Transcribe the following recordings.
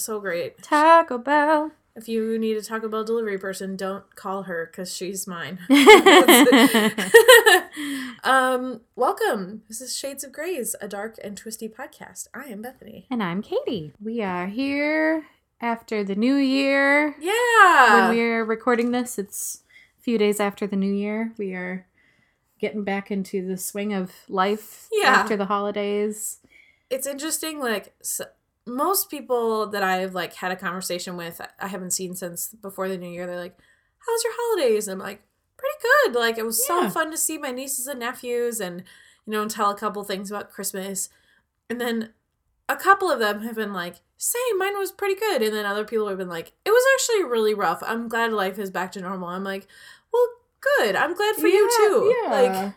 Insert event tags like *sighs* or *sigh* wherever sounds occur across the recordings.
was so great. Taco Bell. If you need a Taco Bell delivery person, don't call her because she's mine. *laughs* *laughs* um, welcome. This is Shades of Grays, a dark and twisty podcast. I am Bethany. and I'm Katie. We are here after the new year. Yeah. when we're recording this, it's a few days after the new year. We are getting back into the swing of life Yeah. after the holidays. it's interesting. Like s most people that I've like had a conversation with, I haven't seen since before the new year. They're like, "How's your holidays?" And I'm like, "Pretty good." Like it was so fun to see my nieces and nephews, and you know, and tell a couple things about Christmas. And then a couple of them have been like, "Same, mine was pretty good." And then other people have been like, "It was actually really rough. I'm glad life is back to normal." I'm like, "Well, good. I'm glad for you too." yeah. Like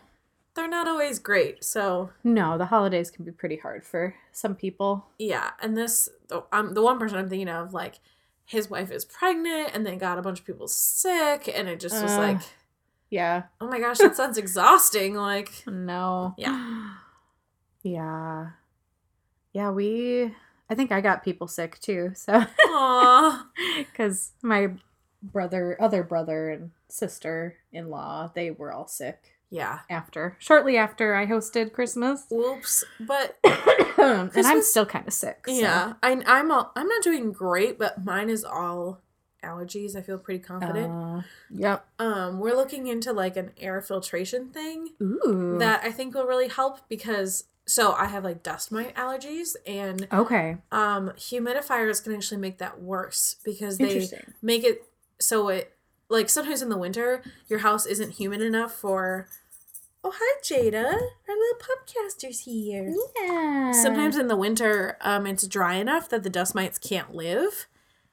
they're not always great, so No, the holidays can be pretty hard for some people. yeah and this the, um, the one person i'm thinking of like his wife is pregnant and they got a bunch of people sick and it just was like Yeah. oh my gosh that sounds *laughs* exhausting like No. Yeah. *gasps* Yeah. Yeah, we I think I got people sick too. So *laughs* cuz my brother, other brother and sister-in-law, they were all sick yeah after shortly after I hosted Christmas. oops but *coughs* and I'm still kind of sick. so- yeah I, i'm all, i'm not doing great but mine is all allergies i feel pretty confident Uh, yep. um we're looking into like an air filtration thing Ooh. that i think will really help because so i have like dust mite allergies and Okay. um humidifiers can actually make that worse because they make it so it like sometimes in the winter your house isn't humid enough for oh hi jada our little podcasters here Yeah. sometimes in the winter um it's dry enough that the dust mites can't live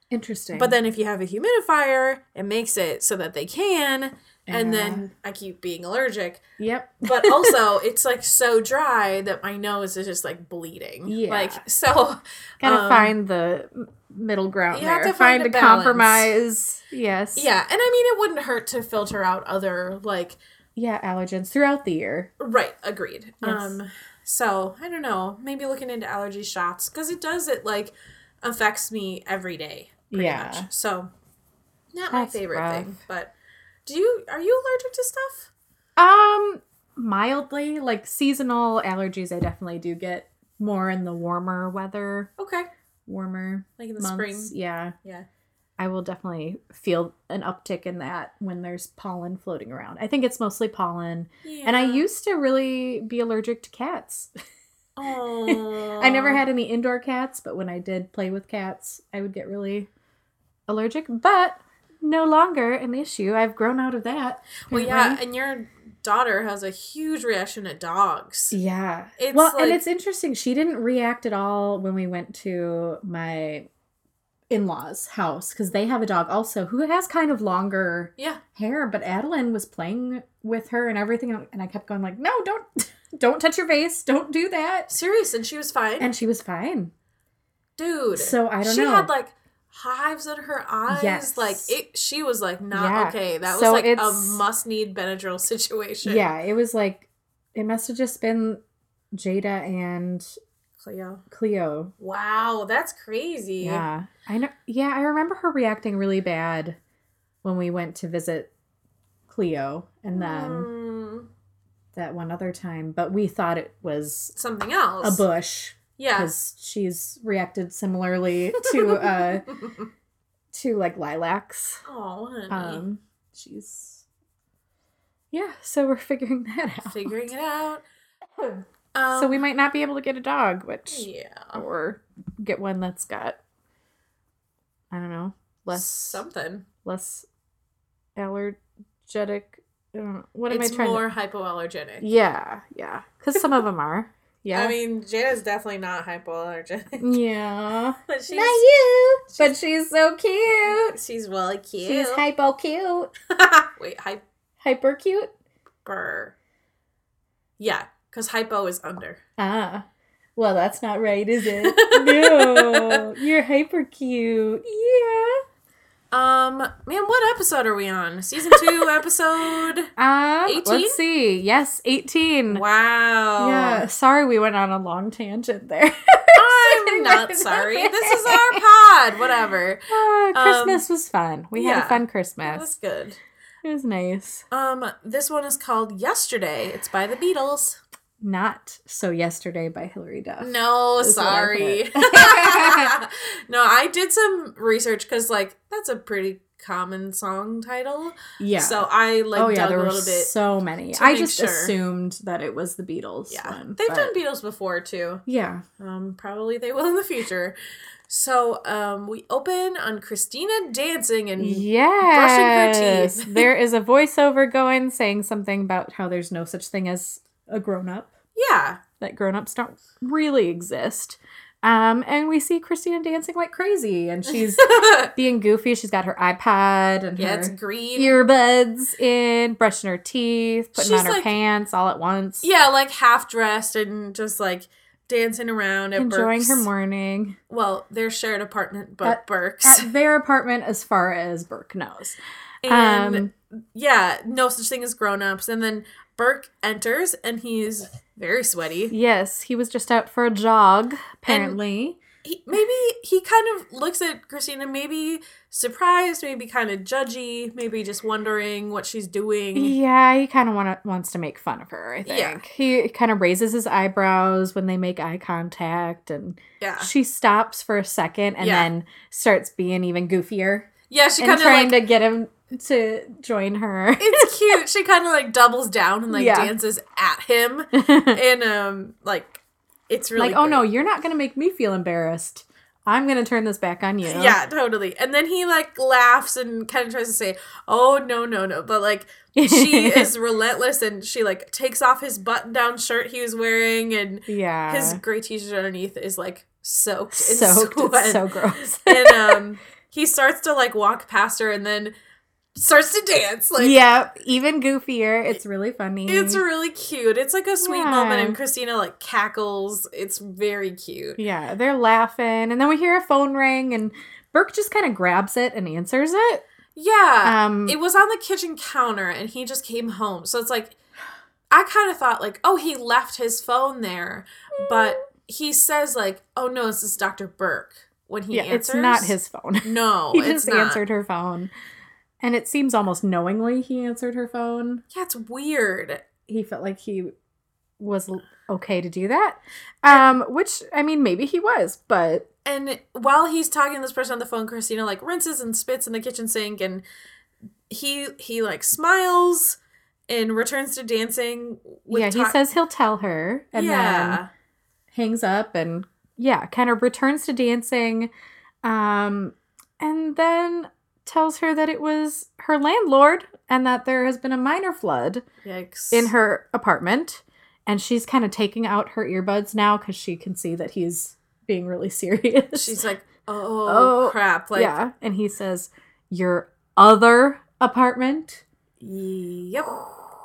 interesting. but then if you have a humidifier it makes it so that they can and then i keep being allergic Yep. but also *laughs* it's like so dry that my nose is just like bleeding Yeah. like *laughs* so Gotta um, find the middle ground you there. have to find find, a a, compromise. Yes. Yeah, and I mean it wouldn't hurt to filter out other like Yeah, allergens throughout the year. right, agreed. Yes. Um so, I don't know, maybe looking into allergy shots cuz it does it like affects me every day pretty Yeah. much. So, not my favorite rough. thing, but do you are you allergic to stuff? Um, mildly, like seasonal allergies, I definitely do get more in the warmer weather, Okay. warmer Like in the months. spring. Yeah, Yeah. I will definitely feel an uptick in that when there's pollen floating around. I think it's mostly pollen, yeah. and I used to really be allergic to cats. Oh. *laughs* I never had any indoor cats, but when I did play with cats, I would get really allergic. But no longer an issue. I've grown out of that. Well, yeah, and your daughter has a huge reaction to dogs. Yeah. It's well, like- and it's interesting. She didn't react at all when we went to my in-laws' house because they have a dog also who has kind of longer Yeah. hair. But Adeline was playing with her and everything, and I kept going like, "No, don't, *laughs* don't touch your face. Don't do that." Serious, and she was fine. And she was fine. Dude. So I don't she know. She had like hives in her eyes. Yes. Like it she was like not Yeah. okay. That was So like a must need Benadryl *laughs* situation. Yeah, it was like it must have just been Jada and Cleo. Cleo. Wow, that's crazy. Yeah, I know. Yeah, I remember her reacting really bad when we went to visit Cleo, and then Mm, that one other time. But we thought it was something else. a bush Yeah. because she's reacted similarly to uh *laughs* to like lilacs. oh, honey. Um, she's yeah. So we're *laughs* figuring that out. Figuring it out. Um, *laughs* so we might not be able to get a dog, which Yeah. or get one that's got I don't know less something. less allergenic. I don't know. What am it's I trying? more to... hypoallergenic. Yeah, yeah, because some of them are. Yeah, I mean, Jada's definitely not hypoallergenic. *laughs* yeah. but she's Not you, but she's so cute. she's really cute. She's hypo cute, *laughs* Wait, hyper. hyper cute. Yeah, because hypo is under. Ah, well, that's not right, is it? *laughs* no, you're hyper cute. Yeah. Um, man, what episode are we on? Season two, *laughs* episode. Um, 18? let's see. Yes, eighteen. Wow. Yeah. Sorry, we went on a long tangent there. *laughs* I'm not sorry. This is our pod. Whatever. Uh, *laughs* Christmas was fun. We had a fun That Christmas. was good. It was nice. Um, this one is called Yesterday. It's by the Beatles. Not so yesterday by Hilary Duff. No, I sorry. *laughs* *laughs* no, I did some research because like that's a pretty common song title. Yeah. So I like oh yeah, dug there a were little bit. so many. I just sure. assumed that it was the Beatles. yeah, one, they've but- done Beatles before too. Yeah. Um, probably they will in the future. So um, we open on Christina dancing and Yes. teeth. there is a *laughs* voiceover going saying something about how there's no such thing as a grown up. yeah, That grown ups don't really exist. Um, and we see Christina dancing like crazy, and she's *laughs* being goofy. She's got her iPad and yeah, her it's green. earbuds in, brushing her teeth, putting She's on her like- pants all at once. Yeah, like half dressed and just like dancing around at enjoying Burke's. her morning Well, their shared apartment, but At- Burke's. at their apartment, as far as Burke knows. and um, yeah, no such thing as grown ups. And then Burke enters and he's very sweaty. Yes, he was just out for a jog. Apparently, He, maybe he kind of looks at Christina, maybe surprised, maybe kind of judgy, maybe just wondering what she's doing. yeah, he kind of wanna, wants to make fun of her. I think Yeah. he kind of raises his eyebrows when they make eye contact, and Yeah. she stops for a second and Yeah. then starts being even goofier Yeah, she kind of trying like. to get him to join her. it's *laughs* cute. She kind of like doubles down and like Yeah. dances at him. *laughs* and um, like, it's really like, oh no, you're not gonna make me feel embarrassed. I'm gonna turn this back on you. Yeah, totally. And then he like laughs and kind of tries to say, "Oh no, no, no," but like she *laughs* is relentless and she like takes off his button-down shirt he was wearing and yeah. his gray t-shirt underneath is like soaked soaked. so gross. and um, he starts to like walk past her and then starts to dance. Like yeah, even goofier. It's really funny. It's really cute. It's like a sweet Yeah. moment, and Christina like cackles. It's very cute. yeah, they're laughing, and then we hear a phone ring, and Burke just kind of grabs it and answers it. Yeah, Um, it was on the kitchen counter, and he just came home. So it's like, I kind of thought like, oh, he left his phone there, but he says like, oh no, this is Doctor Burke when he yeah, answers. it's not his phone. *laughs* No, he it's just not. answered her phone, and it seems almost knowingly he answered her phone. Yeah, it's weird. He felt like he was okay to do that, um, which I mean, maybe he was, but And while he's talking to this person on the phone, Christina like rinses and spits in the kitchen sink, and he he like smiles and returns to dancing. With yeah, he ta- says he'll tell her, and then hangs up and yeah, kind of returns to dancing um and then tells her that it was her landlord and that there has been a minor flood yikes. in her apartment and she's kind of taking out her earbuds now cuz she can see that he's being really *laughs* serious. she's like, oh, Oh, crap, like yeah, and he says your other apartment Yep.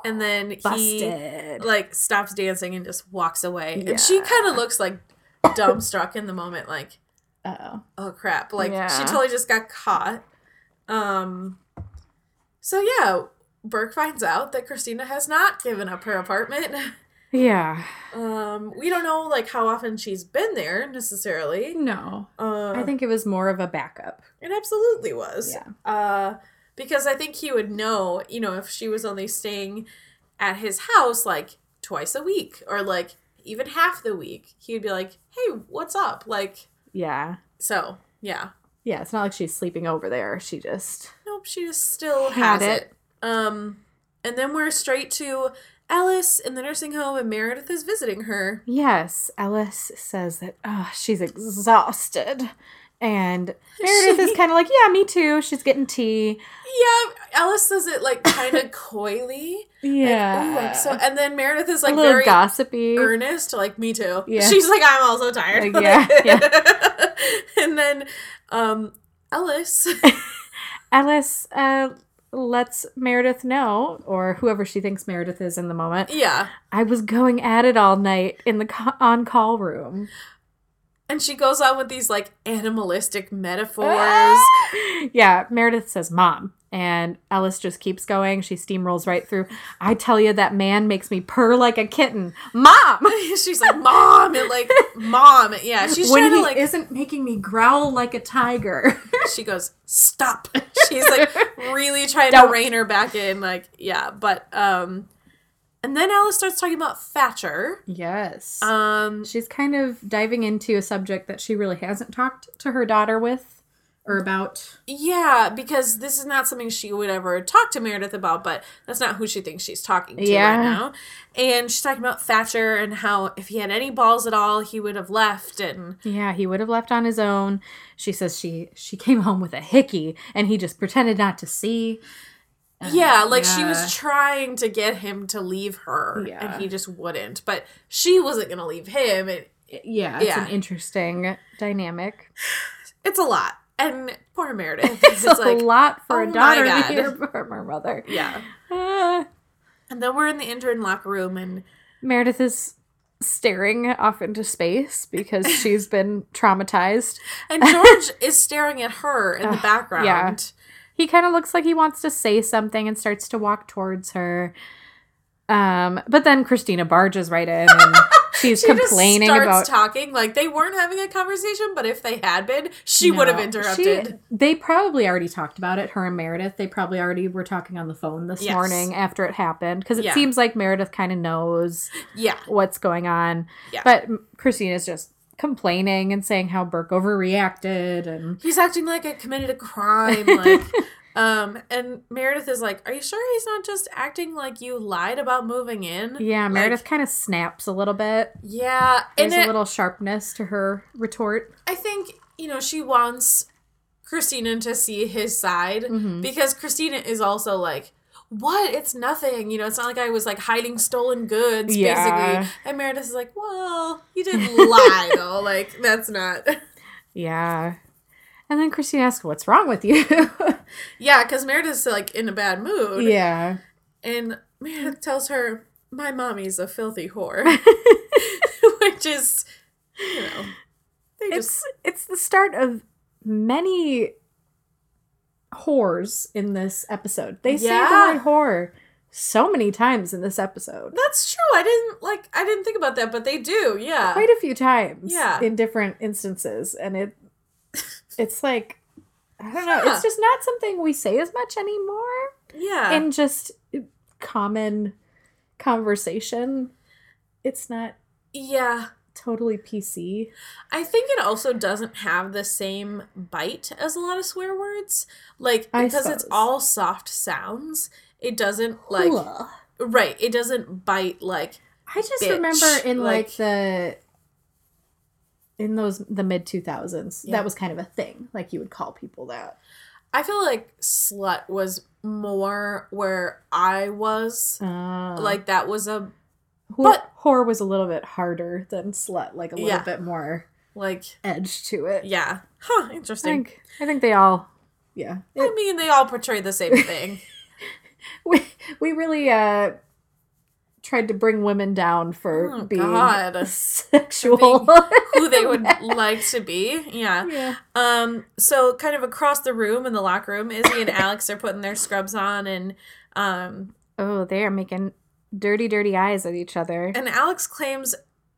And then he like stops dancing and just walks away. Yeah. And she kind of looks like dumbstruck in the moment, like, Uh-oh. oh crap. Like Yeah. she totally just got caught. Um so yeah, Burke finds out that Christina has not given up her apartment. *laughs* Yeah. Um, we don't know like how often she's been there necessarily. No. Uh, I think it was more of a backup. It absolutely was. Yeah. Uh, because I think he would know, you know, if she was only staying at his house like twice a week or like even half the week, he would be like, hey, what's up? Like, Yeah. so, yeah. Yeah, it's not like she's sleeping over there. She just Nope, she just still Had has it. it. Um, and then we're straight to Ellis in the nursing home, and Meredith is visiting her. Yes, Ellis says that oh, she's exhausted. And *laughs* Meredith is kind of like, yeah, me too. She's getting tea. Yeah, Ellis says it like kind of *laughs* coyly. Yeah. Like, so, and then Meredith is like very gossipy. earnest, like me too. Yeah. *laughs* She's like, I'm also tired. Like, yeah, yeah. and then um Ellis. Ellis uh, lets Meredith know, or whoever she thinks Meredith is in the moment, yeah. I was going at it all night in the co- on call room. And she goes on with these like animalistic metaphors. Ah! *laughs* yeah, Meredith says, Mom, And Ellis just keeps going. She steamrolls right through. I tell you, that man makes me purr like a kitten. Mom! *laughs* she's like, Mom, and like, Mom. Yeah, she's when trying he to like, isn't making me growl like a tiger. *laughs* she goes, Stop. She's like really trying to Don't. rein her back in. Like, yeah, but, um, and then Ellis starts talking about Thatcher. yes. Um, She's kind of diving into a subject that she really hasn't talked to her daughter with or about. yeah, because this is not something she would ever talk to Meredith about, but that's not who she thinks she's talking to Yeah. right now. And she's talking about Thatcher and how if he had any balls at all, he would have left. And Yeah, he would have left on his own. She says she she came home with a hickey and he just pretended not to see. Yeah, like she was trying to get him to leave her, Yeah. and he just wouldn't. But she wasn't going to leave him. It, Yeah, it's Yeah. an interesting dynamic. it's a lot. And poor Meredith. *laughs* It's, It's, a like, lot for oh a daughter to hear from her mother. yeah. Ah. And then we're in the intern locker room, and Meredith is staring off into space because she's been traumatized. and George is staring at her in the *laughs* background. yeah. He kind of looks like he wants to say something and starts to walk towards her. Um, but then Christina barges right in and *laughs* she's She complaining about talking like they weren't having a conversation, but if they had been, she would have No, interrupted. she- they probably already talked about it. Her and Meredith. They probably already were talking on the phone this Yes. morning after it happened because it Yeah. seems like Meredith kind of knows yeah, what's going on. Yeah. But Christina's just complaining and saying how Burke overreacted and he's acting like I committed a crime. Like, *laughs* um, and Meredith is like, "Are you sure he's not just acting like you lied about moving in?" yeah, Like, Meredith kind of snaps a little bit. yeah, There's a it, little sharpness to her retort. I think you know she wants Christina to see his side Mhm. because Christina is also like. What? It's nothing. You know, it's not like I was like hiding stolen goods, Yeah. basically. And Meredith is like, well, you didn't lie, though. *laughs* Like, that's not. *laughs* Yeah. And then Christine asks, "What's wrong with you?" *laughs* Yeah, because Meredith's like in a bad mood. yeah. And Meredith tells her, My mommy's a filthy whore. Which is, you know, they just. It's it's the start of many whores in this episode. They say Yeah. the word whore so many times in this episode. That's true. I didn't like. I didn't think about that, but they do. Yeah. Quite a few times. Yeah. In different instances. And it *laughs* it's like I don't know. Huh. It's just not something we say as much anymore yeah. in just uh, common conversation. It's not yeah. Totally PC. I think it also doesn't have the same bite as a lot of swear words. Like because it's all soft sounds. It doesn't like Ugh. right. It doesn't bite like I just bitch, remember in like, like- the in those the mid 2000s Yeah. that was kind of a thing like you would call people that I feel like slut was more where I was. uh, Like that was a whore, but- whore was a little bit harder than slut like a little Yeah. bit more like edge to it yeah. Huh, I interesting. think I think they all yeah I mean they all portray the same thing. *laughs* we, we really uh tried to bring women down for Oh, being God. *laughs* sexual Who they would *laughs* like to be. Yeah. yeah Um so kind of across the room in the locker room, Izzy and Alex are putting their scrubs on and um oh they are making dirty dirty eyes at each other and Alex claims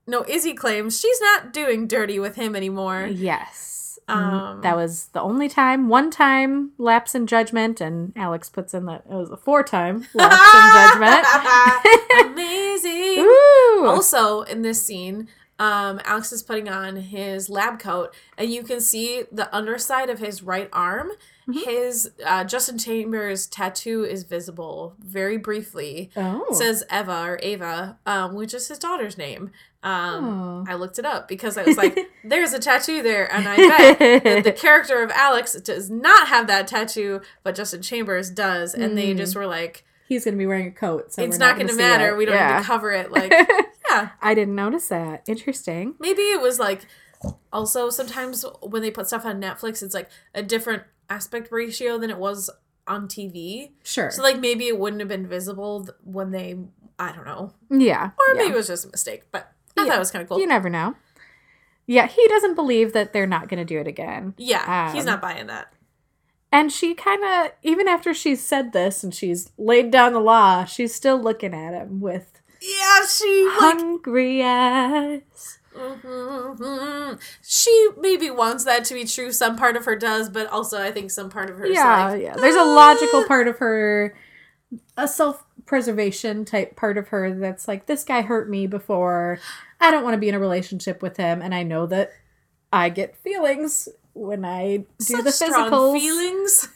no, Izzy claims she's not doing dirty with him anymore. Yes. Um, Um, that was the only time, one time lapse in judgment, and Alex puts in that it was a four time *laughs* lapse in judgment. *laughs* Amazing. Ooh. Also, in this scene, um, Alex is putting on his lab coat, and you can see the underside of his right arm. Mhm. His uh, Justin Chambers tattoo is visible very briefly. oh. It says Eva or Ava, um, which is his daughter's name. Um, Oh. I looked it up because I was like, *laughs* "There's a tattoo there," and I bet that the *laughs* character of Alex does not have that tattoo, but Justin Chambers does, and they Mm. just were like, He's going to be wearing a coat, so "It's we're not going to matter. it. We don't Yeah. need to cover it." Like, *laughs* yeah, I didn't notice that. Interesting. maybe it was like also sometimes when they put stuff on Netflix, it's like a different aspect ratio than it was on TV. Sure. So like maybe it wouldn't have been visible when they I don't know, yeah. or yeah. maybe it was just a mistake. But I Yeah. thought it was kind of cool. You never know. Yeah, he doesn't believe that they're not going to do it again. yeah, he's Um, not buying that. And she kind of, even after she's said this and she's laid down the law, she's still looking at him with Yeah, she like hungry eyes. Mhm. She maybe wants that to be true. Some part of her does, but also I think some part of her Yeah, like, yeah. There's a logical "Ah." part of her, a self preservation type part of her that's like, this guy hurt me before. I don't want to be in a relationship with him. And I know that I get feelings when I do Such the physical feelings.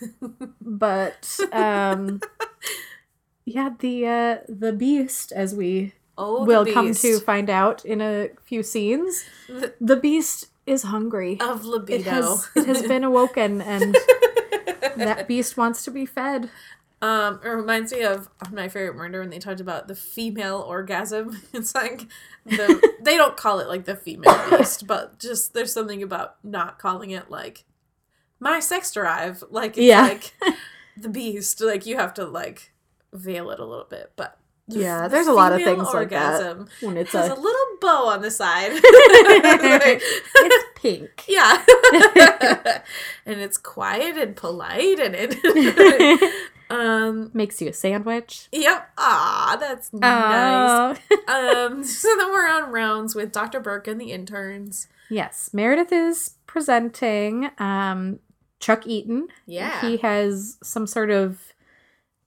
But, um, *laughs* yeah, the, uh, the beast, as we Oh, will come to find out in a few scenes, The- the beast is hungry. of It libido. has, it has been awoken and *laughs* that beast wants to be fed. Um, it reminds me of my favorite murder when they talked about the female orgasm. *laughs* It's like the *laughs* they don't call it like the female beast, but just there's something about not calling it like my sex drive. Like it's Yeah. like the beast. Like you have to like veil it a little bit, but Yeah, there's a lot of things like that. When it's has a a little bow on the side. *laughs* *laughs* it's *laughs* pink. yeah, and it's quiet and polite, and it. um. Makes you a sandwich. Yep. Ah, that's nice. Um. So then we're on rounds with Dr. Burke and the interns. yes, Meredith is presenting um, Chuck Eaton. Yeah. He has some sort of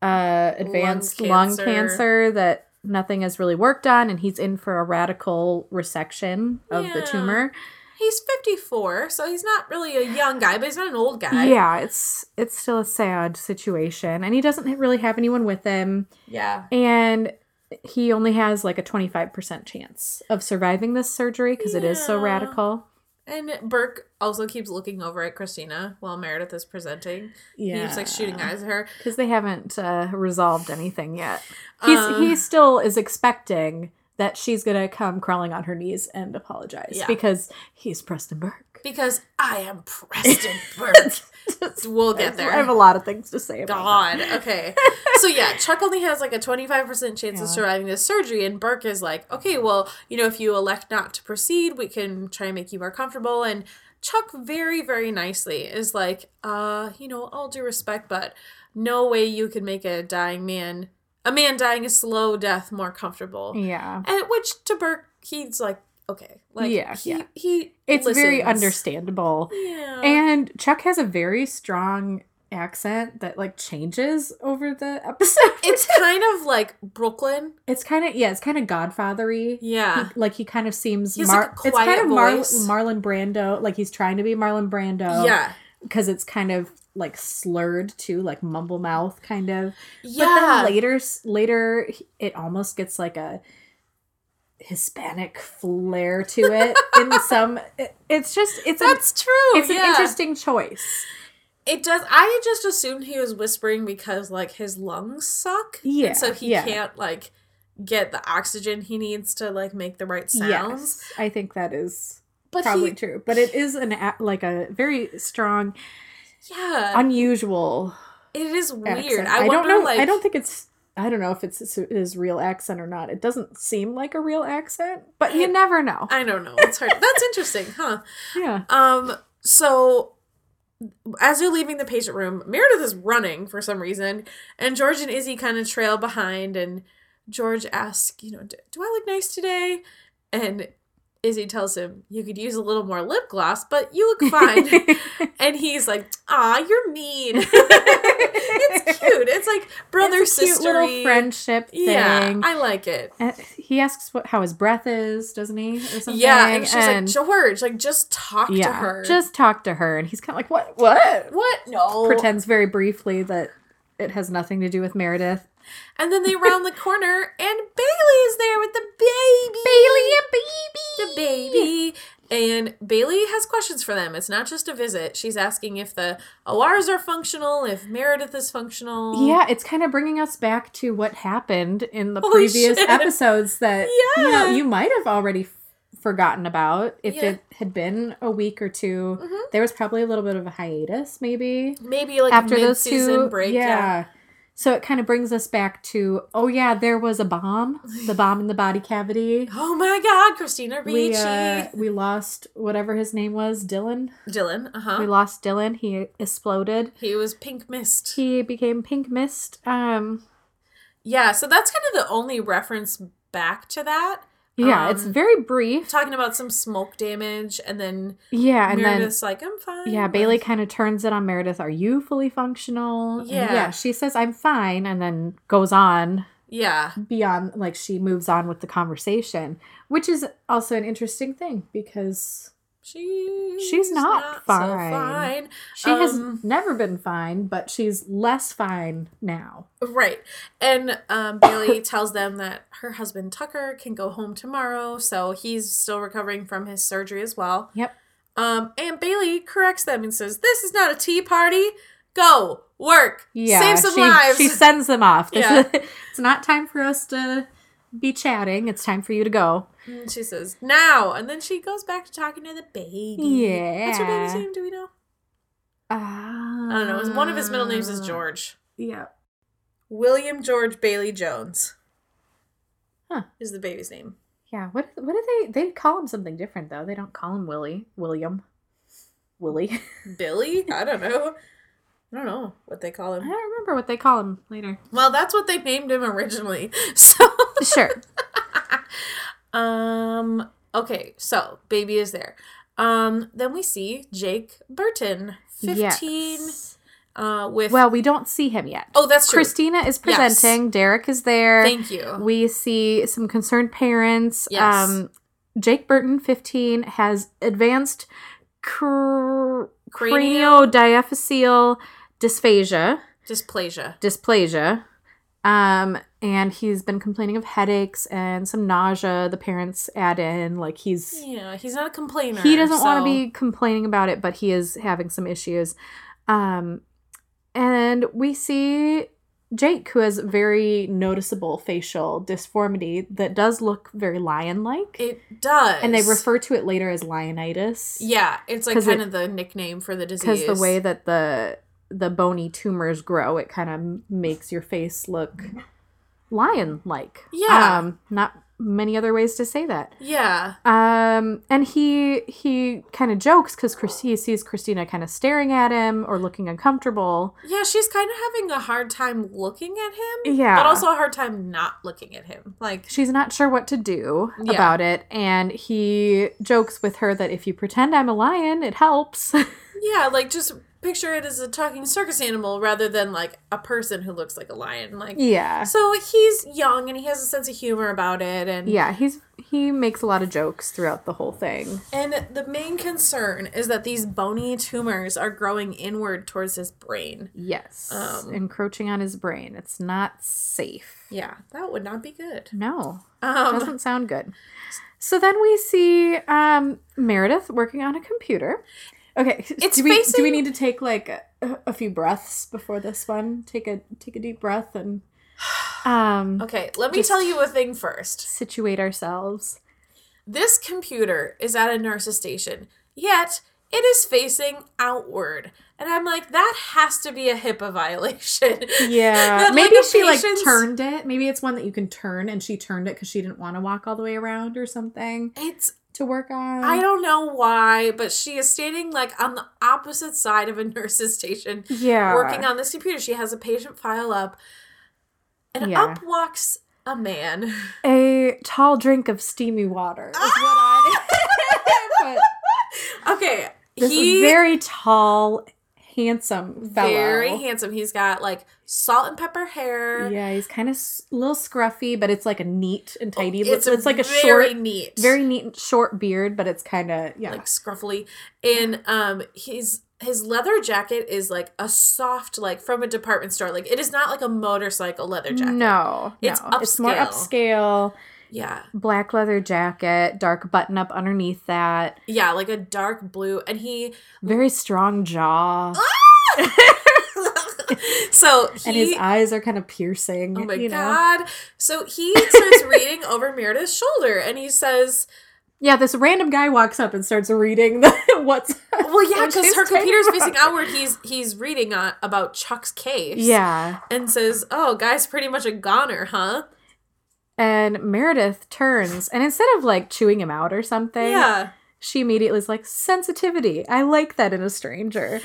uh, advanced Lung lung cancer. cancer. that nothing has really worked on, and he's in for a radical resection of the tumor. He's 54, so he's not really a young guy, but he's not an old guy. Yeah, it's it's still a sad situation, and he doesn't really have anyone with him. Yeah. and he only has like a 25% chance of surviving this surgery because it is so radical And Burke also keeps looking over at Christina while Meredith is presenting. He keeps like shooting eyes at her. because they haven't uh, resolved anything yet he's Uh, he still is expecting that she's gonna come crawling on her knees and apologize Yeah. because he's preston burke Because I am Preston *laughs* Burke. *laughs* we'll get there. i have a lot of things to say about God. Okay. *laughs* so yeah, Chuck only has like a 25% chance Yeah. of surviving this surgery and Burke is like, "Okay, well, you know, if you elect not to proceed, we can try and make you more comfortable." And Chuck very very nicely is like, "Uh, you know, all due respect, but no way you can make a dying man, a man dying a slow death more comfortable." yeah And which to Burke, he's like, "Okay." Like Yeah, he yeah. he it's very understandable Yeah. and chuck has a very strong accent that like changes over the *laughs* episode it's kind of like Brooklyn. It's kind of yeah, it's kind of Godfathery. Yeah. He- like he kind of seems Mar- like, it's kind of Mar-. Marlon Brando. Like he's trying to be Marlon Brando. yeah. because it's kind of like slurred too, like mumble mouth kind of. Yeah. But then later, later it almost gets like a Hispanic flair to it in *laughs* some. It, it's just it's an That's true. it's an interesting choice. It does. I just assumed he was whispering because like his lungs suck. Yeah, And so he yeah. can't like get the oxygen he needs to like make the right sounds. Yes, I think that is But probably he, true. But it is an like a very strong, yeah, unusual it is weird. accent. I, I, wonder, don't know. Like, I don't think it's. I don't know if it's his- real accent or not. It doesn't seem like a real accent, but you never know. I don't know. It's hard. That's *laughs* interesting, huh? yeah. Um. So. As you're leaving the patient room, Meredith is running for some reason, and George and Izzy kind of trail behind. And George asks, "You know, do I look nice today?" And Izzy tells him, "You could use a little more lip gloss, but you look fine." *laughs* and he's like, "Ah, you're mean." *laughs* it's cute. It's like brother It's a cute sister little friendship thing. Yeah, I like it. And he asks what how his breath is, doesn't he? Or something? Yeah, and she's And- like, "George, like just talk yeah, to her." just talk to her, and he's kind of like, what? What? what? No. Pretends very briefly that it has nothing to do with Meredith. And then they round the corner, and Bailey is there with the baby. Bailey, the baby. And Bailey has questions for them. It's not just a visit. She's asking if the ORs are functional, if Meredith is functional. Yeah, it's kind of bringing us back to what happened in the Holy previous shit. episodes that you know you might have already f- forgotten about if Yeah. it had been a week or 2 Mhm. There was probably a little bit of a hiatus, maybe Maybe like after those season two break. Yeah, Yeah. So it kind of brings us back to, oh yeah, there was a bomb, the *sighs* bomb in the body cavity. Oh my God, Christina Ricci. We uh, we lost whatever his name was, Dylan. Dylan, uh huh. We lost Dylan. He exploded. He was pink mist. He became pink mist. Um, Yeah, so that's kind of the only reference back to that. Yeah, it's Um, very brief. Talking about some smoke damage, and then Yeah, and then Meredith's like, I'm fine. yeah, Bailey kind of turns it on Meredith. Are you fully functional? And Yeah. yeah. She says I'm fine, and then goes on Yeah. beyond. Like she moves on with the conversation, which is also an interesting thing because She, She's not fine. fine. she Um, has never been fine, but she's less fine now. Right. And um, Bailey *coughs* tells them that her husband Tucker can go home tomorrow, so he's still recovering from his surgery as well. Yep. Um, and Bailey corrects them and says, This is not a tea party. Go, work, Yeah, save some she, lives. She sends them off. This *laughs* Yeah. is, *laughs* it's not time for us to be chatting. It's time for you to go. And she says, Now. And then she goes back to talking to the baby. Yeah. What's her baby's name? Do we know? I I don't know. One of his middle names is George. Yeah. William George Bailey Jones. Huh. Is the baby's name. Yeah. What what do they they call him something different though? They don't call him Willie. William. Willie. *laughs* Billy? I don't know. I don't know what they call him. I don't remember what they call him later. Well, that's what they named him originally. *laughs* So, Sure. *laughs* um, okay, so baby is there. Um, then we see Jake Burton, fifteen, Yes. uh, with. Well, we don't see him yet. oh, that's true. Christina is presenting. Derek is there. Thank you. We see some concerned parents. Yes. Um, Jake Burton, 15, has advanced cr- craniodiaphyseal dysphagia, Dysplasia. dysplasia. Um, and he's been complaining of headaches and some nausea. The parents add in, like, he's. Yeah, he's not a complainer. He doesn't want to be complaining about it, but he is having some issues. Um, and we see Jake, who has very noticeable facial disformity that does look very lion like. It does, And they refer to it later as lionitis. Yeah, it's like kind it- of the nickname for the disease. Because the way that the the bony tumors grow, it kind of makes your face look lion like. Yeah. Um, not many other ways to say that. Yeah, Um, and he he kind of jokes because he sees Christina kind of staring at him or looking uncomfortable. yeah, she's kind of having a hard time looking at him. Yeah. but also a hard time not looking at him. Like, She's not sure what to do Yeah. about it, and he jokes with her that if you pretend I'm a lion, it helps. *laughs* yeah, like just picture it as a talking circus animal rather than like a person who looks like a lion. Like, yeah, so he's young and he has a sense of humor about it, and yeah. He's he makes a lot of jokes throughout the whole thing. And the main concern is that these bony tumors are growing inward towards his brain. Yes, Um, encroaching on his brain. It's not safe. Yeah, that would not be good. No, Um, doesn't sound good. So then we see um, Meredith working on a computer. Okay, It's do we do we need to take like a, a few breaths before this one? Take a take a deep breath and *sighs* um okay, let me tell you a thing first. situate ourselves. This computer is at a nurse's station, yet it is facing outward. And I'm like, that has to be a HIPAA violation. *laughs* Yeah, maybe like, she like turned it. Maybe it's one that you can turn, and she turned it because she didn't want to walk all the way around or something It's to work on. I don't know why, but she is standing like on the opposite side of a *laughs* nurse's station Yeah, working on this computer. She has a patient file up, and Yeah. up walks a man. *laughs* a tall drink of steamy water. Is what I. *laughs* but Okay, this he very tall, handsome fellow. very handsome. He's got like salt and pepper hair. Yeah, he's kind of s- a little scruffy, but it's like a neat and tidy. Oh, It's, It's, like a very short, neat, very neat short beard, but it's kind of yeah. like scruffily. And um, his his leather jacket is like a soft, like from a department store. Like it is not like a motorcycle leather jacket. no, It's no, it's more upscale. Yeah, Black leather jacket, dark button up underneath that, yeah, like a dark blue, and he. very strong jaw, *laughs* so he. and his eyes are kind of piercing. Oh my you know? god! So he starts reading over Meredith's shoulder, and he says, Yeah, this random guy walks up and starts reading the *laughs* what's Well, yeah, because her computer's facing outward. He's he's reading uh, about Chuck's case. Yeah. and says, "Oh, guy's pretty much a goner, huh?" And Meredith turns and instead of like chewing him out or something, Yeah, she immediately is like, sensitivity. I like that in a stranger.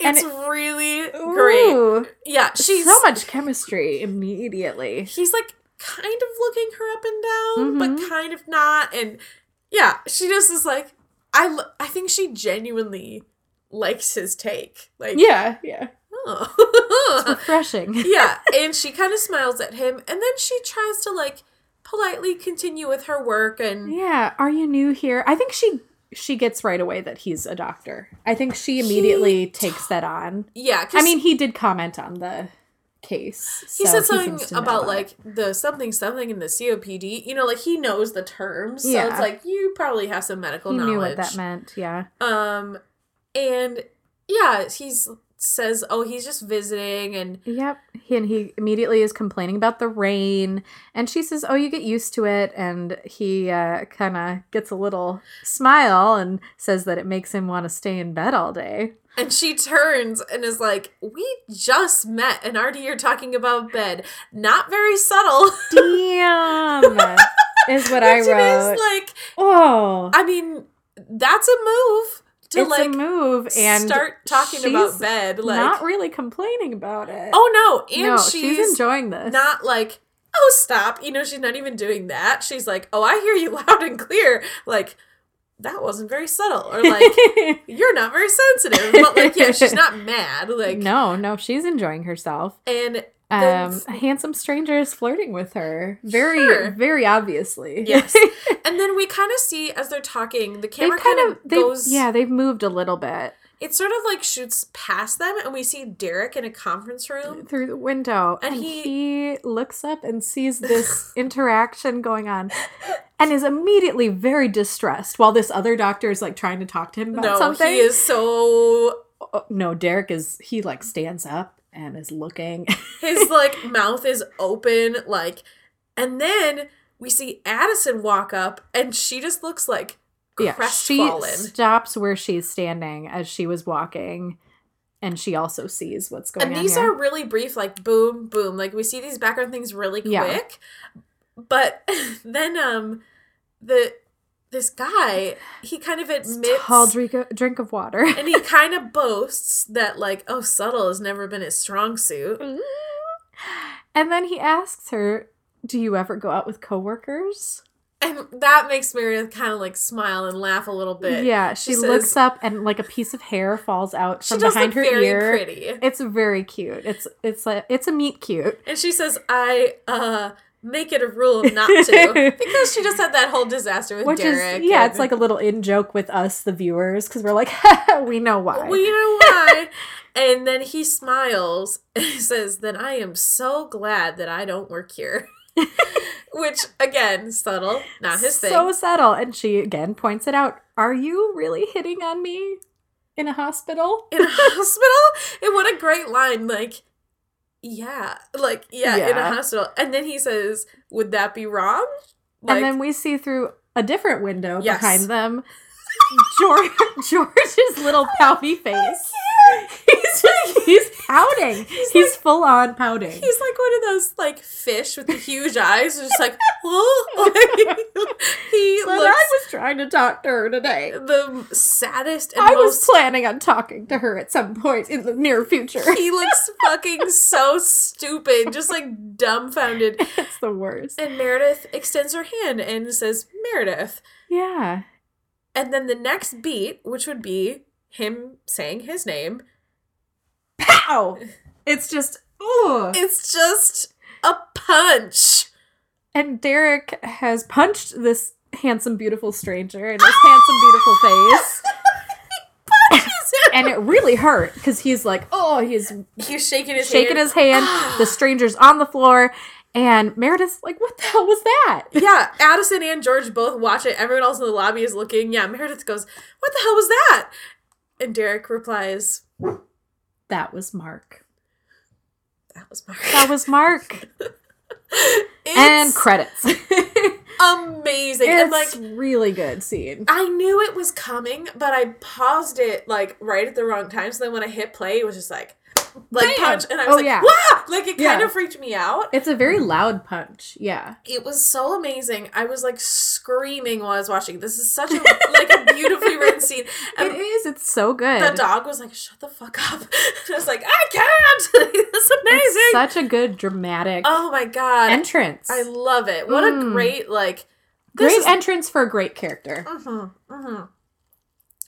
It's it- really great. Ooh, Yeah, she's so much chemistry immediately. He's like kind of looking her up and down, Mhm. but kind of not. And yeah, she just is like, I, I think she genuinely likes his take. Like, Yeah, yeah. Oh. Refreshing. *laughs* yeah, *laughs* and she kind of smiles at him, and then she tries to like politely continue with her work and Yeah. Are you new here? I think she she gets right away that he's a doctor. I think she immediately He takes that on. Yeah, I mean, he did comment on the case. he so said something know about it. like the something something in the COPD. You know, like he knows the terms, so Yeah. it's like you probably have some medical he knowledge. knew what that meant. Yeah. Um, and yeah, he's says, "Oh, he's just visiting," and Yep. He, and he immediately is complaining about the rain. And she says, Oh, you get used to it. And he uh, kind of gets a little smile and says that it makes him want to stay in bed all day. and she turns and is like, "We just met, and already you're talking about bed. Not very subtle." Damn. *laughs* is what I wrote. is like, oh. I mean, that's a move to it's like a move. And start talking about bed. Like, not really complaining about it. oh no, and no, she's, she's enjoying this. not like. Oh, stop. You know, she's not even doing that. She's like, oh, I hear you *laughs* loud and clear. Like, that wasn't very subtle. Or like, *laughs* you're not very sensitive. But like, yeah, she's not *laughs* mad. Like, no, no, she's enjoying herself. and Um, a handsome stranger is flirting with her. Very, Sure. very obviously. yes. *laughs* and then we kind of see as they're talking, the camera kind of, goes. yeah, they've moved a little bit It sort of like shoots past them, and we see Derek in a conference room. through the window, And and, he- he, looks up and sees *laughs* this interaction going on, and is immediately very distressed. While this other doctor is like trying to talk to him about No, something. he is so. Oh, no, Derek is he like stands up and is looking. *laughs* His like mouth is open, like, and then we see Addison walk up, and she just looks like yeah, she stops where she's standing as she was walking, and she also sees what's going and on. these here. are really brief, like boom, boom. Like we see these background things really quick, Yeah. but *laughs* then um, the this guy he kind of admits. tall drink of, drink of water. and he *laughs* kind of boasts that like oh subtle has never been his strong suit *laughs* and then he asks her, "Do you ever go out with coworkers?" and that makes meredith kind of like smile and laugh a little bit yeah, she, She looks up and like a piece of hair falls out from behind her very ear. pretty It's very cute. It's it's a it's a meet cute. and she says i uh make it a rule not to *laughs* because she just had that whole disaster with Which derek is yeah, and it's like a little in joke with us the viewers because we're like *laughs* we know why. we know why *laughs* and then he smiles and he says then i am so glad that i don't work here which again subtle not his thing So subtle, and she again points it out. Are you really hitting on me in a hospital? in a hospital and what a great line like yeah like yeah, in a hospital and then he says would that be wrong like and then we see through a different window Yes. behind them George, *laughs* George's little *laughs* pouty face. He's *laughs* just *laughs* he's pouting. He's, full on pouting. he's like one of those like fish with the huge eyes just like oh *laughs* he But I was trying to talk to her today. the saddest and I was planning on talking to her at some point in the near future. he looks *laughs* fucking so stupid just like dumbfounded it's the worst. and meredith extends her hand and says meredith Yeah. And then the next beat, which would be him saying his name, Pow! It's just oh. it's just a punch. And Derek has punched this handsome, beautiful stranger in his handsome, beautiful *laughs* face. And it really hurt because he's like, oh, he's He's shaking his shaking hand. his hand. the *gasps* stranger's on the floor. And Meredith's like, what the hell was that? *laughs* Yeah, Addison and George both watch it. Everyone else in the lobby is looking. Yeah, Meredith goes, What the hell was that? And Derek replies, That was Mark. That was Mark. That was Mark. *laughs* And credits. *laughs* amazing. It's and like really good scene. I knew it was coming, but I paused it like right at the wrong time. So then when I hit play, it was just like like punch, and I was Oh, like, yeah. "Wow!" Like it kind of freaked me out. It's a very loud punch. Yeah. It was so amazing. I was like screaming while I was watching. This is such a like a beautifully *laughs* written scene. And it is. It's so good. the dog was like, "Shut the fuck up!" *laughs* And I was like, "I can't." *laughs* It's amazing. It's such a good dramatic oh my god, entrance. I love it. What a Mm. great like. Great is, entrance for a great character. Mm-hmm, mm-hmm.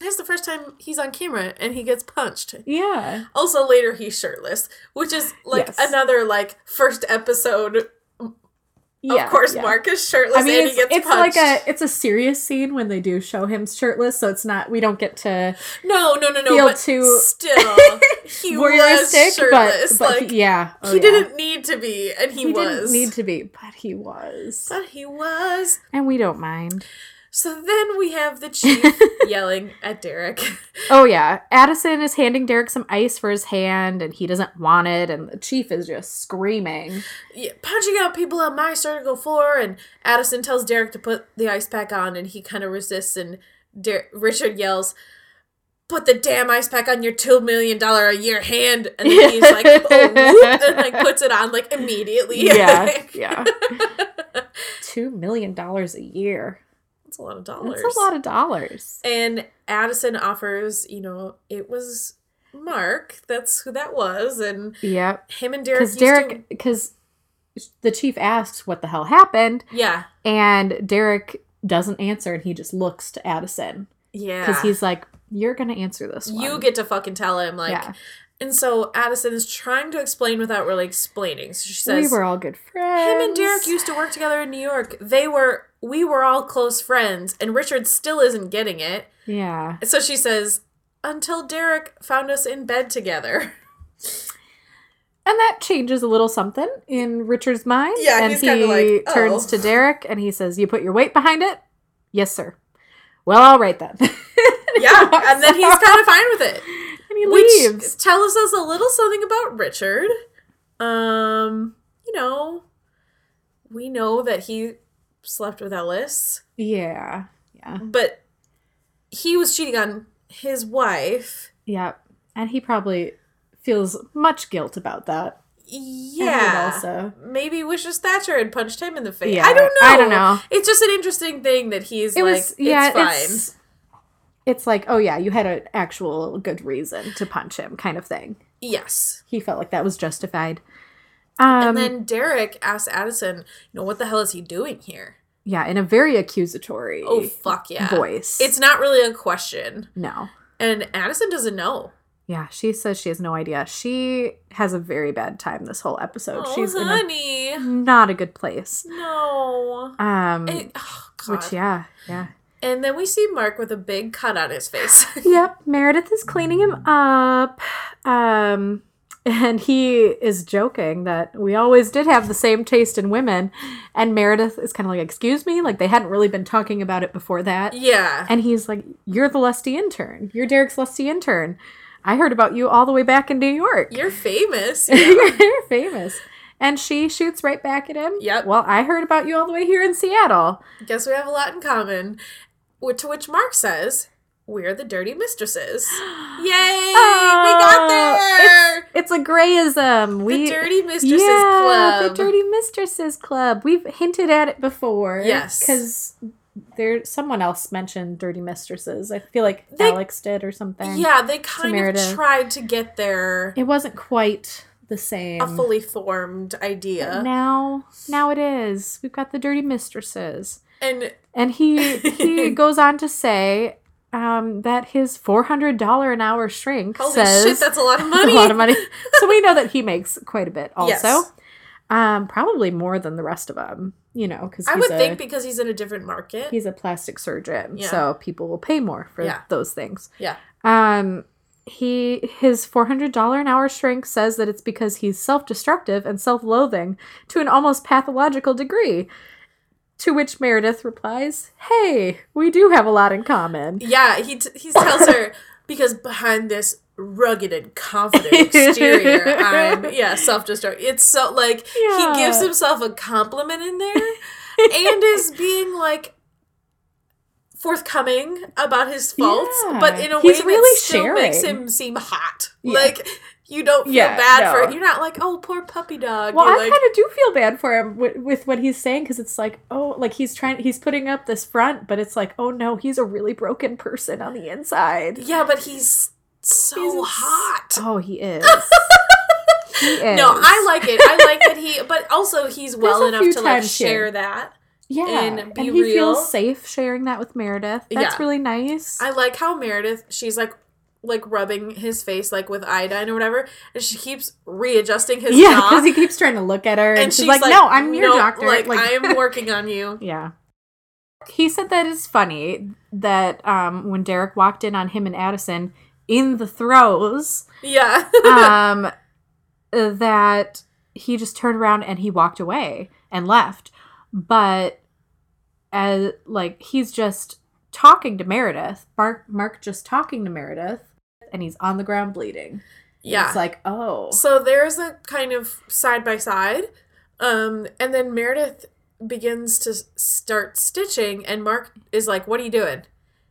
This is the first time he's on camera and he gets punched. Yeah. Also, later he's shirtless, which is like Yes. another like first episode. Yeah. of course, yeah. Mark is shirtless I mean, and it's, he gets it's punched. like a it's a serious scene when they do show him shirtless, so it's not we don't get to no, no, no, no. feel but too still, *laughs* he was voyeuristic, but, shirtless. but like he, yeah, Oh, he yeah. didn't need to be, and he, He, was. didn't need to be, but he was, but he was. and we don't mind. So then we have the *laughs* chief yelling at Derek. *laughs* Oh yeah, Addison is handing Derek some ice for his hand, and he doesn't want it, and the chief is just screaming. yeah, punching out people on my surgical floor, and Addison tells Derek to put the ice pack on, and he kind of resists, and Der- Richard yells, "Put the damn ice pack on your two million dollar a year hand," and then he's like, *laughs* "Oh, whoop," and like puts it on like immediately. Yeah, yeah. Two million dollars a year. A lot of dollars. That's a lot of dollars. And Addison offers, you know, it was Mark. That's who that was, and Yep. him and Derek. Because Derek, because the chief asks what the hell happened, yeah, and Derek doesn't answer, and he just looks to Addison yeah, because he's like, "You're gonna answer this one." you get to fucking tell him like yeah. And so addison is trying to explain without really explaining so she says, we were all good friends. him and derek used to work together in new york they were we were all close friends and richard still isn't getting it Yeah. so she says until derek found us in bed together And that changes a little something in Richard's mind. Yeah, and he like, oh. turns "Oh." to Derek and he says, "You put your weight behind it." Yes, sir. Well, all right then. yeah and then he's *laughs* kind of fine with it and he which leaves. tells us a little something about richard um you know we know that he slept with ellis Yeah. Yeah. but he was cheating on his wife. Yep. And he probably feels much guilt about that. Yeah. also. Maybe wishes Thatcher had punched him in the face. Yeah, I don't know. I don't know. It's just an interesting thing that he's It like, was yeah, it's fine. it's it's like, oh yeah, you had an actual good reason to punch him kind of thing. yes. He felt like that was justified. Um and then Derek asks Addison, you know, what the hell is he doing here? yeah, in a very accusatory Oh, fuck yeah. voice. It's not really a question. no. And Addison doesn't know. Yeah, she says she has no idea. She has a very bad time this whole episode. Oh, She's honey. in a not a good place. No. Um It- oh, God. which yeah, yeah. And then we see Mark with a big cut on his face. *laughs* Yep, Meredith is cleaning him up. Um and he is joking that we always did have the same taste in women. And Meredith is kind of like, Excuse me? Like they hadn't really been talking about it before that. yeah. And he's like, You're the lusty intern. You're Derek's lusty intern. I heard about you all the way back in New York. You're famous. *laughs* Yeah. You're famous. And she shoots right back at him. Yep. Well, I heard about you all the way here in Seattle. Guess we have a lot in common. To which Mark says, We're the dirty mistresses. *gasps* Yay! we ah, got there! It's, it's a grayism. We the Dirty Mistresses yeah, Club. the Dirty Mistresses Club. We've hinted at it before. Yes. because there someone else mentioned Dirty Mistresses. I feel like They- Alex did or something. yeah, they kind Meredith. of tried to get there it wasn't quite the same. a fully formed idea. Now, now it is. We've got the Dirty Mistresses. And And he he *laughs* goes on to say um, that his four hundred dollar an hour shrink holy says shit, *laughs* that's a lot of money. a lot of money. *laughs* so we know that he makes quite a bit. Also, Yes. um, probably more than the rest of them. You know, because I would think because he's in a different market. he's a plastic surgeon, Yeah. so people will pay more for Yeah. those things. Yeah. Um, he his four hundred dollar an hour shrink says that it's because he's self destructive and self loathing to an almost pathological degree. To which Meredith replies, "Hey, we do have a lot in common." Yeah, he t- he tells her because behind this rugged and confident *laughs* exterior, I'm yeah self destruct. It's so like Yeah. he gives himself a compliment in there, and is being like forthcoming about his faults, Yeah. but in a He's way really that still makes him seem hot. Yeah. Like you don't feel Yeah, bad for it. You're not like, oh, poor puppy dog. Well, You're I like, kind of do feel bad for him with, with what he's saying because it's like, oh, like he's trying, he's putting up this front, but it's like, oh no, he's a really broken person on the inside. yeah, but he's so He's hot. Oh, he *laughs* is. he is. No, I like it. I like that he, but also he's *laughs* well enough to like here. share that. yeah, and be he real. feels safe sharing that with Meredith. That's Yeah. really nice. I like how Meredith, she's like, like rubbing his face like with iodine or whatever, and she keeps readjusting his yeah, because he keeps trying to look at her, and, and she's, like, "No, I'm your "No, doctor." Like, I am *laughs* working on you. Yeah. He said that it's funny that um, when Derek walked in on him and Addison in the throes, Yeah. um, *laughs* that he just turned around and he walked away and left. But as like he's just talking to Meredith, Mark Mark just talking to Meredith, and he's on the ground bleeding. yeah. It's like, oh, So there's a kind of side by side. Um, and then Meredith begins to start stitching, and Mark is like, What are you doing?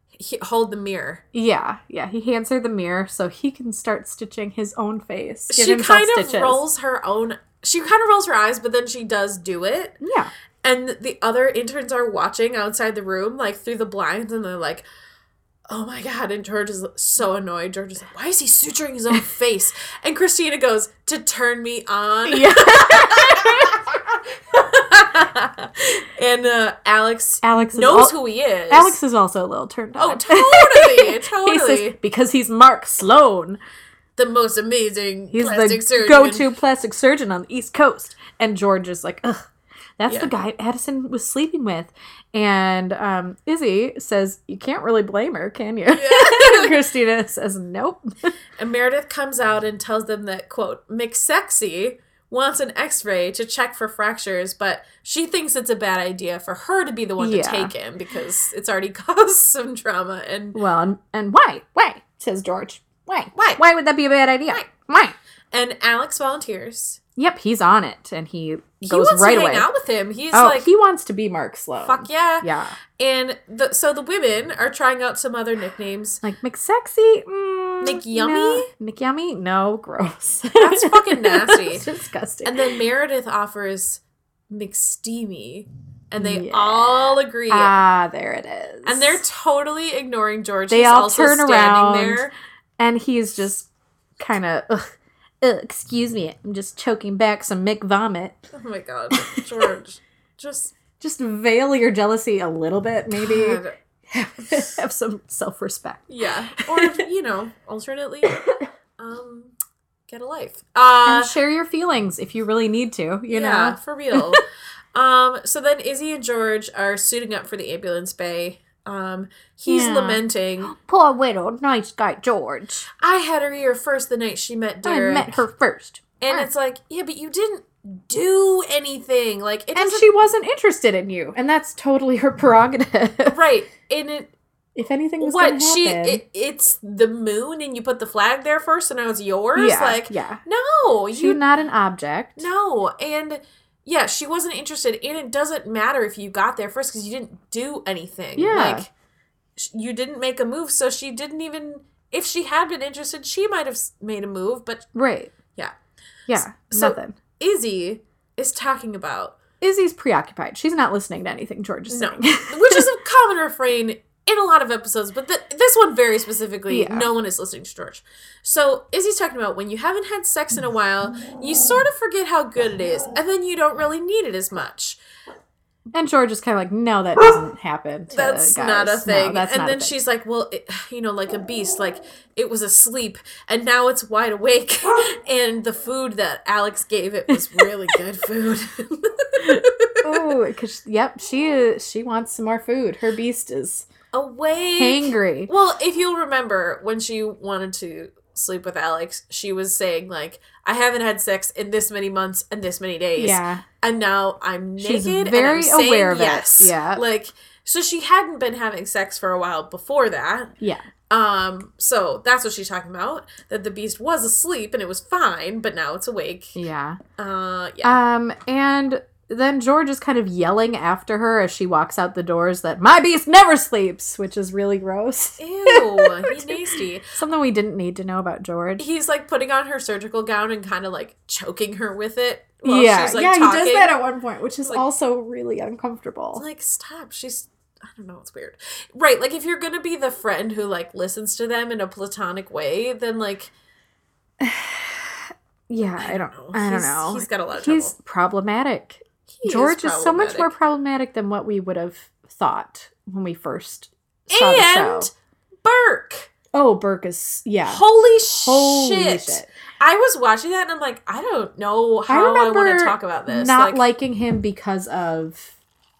He, hold the mirror. yeah, yeah. He hands her the mirror so he can start stitching his own face. she kind of stitches. rolls her own. She kind of rolls her eyes, but then she does do it. Yeah. And the other interns are watching outside the room, like through the blinds, and they're like, oh my God. And George is so annoyed. George is like, why is he suturing his own face? And Cristina goes, to turn me on. Yeah. *laughs* and uh, Alex Alex knows al- who he is. Alex is also a little turned on. Oh, *laughs* totally. he Totally. says because he's Mark Sloan. the most amazing He's plastic the surgeon. go-to plastic surgeon on the East Coast. And George is like, ugh, that's Yeah. the guy Addison was sleeping with. And um, Izzie says, you can't really blame her, can you? *laughs* Cristina says, nope. And Meredith comes out and tells them that, quote, McSexy wants an x ray to check for fractures, but she thinks it's a bad idea for her to be the one Yeah. to take him because it's already *laughs* caused some trauma. And well, and, and why? Why? Says George. Why? Why? Why would that be a bad idea? Why? Why? and Alex volunteers. Yep, he's on it. And he He goes wants right to away. out with him. He's oh, like, he wants to be Mark Sloan. fuck yeah. Yeah. And the, so the women are trying out some other nicknames. Like McSexy? Mm, McYummy? No. McYummy? No, gross. *laughs* That's fucking nasty. *laughs* It's disgusting. And then Meredith offers McSteamy. And they Yeah. all agree. ah, there it is. and they're totally ignoring George. They He's all also turn standing around. there. and he's just kind of, excuse me, I'm just choking back some Mick vomit. Oh my god, George. *laughs* Just Just veil your jealousy a little bit, maybe. Have some self respect. Yeah. Or *laughs* you know, alternately, um, get a life. Uh and share your feelings if you really need to, you yeah, know? for real. *laughs* um, so then Izzie and George are suiting up for the ambulance bay. Um, he's Yeah. lamenting. *gasps* Poor widow, nice guy George. I had her ear first the night she met Derek. I met her first. And it's like, yeah, but you didn't do anything. Like it And doesn't she wasn't interested in you, and that's totally her *laughs* prerogative. right. And it if anything was what she it, it's the moon and you put the flag there first and now it's yours yeah, like yeah, no she's you not an object. no and yeah she wasn't interested and it doesn't matter if you got there first because you didn't do anything Yeah. like you didn't make a move so she didn't even if she had been interested she might have made a move but Right? yeah Yeah, So- nothing. izzie is talking about Izzie's preoccupied. She's not listening to anything George is no saying. *laughs* which is a common refrain in a lot of episodes, but th- this one very specifically, Yeah. no one is listening to George. So Izzie's talking about when you haven't had sex in a while, you sort of forget how good it is, and then you don't really need it as much. and George is kind of like, no, that doesn't happen. To That's guys. not a No, thing. that's and then thing. she's like, well, it, you know, like a beast, like it was asleep, and now it's wide awake, *laughs* and the food that Alex gave it was really good food. *laughs* oh, because yep, she is. She wants some more food. Her beast is awake. hangry. Well, if you'll remember, when she wanted to sleep with Alex, she was saying like, "I haven't had sex in this many months and this many days, Yeah, and now I'm naked." She's and very I'm aware of it. yes. Yeah. like so she hadn't been having sex for a while before that. yeah. Um, so that's what she's talking about. That the beast was asleep and it was fine, but now it's awake. Yeah. Uh, yeah, Um, and then George is kind of yelling after her as she walks out the doors that my beast never sleeps, which is really gross. Ew, he's *laughs* nasty. Something we didn't need to know about George. He's like putting on her surgical gown and kind of like choking her with it. while yeah, she's, like, yeah, he does that at one point, which is Like- also really uncomfortable. Like, stop. She's. I don't know. It's weird. Right. Like, if you're going to be the friend who, like, listens to them in a platonic way, then, like, *sighs* yeah, I don't, know. I don't He's- know. he's got a lot of He's trouble. problematic. He George is, so much more problematic. than what we would have thought when we first saw the show. And Burke. Oh, Burke is yeah. Holy, Holy shit. shit. I was watching that and I'm like, I don't know how I, want to talk about this. Not like, liking him because of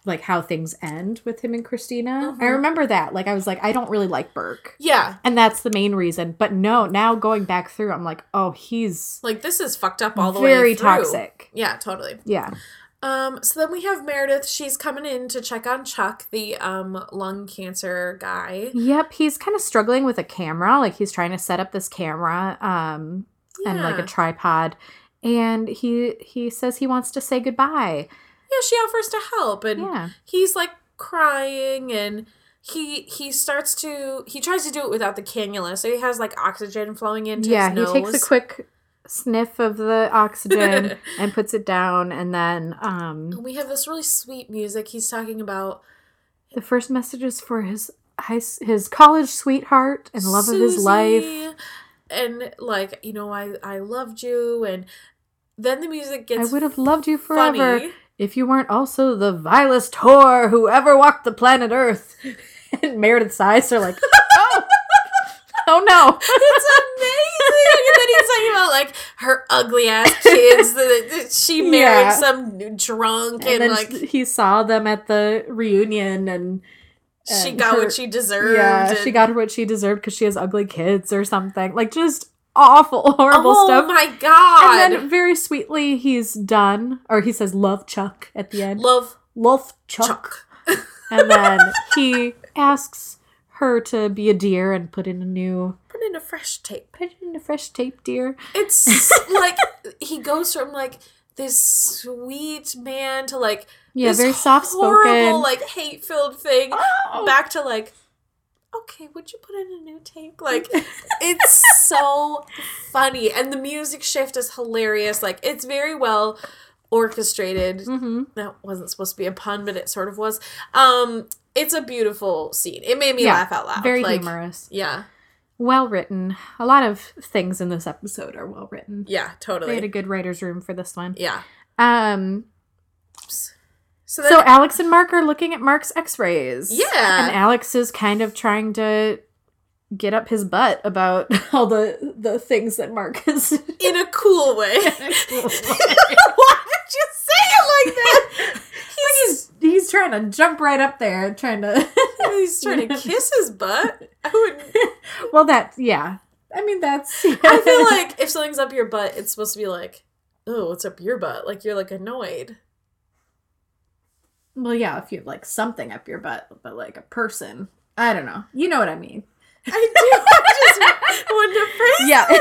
like how things end with him and Cristina. I Mhm. remember that. Like I was like, I don't really like Burke. yeah. And that's the main reason. But no, now going back through, I'm like, oh, he's Like, this is fucked up all the very way through. toxic. Yeah, totally. Yeah. Um, so then we have Meredith. She's coming in to check on Chuck, the um lung cancer guy. Yep, he's kind of struggling with a camera. Like he's trying to set up this camera um and like a tripod. And he he says he wants to say goodbye. Yeah, she offers to help, and Yeah. he's like crying, and he he starts to he tries to do it without the cannula, so he has like oxygen flowing into yeah, he takes a quick sniff of the oxygen *laughs* and puts it down and then um we have this really sweet music. He's talking about the first message is for his high, his college sweetheart and love of his life. And like you know, I I loved you, and then the music gets I would have loved you forever funny. if you weren't also the vilest whore who ever walked the planet Earth. *laughs* And Meredith's eyes are like, oh, no. It's amazing. and then he's talking about like her ugly ass kids that she married Yeah. some drunk And and, then like he saw them at the reunion and she got her- what she deserved. yeah, she got what she deserved because she has ugly kids or something. Like just awful, *laughs* horrible oh stuff. Oh my god. And then very sweetly he's done, or he says "love Chuck" at the end. Love Love Chuck. Chuck. and then he asks her to be a deer and put in a new, Put in a fresh tape. put in a fresh tape deer. It's *laughs* like he goes from like this sweet man to like Yeah, this very soft horrible, spoken. like hate filled thing Oh. back to like okay would you put in a new tape like it's so funny and the music shift is hilarious like it's very well orchestrated hmm that wasn't supposed to be a pun but it sort of was um it's a beautiful scene it made me Yeah, laugh out loud Very like humorous. yeah Well written. A lot of things in this episode are well written. yeah totally. They had a good writer's room for this one. yeah Um, so then so Alex and Mark are looking at Mark's x-rays. Yeah. And Alex is kind of trying to get up his butt about *laughs* all the the things that Mark is in a cool way *laughs* a cool *laughs* way. why did you say it like that he's, trying to jump right up there trying to *laughs* he's trying to *laughs* kiss his butt i would *laughs* Well that yeah. I mean that's I feel like if something's up your butt, it's supposed to be like, oh, what's up your butt? Like you're like annoyed. Well yeah, if you have like something up your butt, but like a person. I don't know. You know what I mean. I do. I just want to praise. Yeah.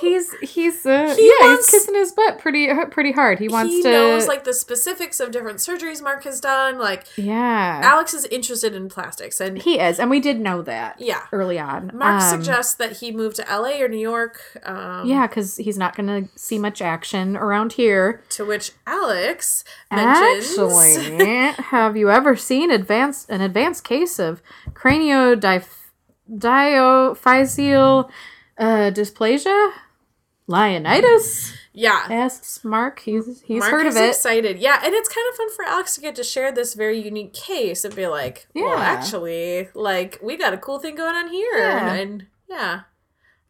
*laughs* he's he's uh, He yeah, wants- he's kissing his butt pretty pretty hard. He wants he to knows like the specifics of different surgeries Mark has done. Like Yeah. Alex is interested in plastics, and he is, and we did know that yeah, early on. Mark Um, suggests that he move to L.A. or New York. Um, Yeah, because he's not going to see much action around here. To which Alex mentions. Actually, *laughs* have you ever seen advanced an advanced case of craniodiaphyseal uh, dysplasia? Leontiasis? yeah. Asks Mark. He's he's Mark heard of it. excited. Yeah, and it's kind of fun for Alex to get to share this very unique case and be like, well, actually, like, we got a cool thing going on here. Yeah. And yeah.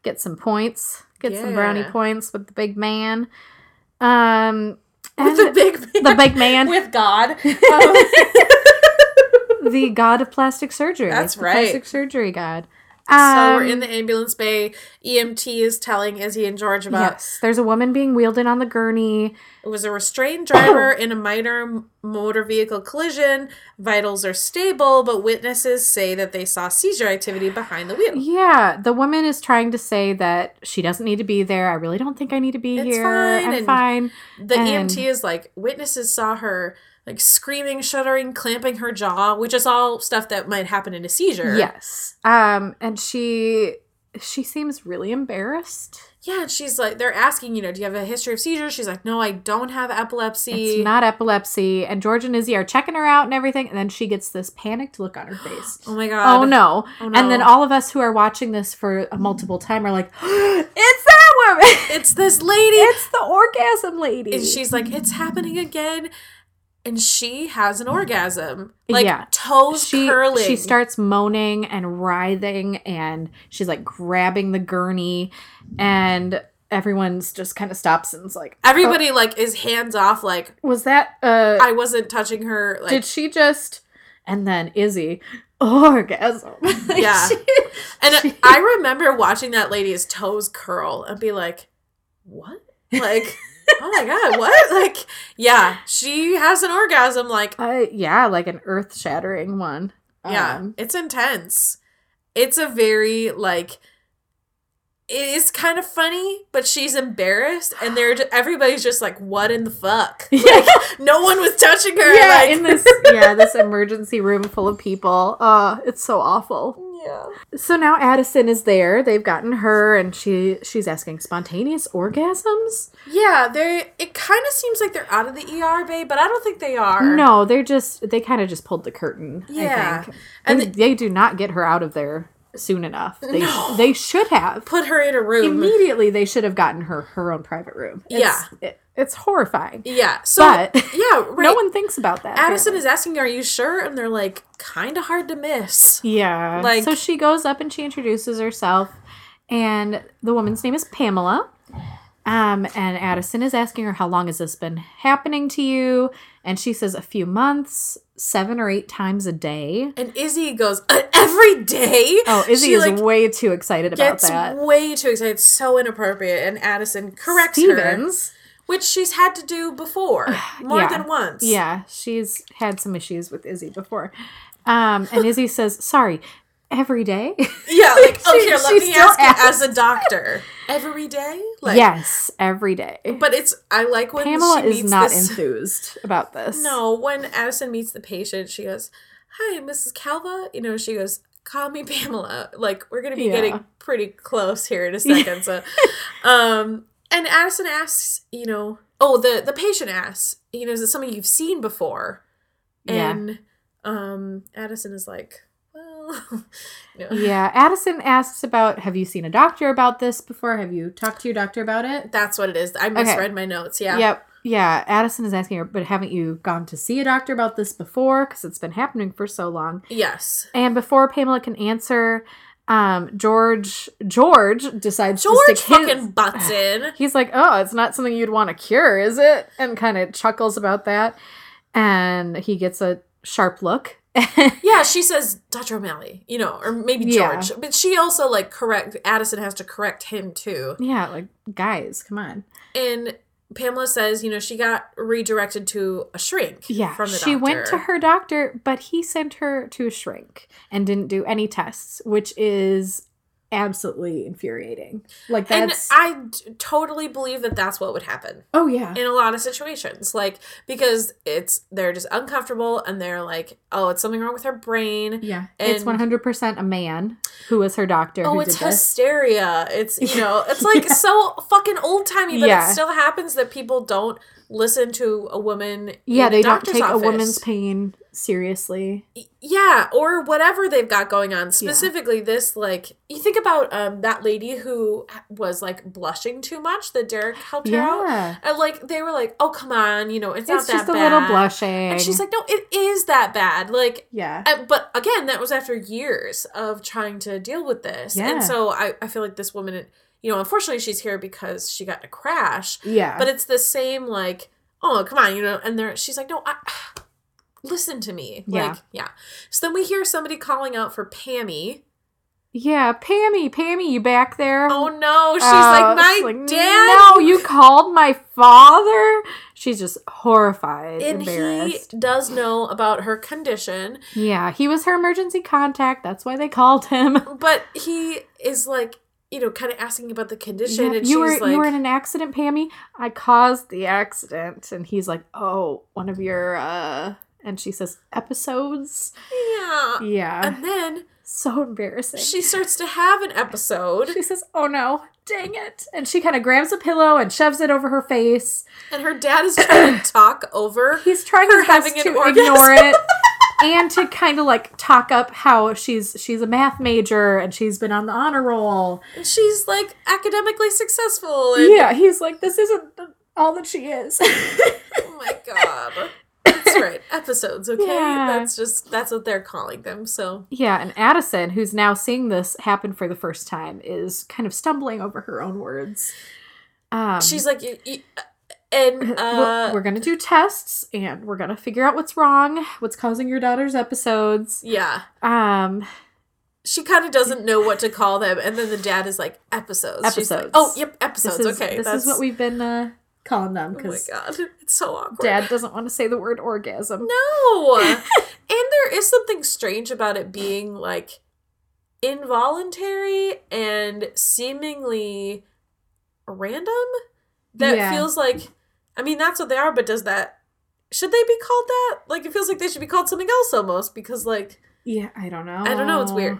Get some points. Get some brownie points with the big man. Um, With the big man. the big man. *laughs* With God. *laughs* *laughs* the god of plastic surgery. That's right. Plastic surgery god. so we're Um, in the ambulance bay. EMT is telling Izzie and George about Yes, there's a woman being wheeled in on the gurney. it was a restrained driver *coughs* in a minor motor vehicle collision. Vitals are stable, but witnesses say that they saw seizure activity behind the wheel. Yeah, the woman is trying to say that she doesn't need to be there. I really don't think I need to be It's here. fine, I'm and- fine. The And- EMT is like witnesses saw her like screaming, shuddering, clamping her jaw, which is all stuff that might happen in a seizure. Yes. Um, and she she seems really embarrassed. Yeah, and she's like, they're asking, you know, do you have a history of seizures? She's like, no, I don't have epilepsy. It's not epilepsy. And George and Izzie are checking her out and everything. And then she gets this panicked look on her *gasps* face. oh my god. Oh no. Oh, And then all of us who are watching this for a multiple time are like, *gasps* it's that woman. It's this lady. it's the orgasm lady. and she's like, it's happening again. And she has an orgasm. Like Yeah. toes she, curling. she starts moaning and writhing and she's like grabbing the gurney and everyone's just kind of stops and is like Everybody like is hands off, like "Oh, was that uh I wasn't touching her. Like did she just and then Izzie *laughs* orgasm Yeah. *laughs* She- And She- I remember watching that lady's toes curl and be like, what? Like, *laughs* oh my God, what? Like, yeah, she has an orgasm. Like, uh, yeah like an earth-shattering one yeah, Um, it's intense. It's a very, like, it is kind of funny, but she's embarrassed, and they're ju- everybody's just like, "What in the fuck?" *laughs* Like, no one was touching her. yeah like, in this yeah this emergency room full of people uh it's so awful yeah. So now Addison is there. They've gotten her, and she she's asking spontaneous orgasms. Yeah, they. It kind of seems like they're out of the ER, babe, but I don't think they are. No, they're just they kind of just pulled the curtain. Yeah. I think. And and they, do not get her out of there soon enough. *laughs* They No. they should have put her in a room. immediately. They should have gotten her her own private room. It's, Yeah. it, it's horrifying. Yeah. So But yeah, *laughs* right. no one thinks about that. Addison apparently. is asking, "Are you sure?" And they're like, "Kind of hard to miss." Yeah. Like- so she goes up and she introduces herself, and the woman's name is Pamela. Um, and Addison is asking her, How long has this been happening to you? And she says, A few months, seven or eight times a day. And Izzie goes "Uh, every day. Oh, Izzie She, is like, way too excited about gets that. way too excited. It's so inappropriate. And Addison corrects her, which she's had to do before *sighs* more Yeah. than once. Yeah, she's had some issues with Izzie before. Um, and Izzie says, Sorry, every day? Yeah. *laughs* Like, oh, She- here, let me ask you asks. as a doctor *laughs* every day. Like, yes, every day. But it's I like when Pamela is not this- *laughs* enthused about this. No, when Addison meets the patient, she goes, "Hi, Mrs. Calva." You know, she goes, "Call me Pamela." Like we're gonna be Yeah. getting pretty close here in a second. so, um, and Addison asks, you know, oh, the the patient asks, you know, is it something you've seen before? Yeah. And um, Addison is like, *laughs* you Yeah, Addison asks about have you seen a doctor about this before? Have you talked to your doctor about it? that's what it is. I misread my notes. Yeah. Yep. Yeah, Addison is asking her, but haven't you gone to see a doctor about this before? Because it's been happening for so long. Yes. And before Pamela can answer, um, George George decides George to stick his- fucking butts in. *sighs* He's like, "Oh, it's not something you'd want to cure, is it?" And kind of chuckles about that. And he gets a sharp look. Yeah, *laughs* she says Dr. O'Malley, you know, or maybe Yeah. George. But she also like correct Addison has to correct him too. yeah, like guys, come on. And Pamela says, you know, she got redirected to a shrink Yeah, from the she went to her doctor, but he sent her to a shrink and didn't do any tests, which is absolutely infuriating. Like And I totally believe that that's what would happen oh yeah, in a lot of situations. Like, because it's, they're just uncomfortable and they're like, oh, it's something wrong with her brain. yeah. it's one hundred percent a man who was her doctor. Oh, who it's did this. hysteria. It's, you know, *laughs* it's like so fucking old timey, but Yeah. it still happens that people don't listen to a woman. Yeah, they don't take office. a woman's pain seriously. Yeah, or whatever they've got going on. Specifically, this like you think about um that lady who was like blushing too much that Derek helped her out. And like they were like, "Oh, come on, you know, it's, not it's that just a bad." little blushing. And she's like, "No, it is that bad." Like yeah, uh, but again, that was after years of trying to deal with this. Yeah. And so I, I feel like this woman, you know, unfortunately she's here because she got in a crash. yeah, But it's the same like, oh, come on, you know, and there she's like, no, I, listen to me. Yeah. Like, yeah. So then we hear somebody calling out for Pammy. Yeah, Pammy, Pammy, you back there? Oh no, she's Uh, like my like, dad. No, you called my father. She's just horrified, and he does know about her condition, Yeah, he was her emergency contact. That's why they called him. *laughs* but he is like, you know, kind of asking about the condition, Yeah, and you were she's like, you were in an accident, Pammy. I caused the accident, and he's like, "Oh, one of your," uh and she says, "Episodes." yeah. Yeah, And then so embarrassing. she starts to have an episode, She says, "Oh no, dang it!" And she kind of grabs a pillow and shoves it over her face. and her dad is trying to *clears throat* talk over. He's trying Her his best having to orgasm. ignore it *laughs* and to kind of like talk up how she's she's a math major and she's been on the honor roll. And she's like academically successful. And, Yeah, he's like, "This isn't all that she is." *laughs* Oh my god. *laughs* That's *laughs* right. Episodes, okay? Yeah. That's just that's what they're calling them. So Yeah, and Addison, who's now seeing this happen for the first time, is kind of stumbling over her own words. Um, she's like, y- and *laughs* "Well, uh, we're gonna do tests, and we're gonna figure out what's wrong, what's causing your daughter's episodes. yeah, Um, she kind of doesn't know what to call them, and then the dad is like, episodes. She's like, Episodes. oh, yep, this episodes. is okay, this that's is what we've been uh, calling them Oh my because god, it's so awkward. Dad doesn't want to say the word orgasm. No. *laughs* and there is something strange about it being like involuntary and seemingly random that Yeah. feels like I mean that's what they are, but does that should they be called that? Like it feels like they should be called something else almost because like Yeah, I don't know. I don't know, it's weird.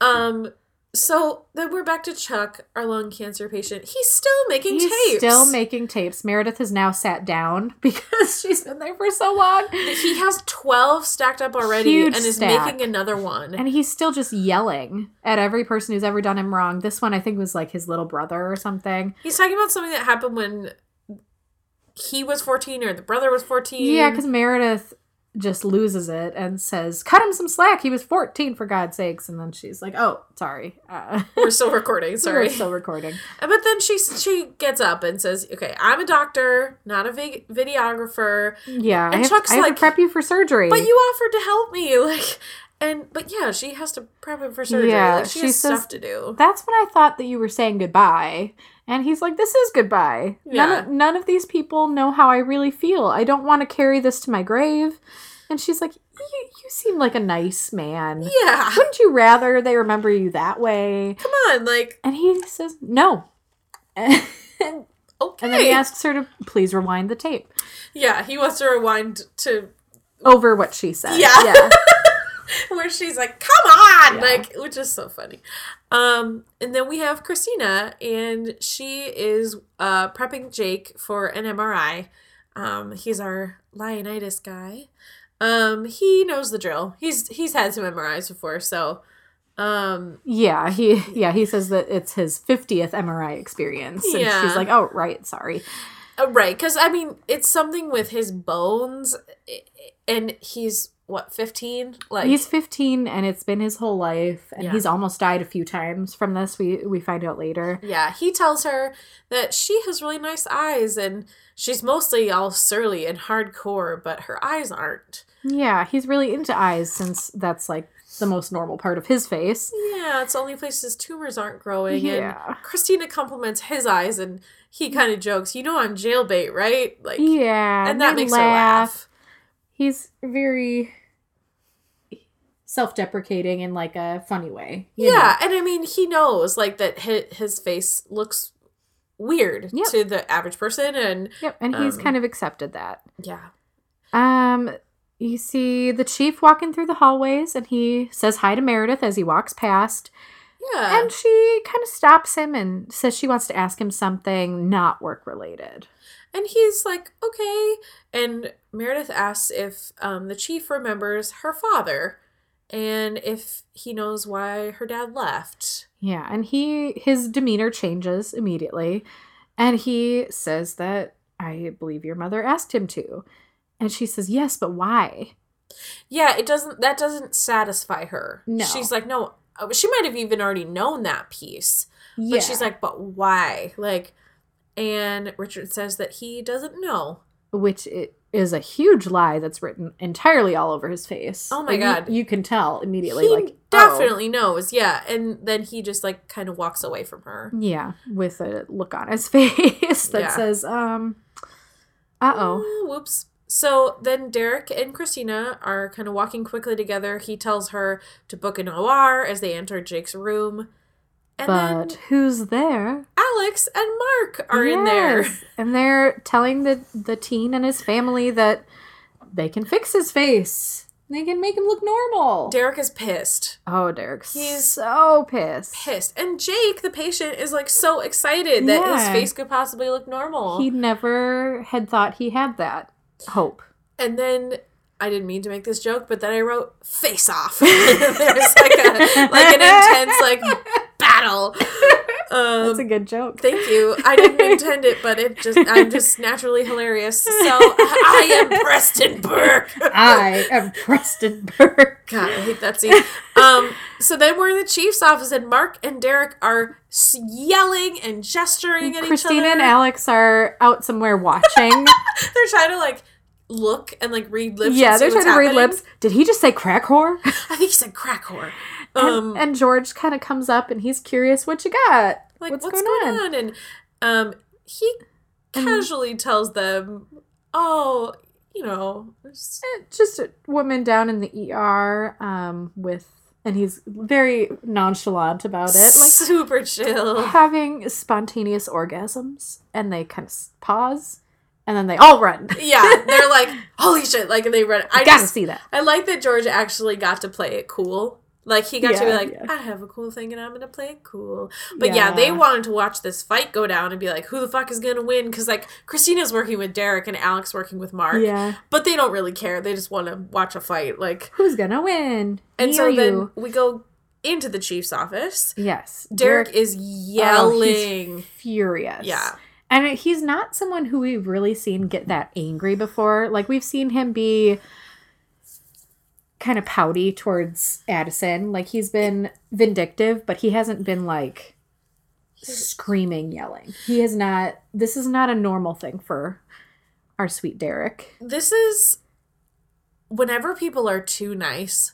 um so then we're back to Chuck, our lung cancer patient. He's still making He's tapes. still making tapes. Meredith has now sat down *laughs* because she's been there for so long. he has 12 stacked up already Huge and is stack. making another one. And he's still just yelling at every person who's ever done him wrong. This one, I think, was like his little brother or something. He's talking about something that happened when he was 14 or the brother was 14. Yeah, because Meredith just loses it and says, Cut him some slack. He was 14, for God's sakes. And then she's like, Oh, sorry. Uh, *laughs* we're still recording, sorry. We're still recording. *laughs* But then she she gets up and says, "Okay, I'm a doctor, not a vi- videographer, Yeah. And I have, Chuck's I have like, to prep you for surgery. but you offered to help me." *laughs* Like and but yeah, she has to prep him for surgery. Yeah, like, she, she has says- stuff to do. That's when I thought that you were saying goodbye. And he's like, This is goodbye. None, of, none of these people know how I really feel. I don't want to carry this to my grave. And she's like, You, you seem like a nice man. Yeah. Wouldn't you rather they remember you that way? Come on, like And he says, No. *laughs* And, okay. and then he asks her to please rewind the tape yeah, he wants to rewind to over what she said. Yeah. yeah. *laughs* where she's like, "Come on!" Yeah. like which is so funny. Um, and then we have Cristina, and she is uh prepping Jake for an MRI. Um, he's our Leontiasis guy. Um, he knows the drill. He's he's had some MRIs before, so um, Yeah, he yeah, he says that it's his 50th MRI experience. And Yeah. she's like, "Oh, right, sorry." uh, right, because I mean, it's something with his bones, and he's what fifteen, like he's 15 and it's been his whole life and Yeah. he's almost died a few times from this. We we find out later. Yeah, he tells her that she has really nice eyes and she's mostly all surly and hardcore, but her eyes aren't. Yeah, he's really into eyes since that's like the most normal part of his face. Yeah, it's the only place his tumors aren't growing. Yeah. And Cristina compliments his eyes and he kind of jokes, You know, I'm jailbait, right? Like, Yeah, and that makes her laugh. He's very self-deprecating in like a funny way. you Yeah, and I mean, he knows like that his, his face looks weird Yep. to the average person. And? Yep, and he's Um, kind of accepted that. yeah, Um, you see the chief walking through the hallways, and he says hi to Meredith as he walks past, yeah. and she kind of stops him and says she wants to ask him something not work related. And he's like, okay. And Meredith asks if um, the chief remembers her father and if he knows why her dad left. Yeah, and he his demeanor changes immediately, and he says that I believe your mother asked him to, and she says yes, but why? Yeah, it doesn't, that doesn't satisfy her. No. She's like, no, uh, she might have even already known that piece. Yeah, But she's like, but why? Like, and Richard says that he doesn't know. which it is a huge lie that's written entirely all over his face. Oh my Like, God. You, can tell immediately. he like oh. definitely knows, yeah. And then he just like kind of walks away from her. oh, yeah, with a look on his *laughs* face that Yeah. says, um, uh oh. Whoops. So then Derek and Cristina are kind of walking quickly together. He tells her to book an OR as they enter Jake's room. And But then who's there? Alex and Mark are in there. *laughs* And they're telling the, the teen and his family that they can fix his face. They can make him look normal. Derek is pissed. oh, Derek's He's so pissed. Pissed. And Jake, the patient, is like so excited that his face could possibly look normal. He never had thought he had that hope. and then I didn't mean to make this joke, but then I wrote face off. *laughs* There's like a like an intense like *laughs* battle. Um, That's a good joke. Thank you. I didn't *laughs* intend it, but it just I'm just naturally hilarious. So I am Preston Burke. I am Preston Burke. God, I hate that scene. Um, so then we're in the chief's office, and Mark and Derek are yelling and gesturing at Cristina each other. and Alex are out somewhere watching. *laughs* they're trying to like look and like read lips. yeah, they're trying to read lips. Did he just say crack whore? I think he said crack whore. And- Um, and, George kind of comes up and he's curious what you got. like what's, what's, going, on? And um, he And- casually tells them, "Oh, you know, it's- Eh, Just a woman down in the ER um, with, and he's very nonchalant about it, like super chill." *laughs* having spontaneous orgasms, and they kind of pause, and then they all run. *laughs* yeah, they're like, "Holy shit!" Like and they run. I Gotta just, see that. I like that George actually got to play it cool. Like he got to be like, yeah. I have a cool thing and I'm gonna play it cool. But yeah. Yeah. they wanted to watch this fight go down and be like, who the fuck is gonna win? Because like Cristina's working with Derek and Alex working with Mark. Yeah. But they don't really care. They just want to watch a fight. Like, Who's gonna win? and Me so then you? we go into the chief's office. Yes, Derek, is oh, yelling. he's furious. yeah. And he's not someone who we've really seen get that angry before. Like we've seen him be kind of pouty towards Addison. Like he's been vindictive, but he hasn't been like screaming, yelling. He is not this is not a normal thing for our sweet Derek. This is whenever people are too nice,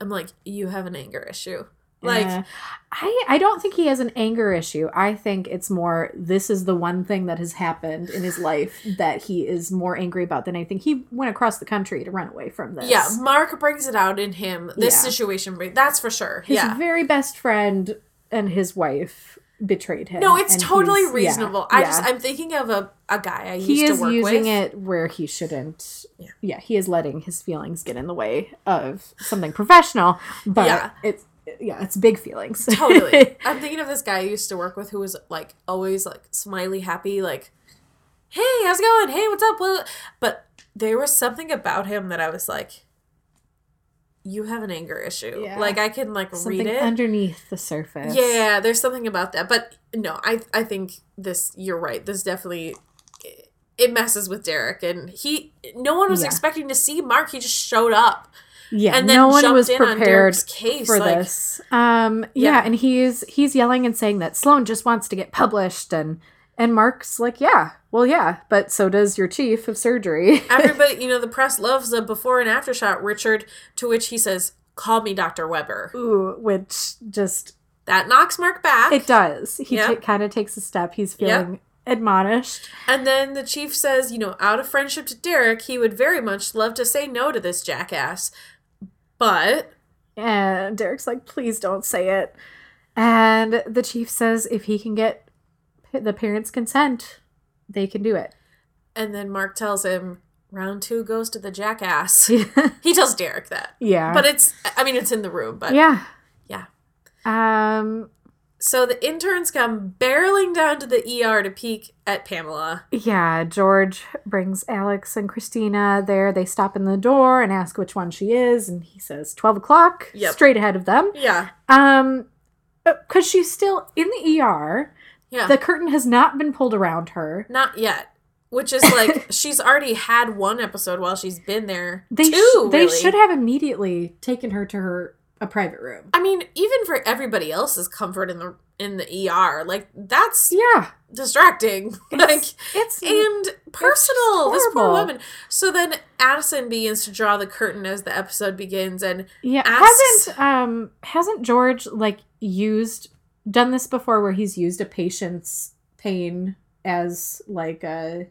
I'm like, you have an anger issue. Like, I I don't think he has an anger issue. I think it's more this is the one thing that has happened in his life *sighs* that he is more angry about than anything. He went across the country to run away from this. yeah, Mark brings it out in him. This Yeah. situation, that's for sure. his yeah. very best friend and his wife betrayed him. No, it's totally he's- yeah, reasonable. I just I'm thinking of a, a guy I used he is using with. it where he shouldn't. Yeah. Yeah. he is letting his feelings get in the way of something professional. But Yeah. it's yeah, it's big feelings. totally. *laughs* I'm thinking of this guy I used to work with who was like always like smiley, happy, like, "Hey, how's it going? Hey, what's up?" But there was something about him that I was like, "You have an anger issue." Yeah. Like I can like something read it. underneath the surface. Yeah, there's something about that. But no, I I think this you're right. This definitely it messes with Derek and he no one was Yeah. expecting to see Mark. He just showed up. Yeah, And then no one was on prepared Derek's case, for like- this. Um, yeah. Yeah. and he's he's yelling and saying that Sloan just wants to get published, and and Mark's like, yeah, well, yeah, but so does your chief of surgery. *laughs* Everybody, you know, the press loves a before and after shot, Richard, to which he says, Call me Dr. Weber. Ooh, which just That knocks Mark back. it does. He Yep. ta- kind of takes a step. He's Yep. feeling admonished. and then the chief says, you know, out of friendship to Derek, he would very much love to say no to this jackass. But And Derek's like, please don't say it. And the chief says if he can get the parents' consent, they can do it. and then Mark tells him, round two goes to the jackass. *laughs* he tells Derek that. yeah. But it's I mean it's in the room, but yeah. yeah. Um, So the interns come barreling down to the ER to peek at Pamela. yeah, George brings Alex and Cristina there. They stop in the door and ask which one she is, and he says 12 o'clock, Yep. straight ahead of them. Yeah. Um, because she's still in the ER. Yeah. The curtain has not been pulled around her. Not yet. Which is like *laughs* she's already had one episode while she's been there. They Two, sh- they really. should have immediately taken her to her a private room. I mean, even for everybody else's comfort in the in the ER, like that's Yeah, distracting. *laughs* like It's and personal. This poor woman. So then Addison begins to draw the curtain as the episode begins, and yeah. asks- Hasn't um hasn't George like used done this before where he's used a patient's pain as like a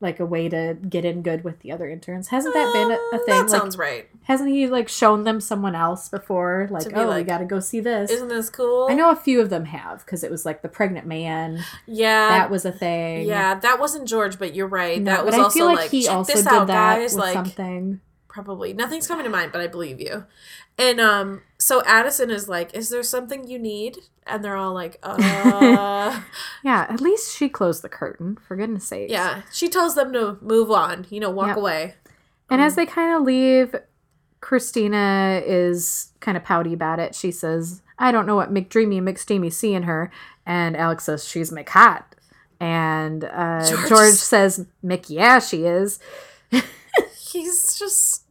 like a way to get in good with the other interns? Hasn't that been a, a Uh, thing? That like, sounds right. hasn't he like shown them someone else before? Like, be oh, we got to go see this. Isn't this cool? I know a few of them have because it was like the pregnant man. Yeah. that was a thing. yeah, that wasn't George, but you're right. No, that was also feel like, like, he also did out, that guys. with Like something. Probably nothing's coming to mind, but I believe you. And um, so Addison is like, "Is there something you need?" And they're all like, *laughs* "Uh." Yeah, at least she closed the curtain. For goodness sake. yeah. She tells them to move on. You know, walk Yep. away. And Um, as they kind of leave, Cristina is kind of pouty about it. She says, I don't know what McDreamy and McSteamy see in her. And Alex says, she's McHot. And uh, George George, says, Mick, yeah, she is. *laughs* He's just.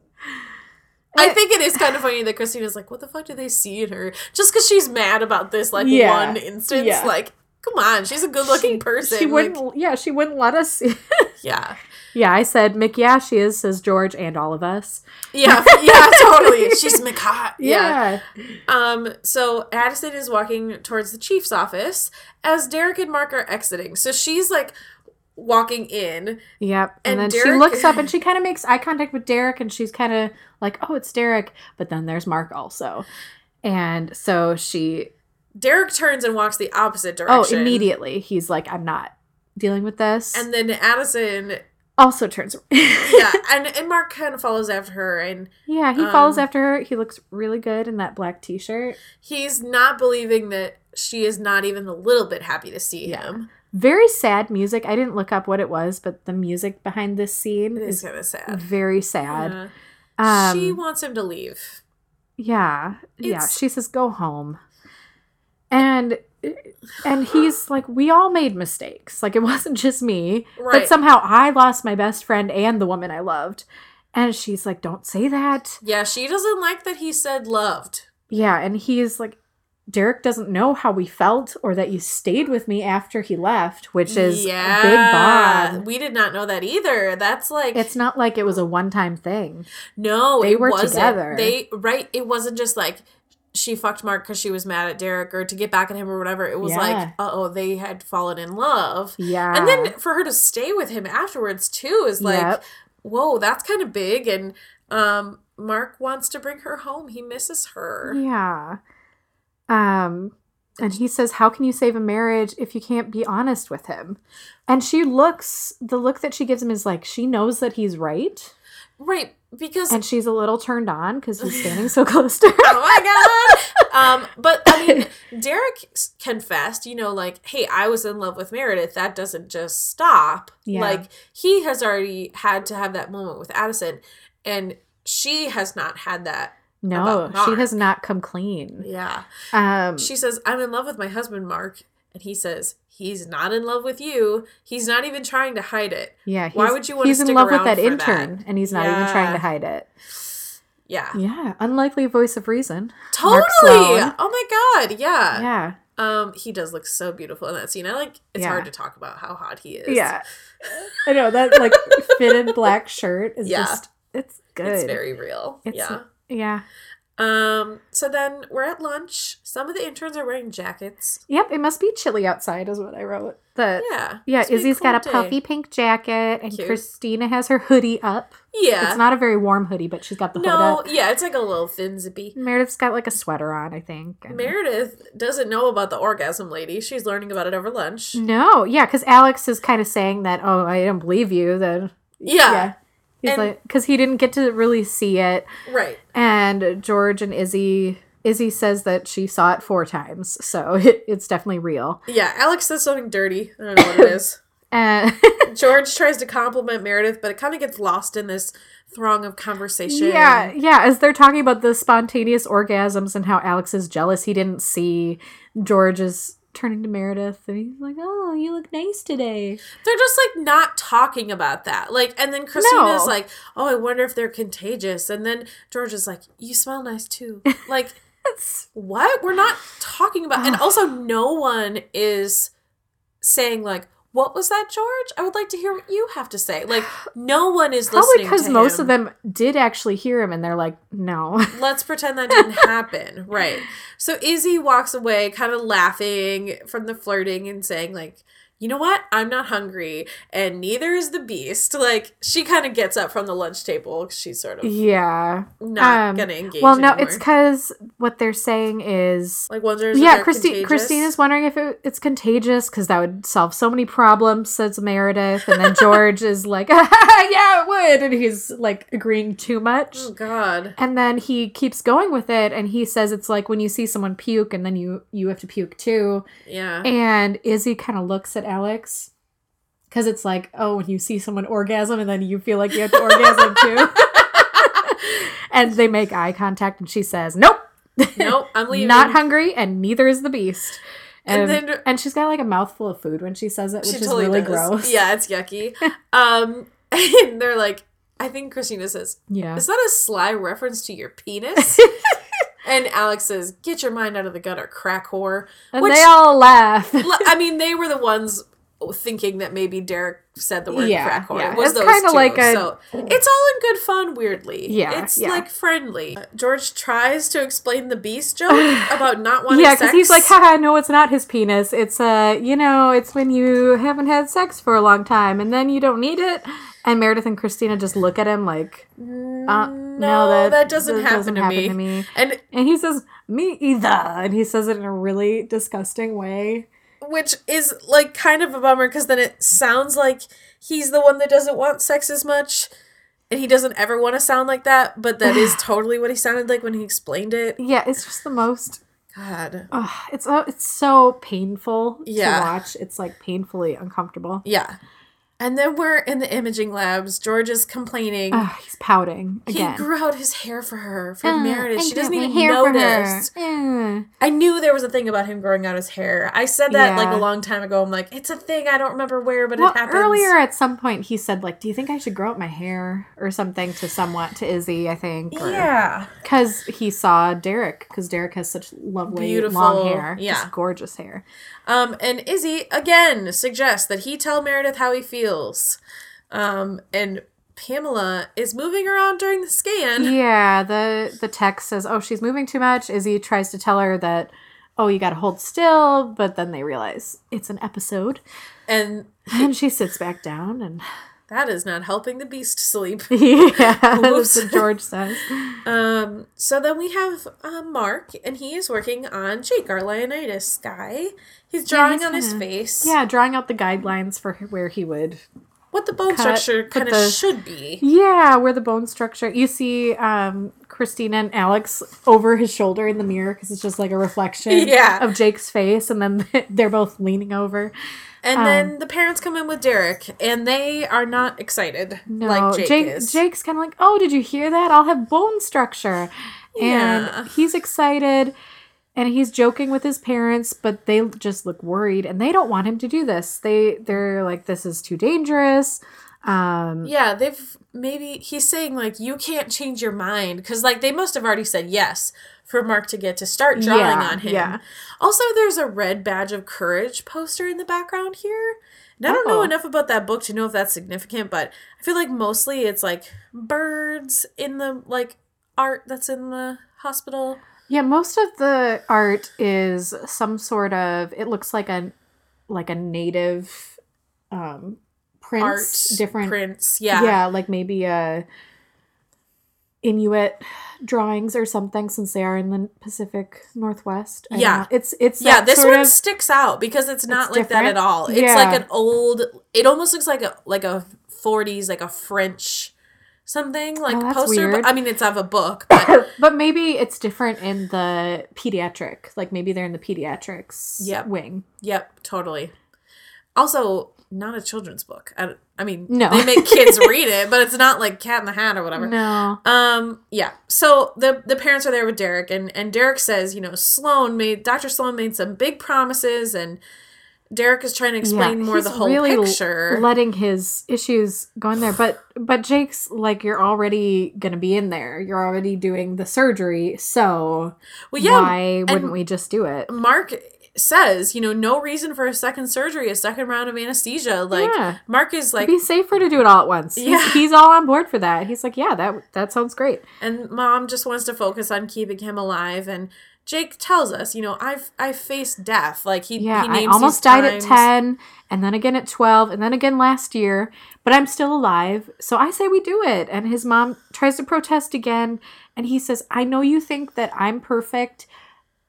I think it is kind of funny that Cristina's like, "What the fuck do they see in her?" Just because she's mad about this, like Yeah. one instance, Yeah. like, come on, she's a good-looking person. She wouldn't, yeah, she wouldn't let us see. *laughs* yeah, yeah, I said, Mick, yeah, she is, says George and all of us. yeah, yeah, totally. *laughs* She's McHot. Yeah. Yeah. Um. So Addison is walking towards the chief's office as Derek and Mark are exiting. So she's like walking in. Yep. And, And then she looks up *laughs* and she kind of makes eye contact with Derek and she's kind of like, oh, it's Derek. But then there's Mark also. And so she, Derek turns and walks the opposite direction. oh, immediately he's like, I'm not dealing with this. And then Addison, also turns. *laughs* yeah, and and Mark kind of follows after her, and yeah, he follows Um, after her. He looks really good in that black t shirt. he's not believing that she is not even a little bit happy to see Yeah. him. Very sad music. I didn't look up what it was, but the music behind this scene It is is kind of sad. very sad. Yeah. Um, she wants him to leave. Yeah. Yeah. She says, go home. And and he's like, we all made mistakes. Like it *laughs* wasn't just me. Right. But somehow I lost my best friend and the woman I loved. And she's like, don't say that. Yeah, she doesn't like that he said loved. Yeah. And he's like, Derek doesn't know how we felt or that you stayed with me after he left, which is a big bond. We did not know that either. That's like It's not like it was a one time thing. no, they it were wasn't. together. They right. It wasn't just like she fucked Mark because she was mad at Derek or to get back at him or whatever. It was Yeah. like, uh oh, they had fallen in love. Yeah. And then for her to stay with him afterwards too is like, Yep. whoa, that's kind of big. And um, Mark wants to bring her home. He misses her. Yeah. Um and he says, "How can you save a marriage if you can't be honest with him?" And she looks the look that she gives him is like she knows that he's right, Right, because and she's a little turned on cuz he's *laughs* standing so close to her. oh my god. um, but I mean, *laughs* Derek confessed, you know, like, hey, I was in love with Meredith. That doesn't just stop. Yeah. Like he has already had to have that moment with Addison, and she has not had that. No, she has not come clean. Yeah. Um She says, I'm in love with my husband, Mark. And he says, he's not in love with you. He's not even trying to hide it. yeah, why would you wanna He's in love with that intern and he's not even trying to hide it. Yeah. Yeah, unlikely voice of reason. Totally. Oh my god. Yeah. Yeah. Um, he does look so beautiful in that scene. I like it's Yeah. hard to talk about how hot he is. Yeah. *laughs* I know that like fitted black shirt is Yeah. just it's good. It's very real. It's- yeah. Yeah. Um, so then we're at lunch. Some of the interns are wearing jackets. Yep, it must be chilly outside, is what I wrote. The Yeah. yeah, Izzie's got a cool puffy day. pink jacket, and Cute. Cristina has her hoodie up. Yeah. It's not a very warm hoodie, but she's got the hood no, up. yeah, it's like a little thin zippy. Meredith's got like a sweater on, I think. and- Meredith doesn't know about the orgasm lady. She's learning about it over lunch. No, yeah, because Alex is kind of saying that. Oh, I don't believe you. That Yeah. He's And- like because he didn't get to really see it, Right. and George and Izzie. Izzie says that she saw it four times, so *laughs* it, it's definitely real. Yeah, Alex says something dirty. I don't know what it is. *laughs* And *laughs* George tries to compliment Meredith, but it kind of gets lost in this throng of conversation. Yeah, yeah. As they're talking about the spontaneous orgasms and how Alex is jealous, he didn't see George is turning to Meredith and he's like, "Oh, you look nice today." They're just like not talking about that. Like, and then Cristina's No. like, "Oh, I wonder if they're contagious." And then George is like, "You smell nice too." *laughs* Like, what? We're not talking about. And also, no one is saying like, "What was that, George? I would like to hear what you have to say." Like no one is Probably listening because most of them did actually hear him and they're like, no. *laughs* Let's pretend that didn't happen. Right. So Izzie walks away kind of laughing from the flirting and saying like, "You know what? I'm not hungry and neither is the beast." Like she kind of gets up from the lunch table. she's sort of yeah. not Um, to engage Well, no, anymore. it's because what they're saying is. like wonders Yeah, Christine. contagious. Cristina's wondering if it, it's contagious because that would solve so many problems. Says Meredith, and then George is like, *laughs* "Yeah, it would," and he's like agreeing too much. Oh god. And then he keeps going with it, and he says it's like when you see someone puke, and then you you have to puke too. Yeah. And Izzie kind of looks at Alex because it's like, oh, when you see someone orgasm, and then you feel like you have to orgasm too. *laughs* and they make eye contact, and she says, "Nope, nope, I'm *laughs* leaving. not hungry, and neither is the beast." And And, then- and she's got like a mouthful of food when she says it, which is totally really does. gross. Yeah, it's yucky. *laughs* um, and they're like, I think Cristina says, yeah. "Is that a sly reference to your penis?" And Alex says, "Get your mind out of the gutter, crack whore." And Which- they all laugh. I *laughs* mean, they were the ones thinking that maybe Derek said the word Yeah, crack whore. yeah. It was It's kinda two. like a- so it's all in good fun. Weirdly, Yeah, it's yeah. like friendly. George tries to explain the beast joke *sighs* about not wanting yeah, because he's like, haha, no, it's not his penis. It's, uh, you know, it's when you haven't had sex for a long time and then you don't need it. And Meredith and Cristina just look at him like, uh, no, no, that, doesn't, that happen, to, me. to me. And And he says, me either. And he says it in a really disgusting way. which is like kind of a bummer because then it sounds like he's the one that doesn't want sex as much and he doesn't ever want to sound like that but that is *sighs* totally what he sounded like when he explained it Yeah, it's just the most. god Ugh, it's uh, it's so painful Yeah. to watch. It's like painfully uncomfortable. yeah and then we're in the imaging labs george is complaining Ugh, he's pouting he grew out his hair for her for Uh, meredith she doesn't even hair for her. notice Uh. i knew there was a thing about him growing out his hair i said that like a long time ago i'm like it's a thing i don't remember where but Well, it happens earlier at some point he said like, "Do you think I should grow out my hair or something?" To somewhat to Izzie, I think. yeah because he saw Derek because Derek has such lovely Beautiful, long hair, yeah. just gorgeous hair. Um, and Izzie again suggests that he tell Meredith how he feels. Um, and Pamela is moving around during the scan. *laughs* Yeah, the the text says, "Oh, she's moving too much." Izzie tries to tell her that, "Oh, you got to hold still," but then they realize it's an episode, And and she sits back down and *sighs* that is not helping the beast sleep. *laughs* yeah, *laughs* that's what George says. Um, so then we have uh, Mark, and he is working on Jake, our Leontiasis guy. He's drawing he's on his face Yeah, drawing out the guidelines for where he would. what the bone cut- structure kind of should be. Yeah, where the bone structure. You see, um, Cristina and Alex over his shoulder in the mirror because it's just like a reflection *laughs* Yeah. of Jake's face, and then *laughs* they're both leaning over. And Um, then the parents come in with Derek, and they are not excited No, like Jake, Jake, is. Jake's kind of like, "Oh, did you hear that? I'll have bone structure," Yeah. and he's excited, and he's joking with his parents, but they just look worried, and they don't want him to do this. They they're like, "This is too dangerous." Um, Yeah, they've maybe he's saying like you can't change your mind because like they must have already said yes for Mark to get to start drawing Yeah, on him. yeah. Also, there's a red badge of courage poster in the background here. And I don't know Oh. enough about that book to know if that's significant, but I feel like mostly it's like birds in the like art that's in the hospital. Yeah, most of the art is some sort of it looks like a like a native um prints, art different prints. yeah. Yeah. like maybe a Inuit drawings or something since they are in the Pacific Northwest. I Yeah. know. It's it's Yeah, this one of sticks out because it's not It's like that at all. It's Yeah. like an old. It almost looks like a like a forties like a French something like Oh, poster. weird. But, I mean, it's of a book, but *laughs* but maybe it's different in the pediatric. Like maybe they're in the pediatrics Yep. wing. yep, totally. Also, not a children's book. I, I mean, No. they make kids *laughs* read it, but it's not like Cat in the Hat or whatever. No. Um, yeah. So the the parents are there with Derek, and and Derek says, you know, Sloan made Dr. Sloan made some big promises, and Derek is trying to explain more he's the whole really picture. letting his issues go in there but but jake's like you're already gonna be in there you're already doing the surgery so well, yeah, why wouldn't we just do it Mark says, you know, no reason for a second surgery, a second round of anesthesia. Like Yeah. Mark is like, It'd be safer to do it all at once. Yeah. He's, he's all on board for that. He's like, yeah, that that sounds great. and mom just wants to focus on keeping him alive. And Jake tells us, you know, I've I've faced death. Like he, Yeah, he I almost died at 10 and then again at 12 and then again last year, but I'm still alive. So I say we do it. And his mom tries to protest again and he says, "I know you think that I'm perfect,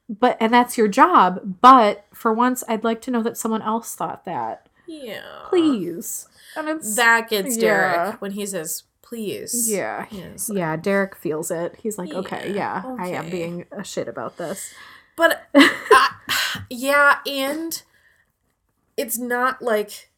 but and that's your job, but for once I'd like to know that someone else thought that. Yeah, Please." And it's That gets Derek Yeah. when he says, "Please." yeah. Yes. Yeah, Derek feels it. He's like, "Okay, Yeah, yeah, I am being a shit about this." But *laughs* uh, yeah, and it's not like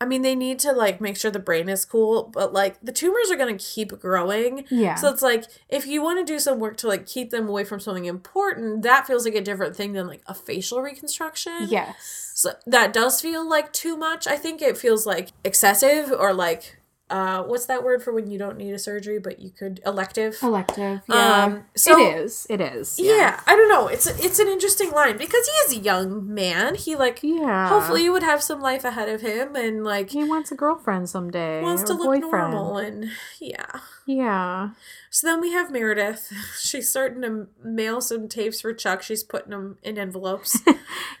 I mean they need to like make sure the brain is cool, but like the tumors are going to keep growing. Yeah. So it's like if you want to do some work to like keep them away from something important, that feels like a different thing than like a facial reconstruction. yes. So that does feel like too much. I think it feels like excessive or like uh what's that word for when you don't need a surgery but you could elective? Elective. Yeah. Um, so- it is. It is. Yeah. I don't know. It's it's an interesting line because he is a young man. He like Yeah. hopefully he would have some life ahead of him and like he wants a girlfriend someday. wants to look boyfriend. normal and yeah. Yeah. So then we have Meredith. *laughs* She's starting to mail some tapes for Chuck. She's putting them in envelopes. *laughs*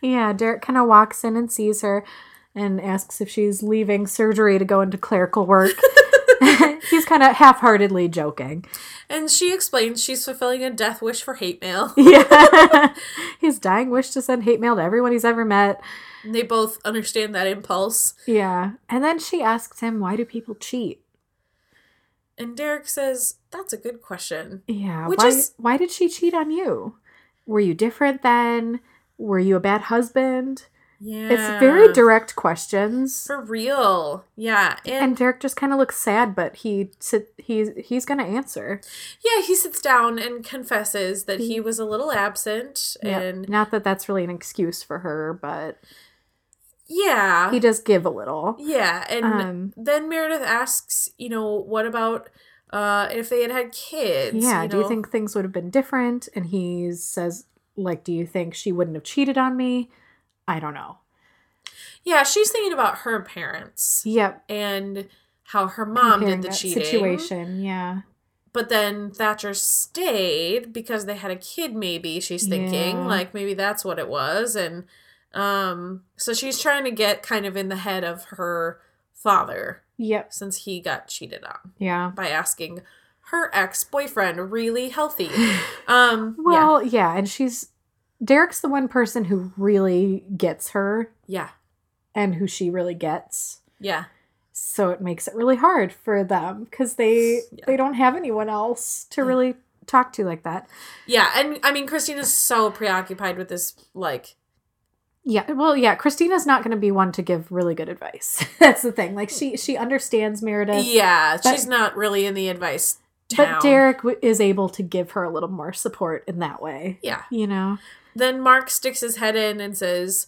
Yeah. Derek kind of walks in and sees her and asks if she's leaving surgery to go into clerical work. *laughs* *laughs* He's kind of half heartedly joking. and she explains she's fulfilling a death wish for hate mail. *laughs* Yeah. His dying wish to send hate mail to everyone he's ever met. They both understand that impulse. Yeah. And then she asks him, why do people cheat? And Derek says, That's a good question. Yeah. Which why, is- why did she cheat on you? Were you different then? Were you a bad husband? Yeah. It's very direct questions. For real. Yeah. And, and Derek just kind of looks sad, but he sit, he's he's gonna answer. yeah, he sits down and confesses that he was a little absent. Yeah. And Not that that's really an excuse for her, but yeah. he does give a little. Yeah. And Um, then Meredith asks, you know, what about uh if they had had kids? yeah. do you think things would have been different? And he says, like, do you think she wouldn't have cheated on me? I don't know. Yeah, she's thinking about her parents Yep. and how her mom comparing did the cheating. situation. Yeah. But then Thatcher stayed because they had a kid, maybe, she's thinking. Yeah. Like maybe that's what it was. And um so she's trying to get kind of in the head of her father Yep. since he got cheated on Yeah. by asking her ex-boyfriend really healthy. *laughs* Um yeah. Well, yeah. and she's Derek's the one person who really gets her Yeah. and who she really gets. Yeah. so it makes it really hard for them because they Yeah. they don't have anyone else to Yeah. really talk to like that Yeah, and I mean Cristina's so preoccupied with this like yeah well yeah cristina's not going to be one to give really good advice *laughs* that's the thing like she she understands meredith Yeah, But- she's not really in the advice town. but derek w- is able to give her a little more support in that way Yeah. you know Then Mark sticks his head in and says,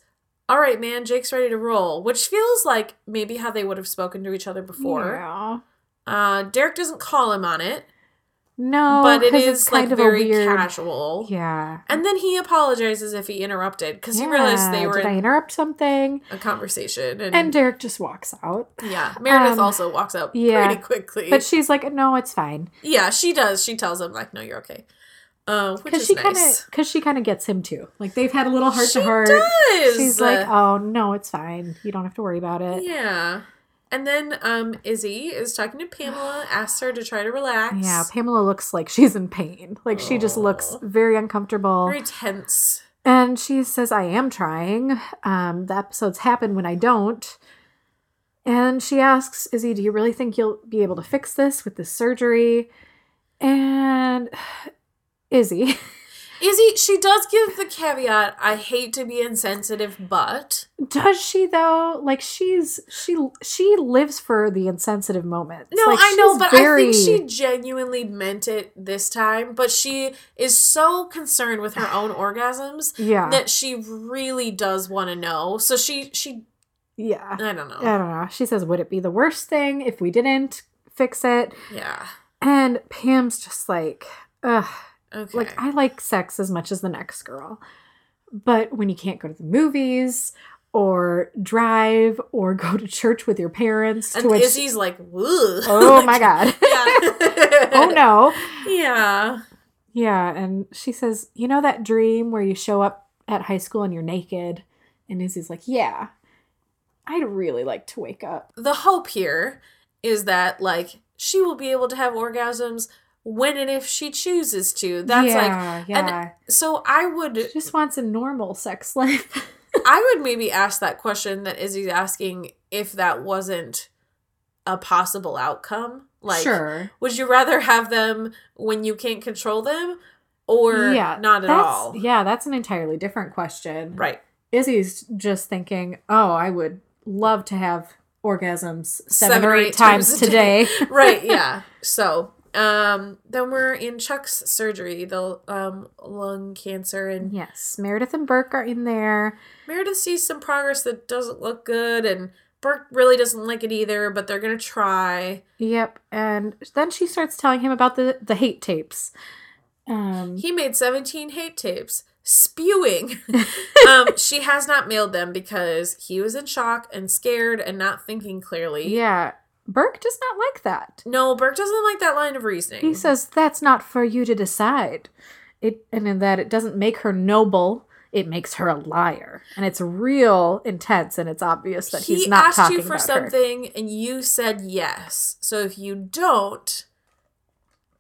All right, man, Jake's ready to roll, which feels like maybe how they would have spoken to each other before. yeah. Uh, Derek doesn't call him on it, no but it is like very weird casual. yeah And then he apologizes if he interrupted because he realized they were did i interrupt something a conversation. And, and derek just walks out yeah, Meredith um, also walks out yeah, pretty quickly. but she's like no it's fine yeah, she does. She tells him, like, No, you're okay. Uh, because she nice. kind of because she kind of gets him too like they've had a little heart to heart does. she's like oh no it's fine you don't have to worry about it Yeah. And then um Izzie is talking to Pamela, asks her to try to relax. yeah pamela looks like she's in pain like she just looks very uncomfortable Very tense. and she says i am trying um the episodes happen when i don't and she asks izzie do you really think you'll be able to fix this with this surgery and izzie Izzie, she does give the caveat, I hate to be insensitive, but Does she though? Like she's she she lives for the insensitive moments. No, Like, I know, but very- I think she genuinely meant it this time. But she is so concerned with her *sighs* own orgasms yeah that she really does want to know. So she she yeah. I don't know. I don't know. She says, "Would it be the worst thing if we didn't fix it?" Yeah. And Pam's just like, "Ugh." Okay. Like I like sex as much as the next girl, But when you can't go to the movies or drive or go to church with your parents, And to which Izzie's like, Ugh. oh *laughs* my god, *laughs* Yeah. *laughs* oh no, Yeah. yeah. And she says, you know that dream where you show up at high school and you're naked, and Izzie's like, yeah, I'd really like to wake up. The hope here is that like she will be able to have orgasms when and if she chooses to. That's like yeah, yeah. so I would she just wants a normal sex *laughs* life. I would maybe ask that question that Izzie's asking if that wasn't a possible outcome. Like sure. would you rather have them when you can't control them or yeah, not at all? Yeah, that's an entirely different question. Right. Izzie's just thinking, oh, I would love to have orgasms seven, or eight, times, a day. today. right, *laughs* yeah. So, um then we're in Chuck's surgery, the um lung cancer and yes, Meredith and Burke are in there. Meredith sees some progress that doesn't look good and Burke really doesn't like it either, but they're going to try. Yep, and then she starts telling him about the the hate tapes. Um, He made 17 hate tapes spewing. *laughs* um, she has not mailed them because he was in shock and scared and not thinking clearly. yeah, Burke does not like that. No, Burke doesn't like that line of reasoning. He says that's not for you to decide. It and in that it doesn't make her noble. It makes her a liar, and it's real intense, and it's obvious that he's not talking about he asked you for about her. something and you said yes. So if you don't,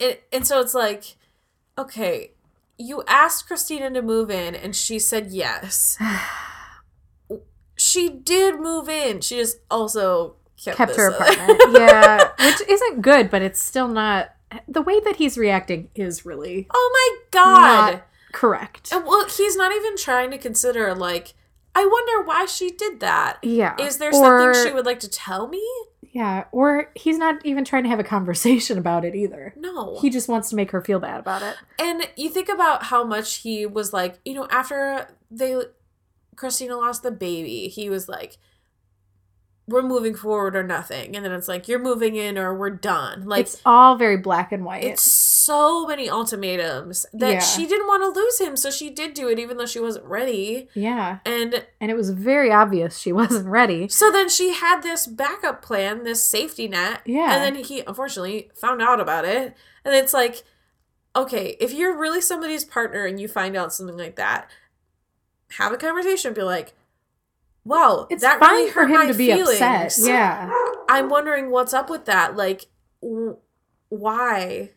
it, and so it's like, okay, you asked Cristina to move in and she said yes. *sighs* she did move in. She just also kept, kept her apartment. *laughs* yeah, which isn't good, but it's still not. The way that he's reacting is really oh my god. not correct. And, well, he's not even trying to consider like. I wonder why she did that. Yeah. Is there Or- something she would like to tell me? Yeah, or he's not even trying to have a conversation about it either. No. He just wants to make her feel bad about it. And you think about how much he was like, you know, after they Cristina lost the baby, he was like, We're moving forward or nothing. And then it's like, You're moving in or we're done. Like it's all very black and white. it's so many ultimatums that Yeah. she didn't want to lose him, so she did do it even though she wasn't ready. yeah, And and it was very obvious she *laughs* wasn't ready. so then she had this backup plan, this safety net. Yeah. And then he unfortunately found out about it. And it's like, okay, if you're really somebody's partner and you find out something like that, have a conversation. Be like, wow, It's that fine really for hurt him to be feelings. upset. Yeah, I'm wondering what's up with that. Like, w- why?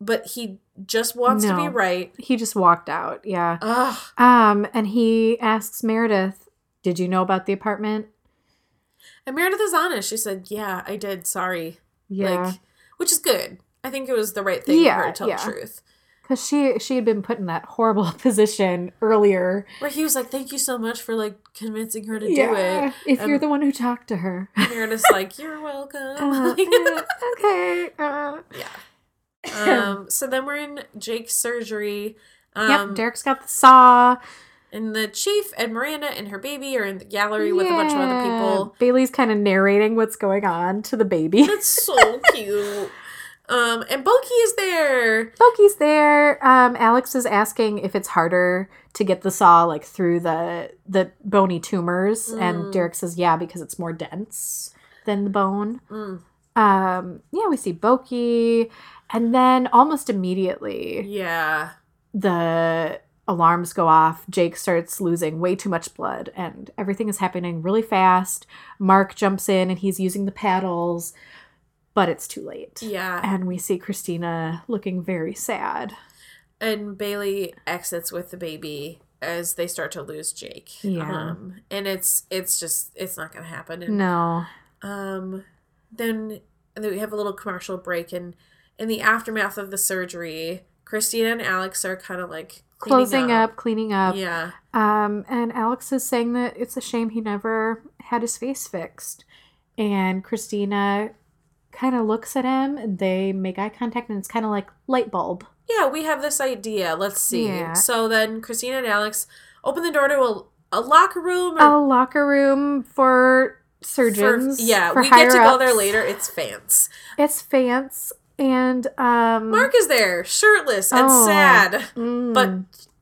But he just wants to be right. he just walked out. Yeah. Ugh. Um, and he asks Meredith, "Did you know about the apartment?" And Meredith is honest. She said, yeah, I did. Sorry. Yeah, Like, which is good. I think it was the right thing Yeah, for her to tell yeah. the truth. Because she she had been put in that horrible *laughs* position earlier. Where he was like, "Thank you so much for like convincing her to do it." if you're Um, the one who talked to her. you're just *laughs* like, "You're welcome." Uh, *laughs* okay. Uh. Yeah um, so then we're in Jake's surgery. Um, yep, Derek's got the saw. and the chief and Miranda and her baby are in the gallery with a bunch of other people. Bailey's kind of narrating what's going on to the baby. That's so cute. Um, and Bokhee is there. Loki's there. Um, Alex is asking if it's harder to get the saw like through the the bony tumors, Mm. and Derek says yeah because it's more dense than the bone. Mm, Um, yeah, we see Bokhee, and then almost immediately yeah. the alarms go off. Jake starts losing way too much blood, and everything is happening really fast. Mark jumps in and he's using the paddles, but it's too late. Yeah. And we see Cristina looking very sad. And Bailey exits with the baby as they start to lose Jake. Yeah. Um, and it's it's just it's not gonna happen. And No. Um, then then we have a little commercial break, and in the aftermath of the surgery, Cristina and Alex are kind of like cleaning Closing up. cleaning up. Yeah, Um, and Alex is saying that it's a shame he never had his face fixed. And Cristina kind of looks at him they make eye contact and it's kind of like light bulb. yeah. We have this idea. Let's see. Yeah. So then Cristina and Alex open the door to a, a locker room. A locker room for for- surgeons. yeah, for we get to go there later. It's fans. It's Fance and um Mark is there, shirtless and Oh. sad, mm, but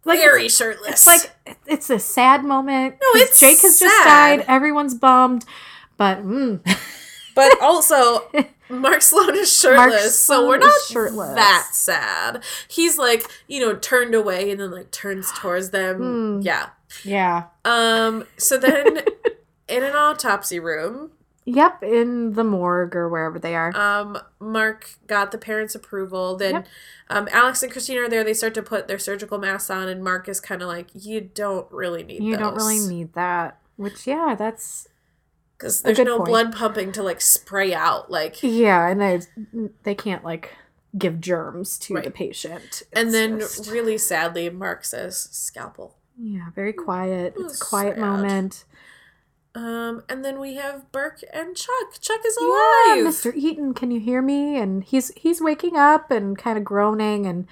Like, very shirtless. It's like it's a sad moment. No, it's Jake has just died. Everyone's bummed, but mm, But *laughs* also, Mark Sloan is shirtless, so Sloan we're not shirtless. that sad. He's like, you know, turned away and then like turns towards them. Hmm. Yeah. yeah. Um. So then, *laughs* in an autopsy room, Yep, in the morgue or wherever they are. um, Mark got the parents' approval. Then, Yep. um, Alex and Cristina are there. They start to put their surgical masks on, and Mark is kind of like, "You don't really need. That. You don't really need that. Which yeah, that's because there's no point. blood pumping to like spray out like yeah, and they they can't like give germs to the Right. patient. and then just- really sadly mark says scalpel yeah, very quiet. Oh, It's a quiet sad. moment. um and then we have burke and chuck chuck is Yeah, alive Mr. Eaton, can you hear me? And he's he's waking up and kind of groaning and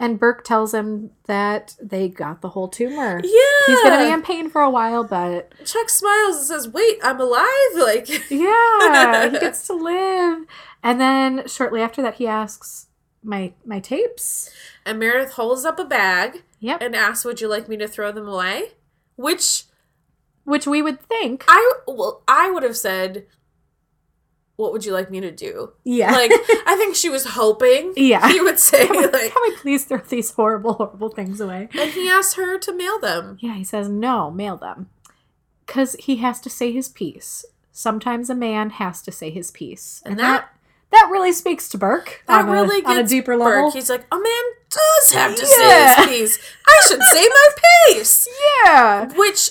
and Burke tells him that they got the whole tumor. yeah He's gonna be in pain for a while, but chuck smiles and says wait i'm alive *laughs* like yeah, he gets *laughs* to live. And then shortly after that, he asks my my tapes. and meredith holds up a bag Yep, and asks would you like me to throw them away which which we would think. i well i would have said what would you like me to do yeah, like i think she was hoping *laughs* Yeah. he would say can, we, like can we please throw these horrible, horrible things away? and he asked her to mail them Yeah, he says no, mail them, because he has to say his piece. Sometimes a man has to say his piece, And and, that- that that really speaks to Burke That on, really a, gets on a deeper Burke. level. He's like, a man does have to Yeah. say his piece. I should say my *laughs* piece. Yeah, Which,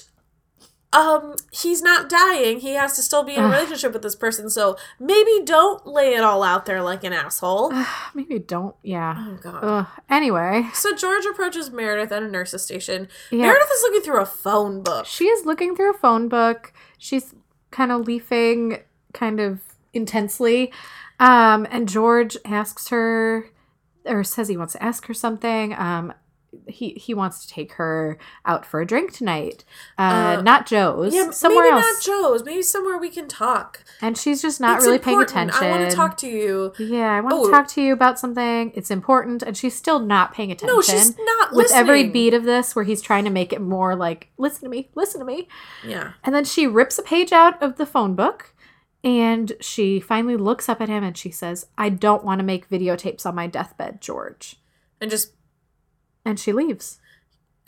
um, he's not dying. He has to still be in a relationship with this person. So maybe don't lay it all out there like an asshole. maybe don't. Yeah. Oh god. Ugh. Anyway, So George approaches Meredith at a nurse's station. yeah. Meredith is looking through a phone book. She is looking through a phone book. She's kind of leafing kind of intensely. Um, and George asks her or says he wants to ask her something. Um, he he wants to take her out for a drink tonight. Uh, Uh, not Joe's. Yeah, somewhere maybe else. not Joe's. Maybe somewhere we can talk. and she's just not It's really paying attention. I want to talk to you. yeah, I want Oh. to talk to you about something. It's important, and she's still not paying attention. No, she's not with listening. every beat of this, where he's trying to make it more like, listen to me, listen to me. Yeah. And then she rips a page out of the phone book and she finally looks up at him and she says, I don't want to make videotapes on my deathbed, George. And just And she leaves.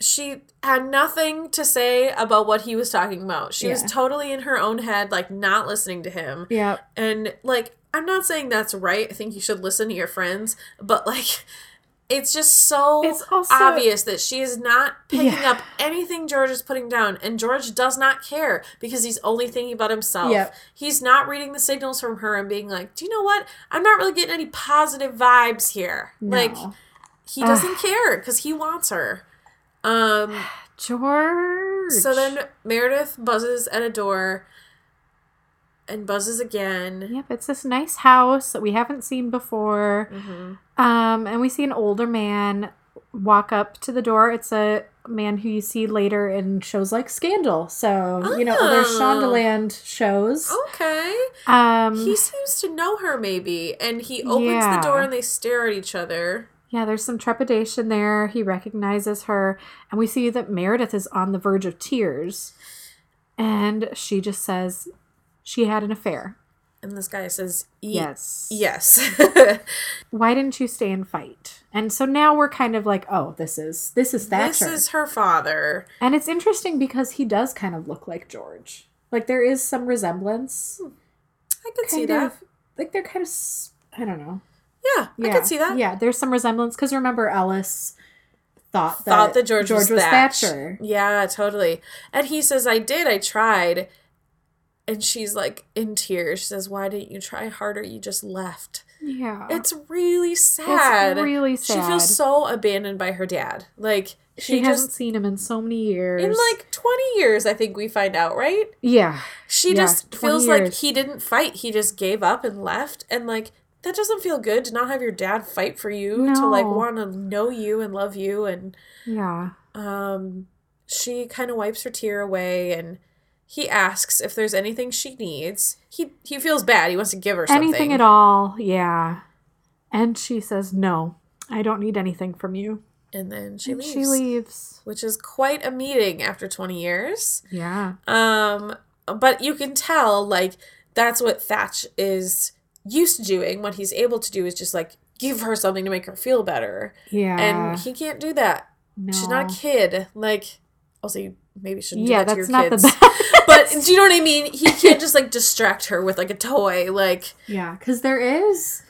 she had nothing to say about what he was talking about. She was totally in her own head, like not listening to him. Yeah. And like, I'm not saying that's right. I think you should listen to your friends, but like, it's just so It's also- obvious that she is not picking Yeah. up anything George is putting down, and George does not care because he's only thinking about himself. Yep. He's not reading the signals from her and being like, "Do you know what? I'm not really getting any positive vibes here." Like, No. He doesn't care because he wants her. Um. *sighs* George. So then Meredith buzzes at a door and buzzes again. Yep, it's this nice house that we haven't seen before. Mhm. Um, and we see an older man walk up to the door. It's a man who you see later in shows like Scandal. So, you know, other Oh. Shondaland shows. Okay. Um, He seems to know her maybe, and he opens Yeah. the door and they stare at each other. Yeah, there's some trepidation there. He recognizes her, and we see that Meredith is on the verge of tears. And she just says she had an affair. And this guy says, "Ye- Yes. Yes. *laughs* Why didn't you stay and fight? And so now we're kind of like, oh, this is this is that this is her father. and it's interesting because he does kind of look like George. Like there is some resemblance. I can see Kind that. like they're kind of I don't know. Yeah, I Yeah. can see that. Yeah, there's some resemblance because remember Ellis thought that Thought that George, was, Thatch. Thatcher. Yeah, totally. And he says, I did, I tried. And she's like in tears. She says, Why didn't you try harder? You just left. Yeah. It's really sad. It's really She feels so abandoned by her dad. Like she, she, hasn't just seen him in so many years. in like 20 years I think we find out, right? yeah. She Yeah, just 20 feels like he didn't fight. He just gave up and left and like that doesn't feel good to not have your dad fight for you to like want to know you and love you and Yeah. um she kind of wipes her tear away and he asks if there's anything she needs. He he feels bad. He wants to give her something. Anything at all. Yeah. And she says, No, I don't need anything from you. And then she and leaves. she leaves. Which is quite a meeting after 20 years. Yeah. Um, but you can tell, like, that's what Thatch is used to doing. What he's able to do is just, like, give her something to make her feel better. Yeah. And he can't do that. no. She's not a kid. Like, also, you maybe shouldn't Yeah, do that to that's your not kids. the best. *laughs* but do you know what I mean? He can't just, like, distract her with, like, a toy. Like, Yeah, because there is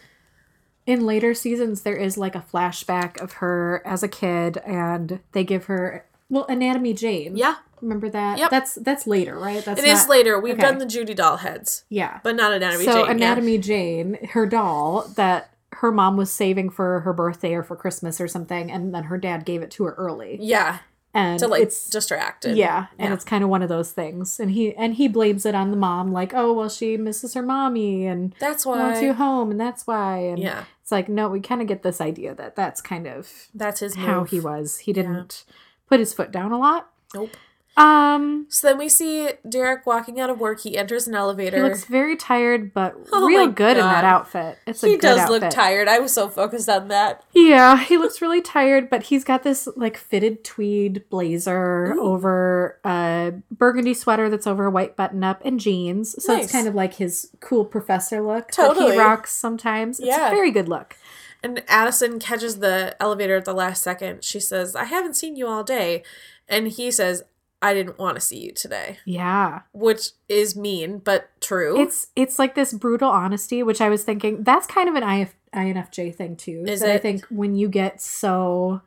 in later seasons there is like a flashback of her as a kid, and they give her well Anatomy Jane. yeah, remember that? Yep. That's that's later, right? That's it is not- later. We've okay. done the Judy doll heads, Yeah. but not Anatomy so Jane. yeah. Anatomy Jane, her doll that her mom was saving for her birthday or for Christmas or something, and then her dad gave it to her early, Yeah, and to, like, it's distract. and- yeah, and yeah. it's kind of one of those things, and he and he blames it on the mom, like, oh well, she misses her mommy and That's why. wants you home, and that's why, and yeah, It's like no, we kind of get this idea that that's kind of that's his how move. he was. He didn't put his foot down a lot. Nope. Um, So then we see Derek walking out of work. He enters an elevator. he looks very tired, but *laughs* Oh real good in that outfit. It's a he does outfit. look tired. I was so focused on that. Yeah, he looks really tired, but he's got this like fitted tweed blazer Ooh. over a burgundy sweater that's over a white button up and jeans. So Nice. it's kind of like his cool professor look that Totally. he rocks sometimes. It's Yeah. a very good look. And Addison catches the elevator at the last second. She says, I haven't seen you all day. And he says, I didn't want to see you today. Yeah. Which is mean, but true. It's it's like this brutal honesty, which I was thinking that's kind of an IF, INFJ thing too. Is that I think when you get so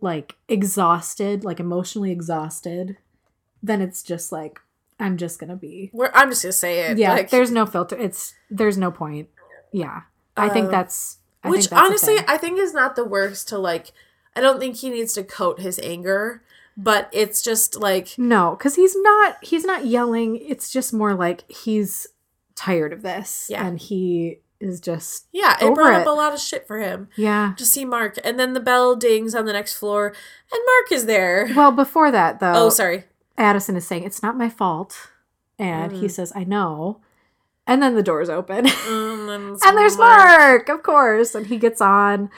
like exhausted, like emotionally exhausted, then it's just like I'm just gonna be. We're, I'm just to say it. Yeah, Like, there's no filter. It's there's no point. Yeah, I think Um, that's. I which think that's honestly. I think is not the worst to like. I don't think he needs to coat his anger, but it's just like, no, because he's not he's not yelling. It's just more like he's tired of this, Yeah. and he is just yeah, it brought it. up a lot of shit for him yeah. to see Mark. And then the bell dings on the next floor, and Mark is there. Well, before that though, oh, sorry. Addison is saying, It's not my fault. And he Mm. says, I know. And then the doors open. *laughs* Um, and, there's Mark, of course. And he gets on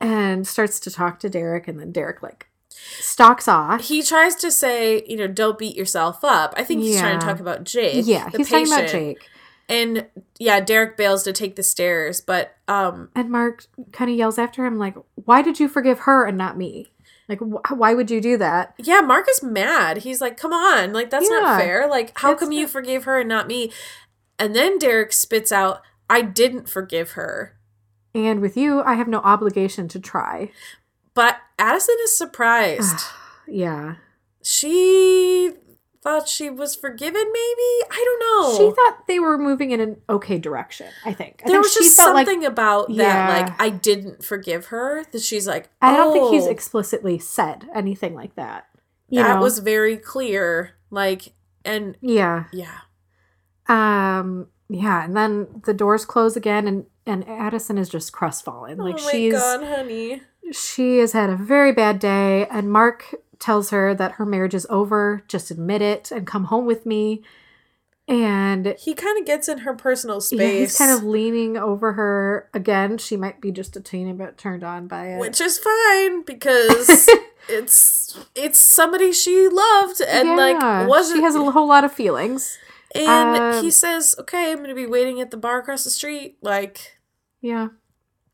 and starts to talk to Derek. And then Derek, like, stalks off. He tries to say, you know, don't beat yourself up. I think he's trying to talk about Jake. yeah, the he's talking about. Jake. And yeah, Derek bails to take the stairs, but um, And Mark kind of yells after him, like, Why did you forgive her and not me? Like, wh- why would you do that? yeah, Mark is mad. He's like, "Come on, like that's Yeah. not fair. Like, how come you forgave her and not me?" And then Derek spits out, "I didn't forgive her." And with you, I have no obligation to try. But Addison is surprised. *sighs* Yeah. she thought she was forgiven. Maybe I don't know. She thought they were moving in an okay direction, I think. I there think was she just felt like something about that, Yeah. like I didn't forgive her. That she's like, I don't think he's "Oh." explicitly said anything like that. You that know? was very clear. Like, and yeah. yeah, Um yeah, and then the doors close again and and Addison is just crestfallen. Like oh my she's god, honey. she has had a very bad day and Mark tells her that her marriage is over, just admit it and come home with me. And He kind of gets in her personal space, yeah, he's kind of leaning over her again. She might be just a teeny bit turned on by it. which is fine because *laughs* it's it's somebody she loved and Yeah, like wasn't. she has a whole lot of feelings. And um, he says, "Okay, I'm gonna be waiting at the bar across the street." Like Yeah.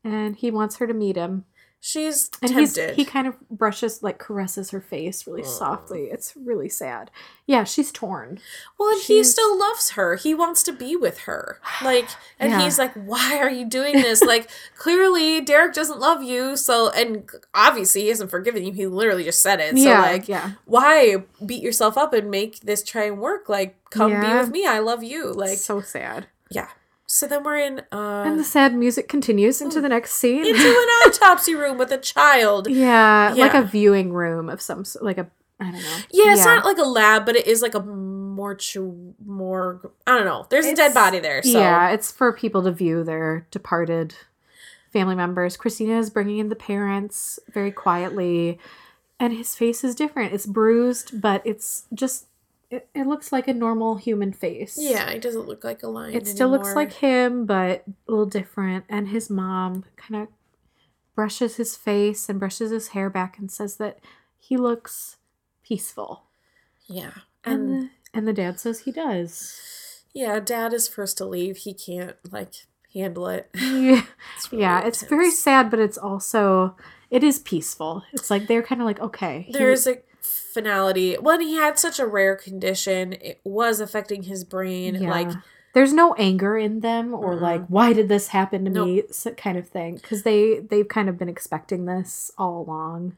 And he wants her to meet him. She's And tempted. he kind of brushes, like caresses her face really Aw. softly. It's really sad. Yeah, she's torn. Well, and he still loves her. He wants to be with her. Like, *sighs* and Yeah. he's like, why are you doing this? like, *laughs* clearly Derek doesn't love you. So, and obviously he hasn't forgiven you. He literally just said it. yeah, So, like, yeah. why beat yourself up and make this try and work? Like, come be with me. I love you. Like, so sad. yeah. So then we're in, uh, And the sad music continues into the next scene. into an *laughs* autopsy room with a child. yeah, like a viewing room of some sort, like a I don't know. Yeah, it's not like a lab, but it is like a mortu morgue. I don't know. There's a dead body there. So. Yeah, it's for people to view their departed family members. Cristina is bringing in the parents very quietly, and his face is different. It's bruised, but it's just it, it looks like a normal human face. Yeah, it doesn't look like a lion. It still looks like him, but a little different. And his mom kind of brushes his face and brushes his hair back and says that he looks peaceful. Yeah. And And the, and the dad says he does. yeah, dad is first to leave. He can't like handle it. *laughs* Yeah, *laughs* It's really yeah it's very sad, but it's also it is peaceful. It's like they're kind of like okay, he- There's a finality. When he had such a rare condition, it was affecting his brain. yeah. Like there's no anger in them or Mm-mm. like why did this happen to Nope. me kind of thing because they they've kind of been expecting this all along.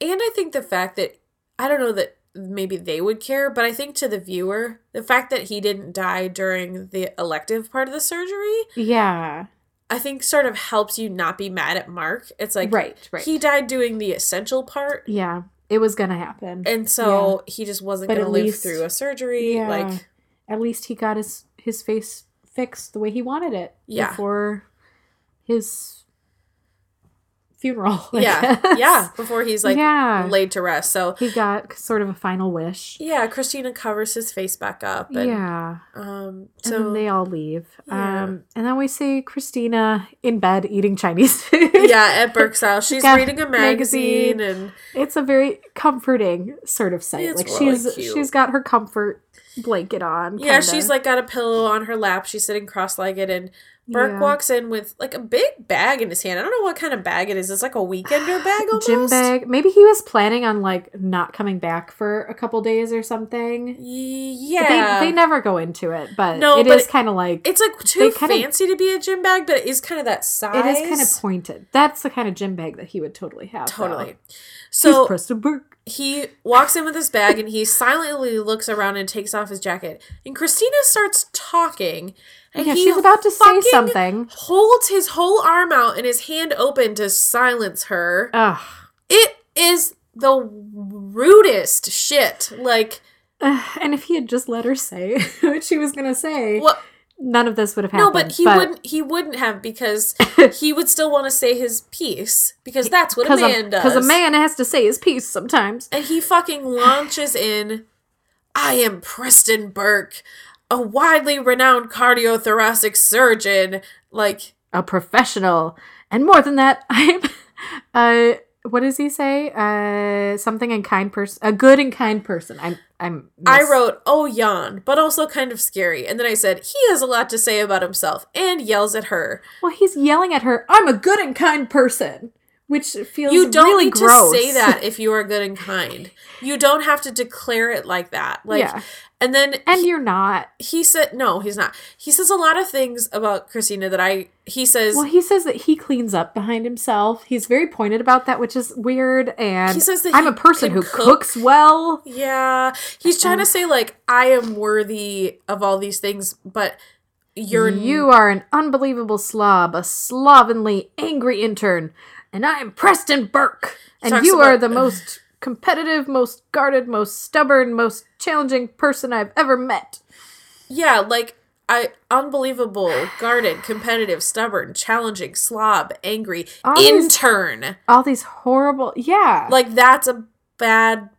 And I think the fact that I don't know that maybe they would care, but I think to the viewer, the fact that he didn't die during the elective part of the surgery, Yeah, I think sort of helps you not be mad at Mark. It's like right, right. he died doing the essential part, yeah, it was gonna happen. and so he just wasn't But going to live least- through a surgery. Yeah. Like At least he got his his face fixed the way he wanted it. Yeah. Before his funeral. *laughs* I yeah, guess. yeah, before he's like Yeah. laid to rest. So He got sort of a final wish. yeah, Cristina covers his face back up, and yeah. um, so they all leave. Yeah. Um, and then we see Cristina in bed eating Chinese food. yeah, at Burke's *laughs* house, she's got reading a magazine, and it's a very comforting sort of sight. It's like really she's cute. she's got her comfort blanket on. yeah, kinda. she's like got a pillow on her lap. She's sitting cross-legged, and Burke Yeah. walks in with like a big bag in his hand. I don't know what kind of bag it is. It's like a weekender *gasps* bag almost. gym bag. Maybe he was planning on like not coming back for a couple days or something. Yeah, They, they never go into it, but No, it but is kind of like it's like too they kinda- fancy to be a gym bag, but it is kind of that size. it is kind of pointed. That's the kind of gym bag that he would totally have. though. totally. He's So Preston Burke. he walks in with his bag and he silently looks around and takes off his jacket. And Cristina starts talking. And Yeah, he she's about to say something. Holds his whole arm out and his hand open to silence her. Ugh. It is the rudest shit. Like, Ugh, and if he had just let her say *laughs* what she was gonna say, what? none of this would have happened. No, but he wouldn't. He wouldn't have because *laughs* he would still want to say his piece because that's what a man does. Because a man has to say his piece sometimes. and he fucking launches in I am Preston Burke, a widely renowned cardiothoracic surgeon. Like, A professional, and more than that, *laughs* I'm. Uh, what does he say? Uh, something and kind person, a good and kind person. I'm. I'm. I wrote, oh, yawn, but also kind of scary. And then I said, he has a lot to say about himself and yells at her. Well, he's yelling at her. I'm a good and kind person, which feels You don't really need gross. to say that *laughs* if you are good and kind. You don't have to declare it like that. Like, yeah, and then and you're not. he said, no, he's not. He says a lot of things about Cristina that I, he says, Well, he says that he cleans up behind himself. He's very pointed about that, which is weird. And He says that I'm he a person who cook. cooks well. Yeah, he's trying to say like I am worthy of all these things, but you're You are an unbelievable slob, a slovenly, angry intern, and I am Preston Burke. And you are the *laughs* most competitive, most guarded, most stubborn, most challenging person I've ever met. yeah, like I unbelievable, guarded, competitive, stubborn, challenging, slob, angry, All these- intern. All these horrible, yeah, Like that's a bad.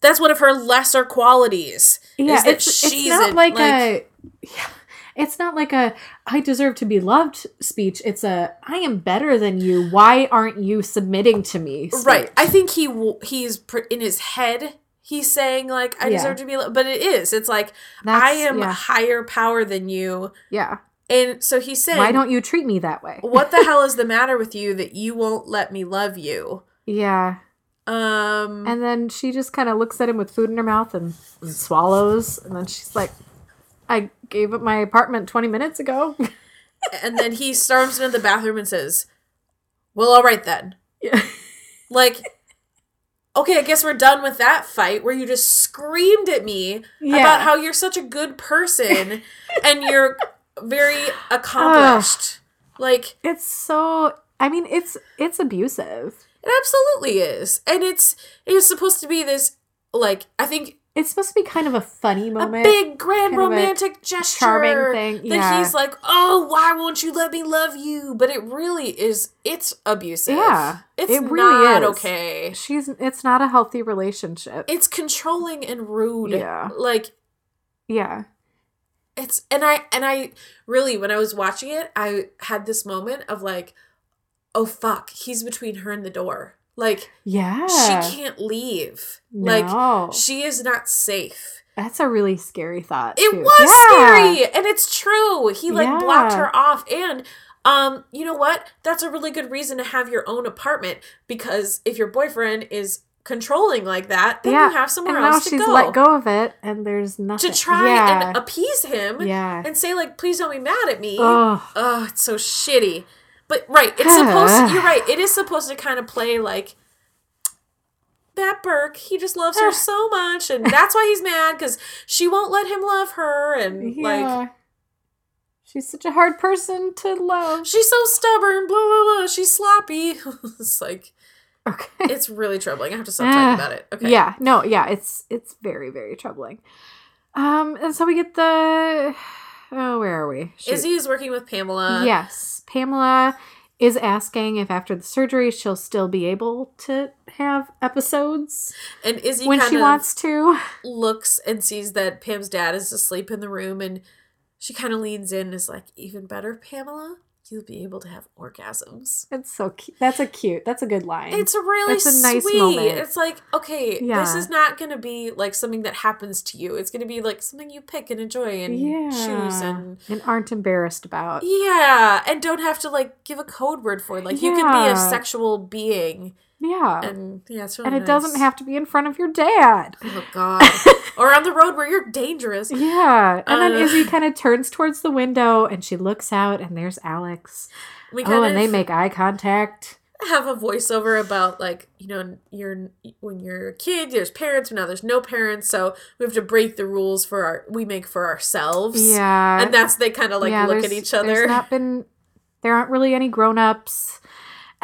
That's one of her lesser qualities. yeah. is that It's, it's she's not a- like, like- a, yeah, it's not like a I deserve to be loved speech. It's a I am better than you. Why aren't you submitting to me? speech. Right. I think he he's in his head. He's saying like I Yeah. deserve to be, loved, but it is. It's like That's, I am yeah, higher power than you, yeah. and so he's saying, Why don't you treat me that way? what the *laughs* hell is the matter with you that you won't let me love you? Yeah. Um And then she just kind of looks at him with food in her mouth and swallows. And then she's like, I gave up my apartment 20 minutes ago. *laughs* and then he storms into the bathroom and says, "Well, all right then." yeah. *laughs* Like Okay, I guess we're done with that fight where you just screamed at me about how you're such a good person *laughs* and you're very accomplished. like it's so. I mean, it's it's abusive. it absolutely is. And it's it's supposed to be this like I think It's supposed to be kind of a funny moment, a big grand kind of a romantic gesture charming thing, that he's like oh why won't you let me love you but it really is it's abusive Yeah, it's it really not is. okay She's. It's not a healthy relationship. it's controlling and rude Yeah. like yeah. it's and i and i really when i was watching it i had this moment of like oh fuck, he's between her and the door. Like Yeah. she can't leave. Like no. she is not safe. That's a really scary thought. It too. was Yeah. scary, and it's true. He like blocked her off, and um, you know what? That's a really good reason to have your own apartment because if your boyfriend is controlling like that, then Yeah, you have somewhere and now else to she's go, let go of it, and there's nothing to try yeah. and appease him yeah. and say like, "Please don't be mad at me." Oh, Oh, it's so shitty. But right, it's supposed. you're right. It is supposed to kind of play like that Burke. He just loves her *sighs* so much, and that's why he's mad because she won't let him love her, and like. She's such a hard person to love. she's so stubborn. Blah blah blah. She's sloppy. *laughs* it's like Okay. it's really troubling. I have to stop talking about it. Okay. Yeah, no, yeah, it's it's very very troubling. Um, and so we get the oh, where are we? Shoot. Izzie is working with Pamela. yes, Pamela is asking if after the surgery she'll still be able to have episodes And Izzie when kind she of wants to. looks and sees that Pam's dad is asleep in the room, and she kind of leans in and is like, "Even better, Pamela, you'll be able to have orgasms." It's so cute. That's a cute. That's a good line. It's really It's a nice sweet. moment. It's like, okay, this is not going to be like something that happens to you. It's going to be like something you pick and enjoy and yeah, choose and and aren't embarrassed about. yeah, and don't have to like give a code word for it. Like you can be a sexual being, Yeah, and yeah, it's really and it doesn't have to be in front of your dad. *laughs* Oh God, or on the road where you're dangerous. Yeah, and then Uh. Izzie kind of turns towards the window and she looks out, and there's Alex. We Oh, and they make eye contact. have a voiceover about like you know you're when you're a kid there's parents but now there's no parents so we have to break the rules for our we make for ourselves Yeah, and that's they kind of like yeah, look at there's- each There's other not been, there aren't really any grown-ups.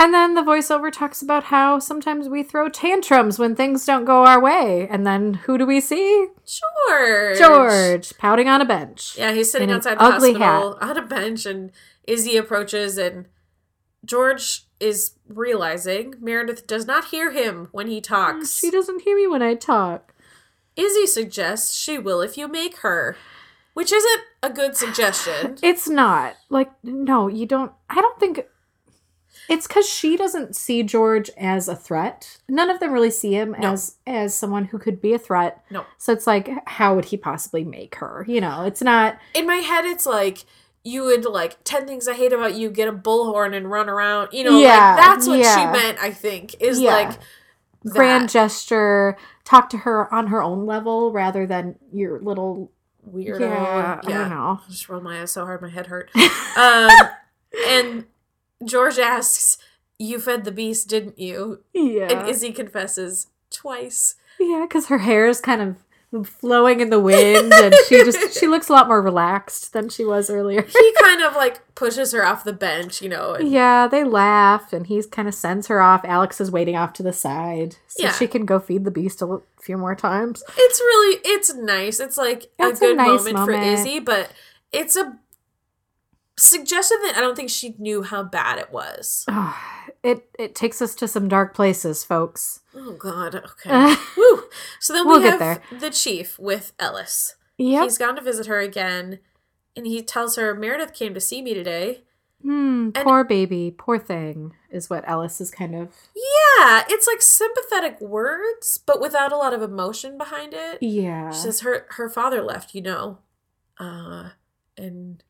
And then the voiceover talks about how sometimes we throw tantrums when things don't go our way. And then who do we see? George George pouting on a bench. yeah he's sitting outside the hospital on a bench and Izzie approaches and George is realizing Meredith does not hear him when he talks She doesn't hear me when I talk. Izzie suggests she will if you make her which isn't a good suggestion It's not. Like, no, you don't. I don't think. It's because she doesn't see George as a threat. None of them really see him No. as as someone who could be a threat. No. So it's like, how would he possibly make her? You know, it's not. in my head it's like you would like 10 things i hate about you get a bullhorn and run around you know Yeah, like that's what yeah. she meant i think is Yeah. like grand that gesture. Talk to her on her own level rather than your little. weirdo Yeah, I don't know. I just rolled my eyes so hard my head hurt *laughs* um and george asks you fed the beast didn't you Yeah. and izzie confesses twice yeah, because her hair is kind of flowing in the wind, and she just she *laughs* looks a lot more relaxed than she was earlier. he *laughs* kind of like pushes her off the bench you know and Yeah, they laugh, and he kind of sends her off. Alex is waiting off to the side so Yeah. she can go feed the beast a few more times. it's really it's nice it's like It's a a good nice moment, for izzie but it's a suggestion that i don't think she knew how bad it was *sighs* it it takes us to some dark places, folks. oh god okay *laughs* Woo. so then We'll we have the chief with ellis yep. he's gone to visit her again and he tells her meredith came to see me today Hmm, poor baby, poor thing, is what Ellis is kind of. yeah it's like sympathetic words but without a lot of emotion behind it Yeah. She says her her father left, you know. Uh and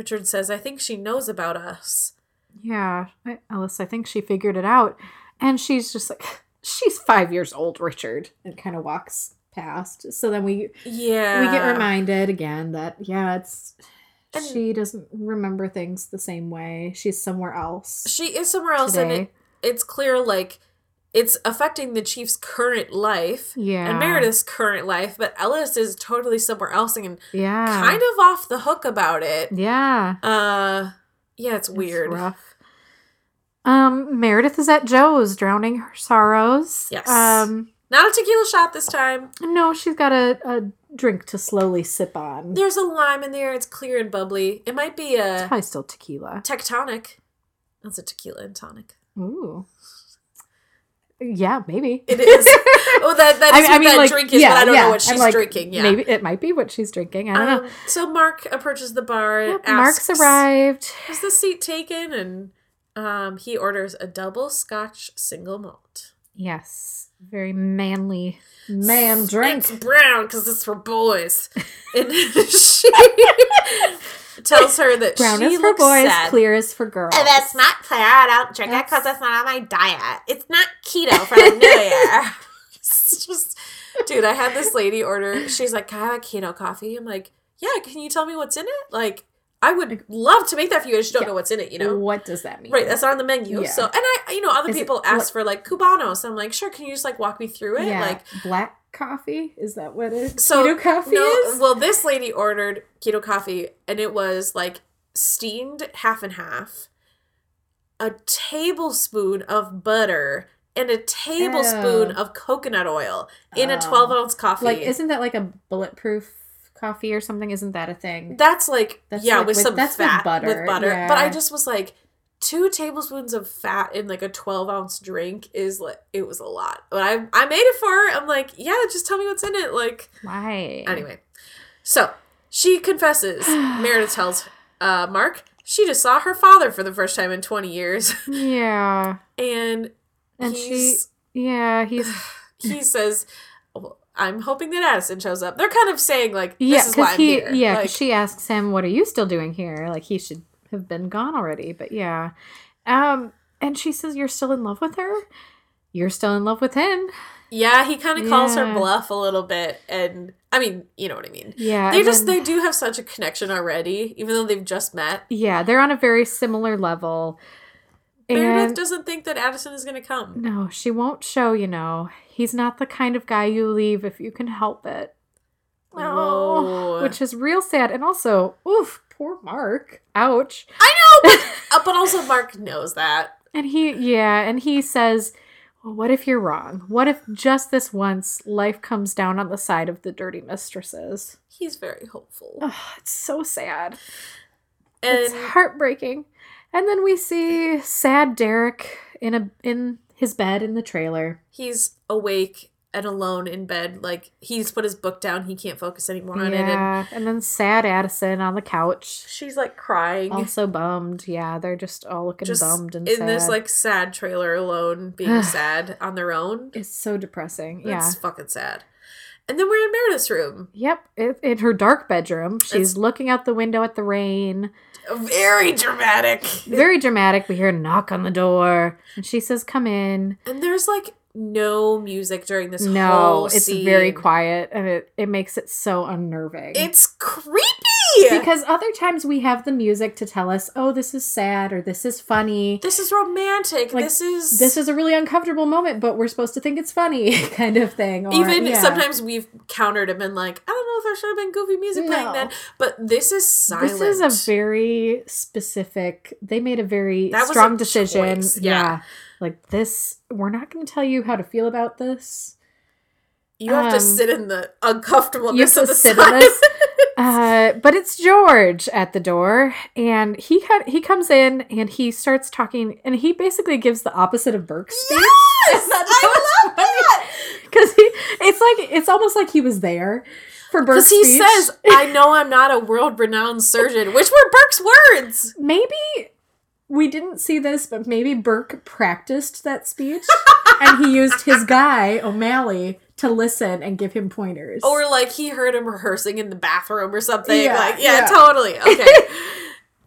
Richard says, I think she knows about us. Yeah, I- Ellis, I think she figured it out. And she's just like, *laughs* she's five years old, Richard, and kind of walks past. So then we Yeah. we get reminded again that yeah, it's And- she doesn't remember things the same way. She's somewhere else. She is somewhere else and it, it's clear like it's affecting the chief's current life Yeah, and Meredith's current life, but Ellis is totally somewhere else and Yeah, kind of off the hook about it. Yeah, Uh yeah, it's it's weird. rough. Um, Meredith is at Joe's, drowning her sorrows. Yes. Um, Not a tequila shot this time. no, she's got a, a drink to slowly sip on. There's a lime in there, it's clear and bubbly. It might be a Probably still tequila. tectonic. That's a tequila and tonic. Ooh. Yeah, maybe. It is. *laughs* oh, that that is what that drink is, but I don't know what she's like, drinking. Yeah, Maybe it might be what she's drinking. I don't know. Um, so Mark approaches the bar Yep, asks, Mark's arrived. "Is the seat taken?" And Um, he orders a double Scotch single malt. Yes. Very manly man drink. It's brown because it's for boys. *laughs* And *laughs* she tells her that Brown she is for looks boys, sad. clear is for girls. And that's not clear. I don't drink it because it's not on my diet. It's not keto for the new year. *laughs* it's just, dude, I had this lady order. She's like, Can I have a keto coffee? I'm like, Yeah, can you tell me what's in it? Like, I would love to make that for you. I just don't Yeah. know what's in it, you know? What does that mean? Right, that's not on the menu. Yeah. So, and I, you know, other Is it people ask for like Cubanos. I'm like, sure, can you just like walk me through it? yeah. Like, black coffee? Is that what it so keto coffee no, is? Well, this lady ordered keto coffee, and it was like steamed half and half, a tablespoon of butter, and a tablespoon of coconut oil in a Oh. 12 ounce coffee. like, isn't that like a bulletproof coffee or something? Isn't that a thing? that's like That's yeah like with, with- some that's with fat butter, with butter. But I just was like. Two tablespoons of fat in like a twelve ounce drink is like it was a lot, but I I made it for her. I'm like, yeah, just tell me what's in it. Like, Why? Anyway, so she confesses. *sighs* Meredith tells uh, Mark she just saw her father for the first time in 20 years. *laughs* Yeah. And, And she, yeah, he's, *sighs* he says, well, I'm hoping that Addison shows up. They're kind of saying, like, this yeah, is why because I'm he, here. yeah, Like, she asks him, "What are you still doing here?" Like he should have been gone already, but yeah. Um, and she says, "You're still in love with her. You're still in love with him." yeah, he kind of calls her bluff a little bit. And, I mean, you know what I mean. Yeah, They just, then- they do have such a connection already, even though they've just met. yeah, they're on a very similar level. Meredith And doesn't think that Addison is going to come. no, she won't show. You know, he's not the kind of guy you leave if you can help it. No, Whoa. which is real sad. And also, oof, poor Mark. Ouch. I know, but, *laughs* uh, but also Mark knows that. And he, yeah, and he says, well, What if you're wrong? What if just this once life comes down on the side of the dirty mistresses? He's very hopeful. Ugh, it's so sad. And it's heartbreaking. And then we see sad Derek in a in his bed in the trailer. he's awake and alone in bed. Like he's put his book down. He can't focus anymore on it. And Yeah, and then sad Addison on the couch, she's like crying. also bummed. Yeah, they're just all looking just bummed and sad. in sad. this like sad trailer alone, being *sighs* sad on their own. it's so depressing. Yeah. It's fucking sad. And then we're in Meredith's room. Yep, it, in her dark bedroom, she's It's- looking out the window at the rain. Very dramatic. Very dramatic. We hear a knock on the door, and she says, "Come in." And there's like no music during this no, whole it's scene. very quiet, and it it makes it so unnerving. It's creepy. because other times we have the music to tell us, "Oh, this is sad" or "This is funny." this is romantic. Like, this is This is a really uncomfortable moment, but we're supposed to think it's funny, *laughs* kind of thing. Or, even yeah. sometimes we've countered and been like, I don't know if there should have been goofy music playing No. then, but this is silent. This is a very specific. They made a very That strong a decision. choice, Yeah. yeah. Like this, we're not going to tell you how to feel about this. you have to um, sit in the uncomfortableness to of the sit silence. this. Uh, but it's George at the door, and he ha- he comes in and he starts talking, and he basically gives the opposite of Burke's speech. *laughs* Yes, I love that because he it's like it's almost like he was there for Burke's because he speech. says, *laughs* "I know I'm not a world-renowned surgeon," which were Burke's words. maybe we didn't see this, but maybe Burke practiced that speech *laughs* and he used his guy, O'Malley, to listen and give him pointers. Or like he heard him rehearsing in the bathroom or something. Yeah, like, yeah, yeah. totally. *laughs* Okay.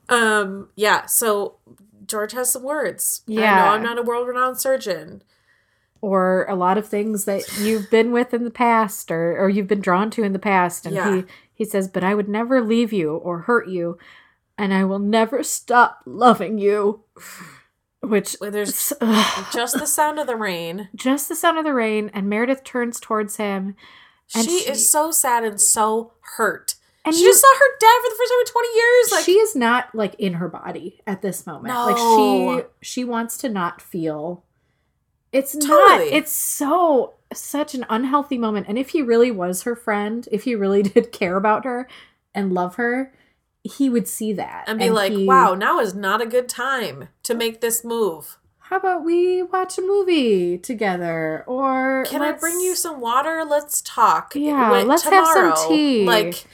um, yeah, so George has some words. I Yeah. know I'm not a world-renowned surgeon. or a lot of things that you've been with in the past or, or you've been drawn to in the past. And Yeah. he, he says, But I would never leave you or hurt you, and I will never stop loving you. Which Where there's *sighs* just the sound of the rain. just the sound of the rain, and Meredith turns towards him. And she, she- is so sad and so hurt. And she you- just saw her dad for the first time in 20 years. Like, she is not like in her body at this moment. No. Like she she wants to not feel. It's not. It's so such an unhealthy moment. And if he really was her friend, if he really *laughs* did care about her and love her, he would see that and be like, he- wow, now is not a good time to make this move. How about we watch a movie together? Or Can I bring you some water? Let's talk. Yeah, Wait, let's have some tea. Like,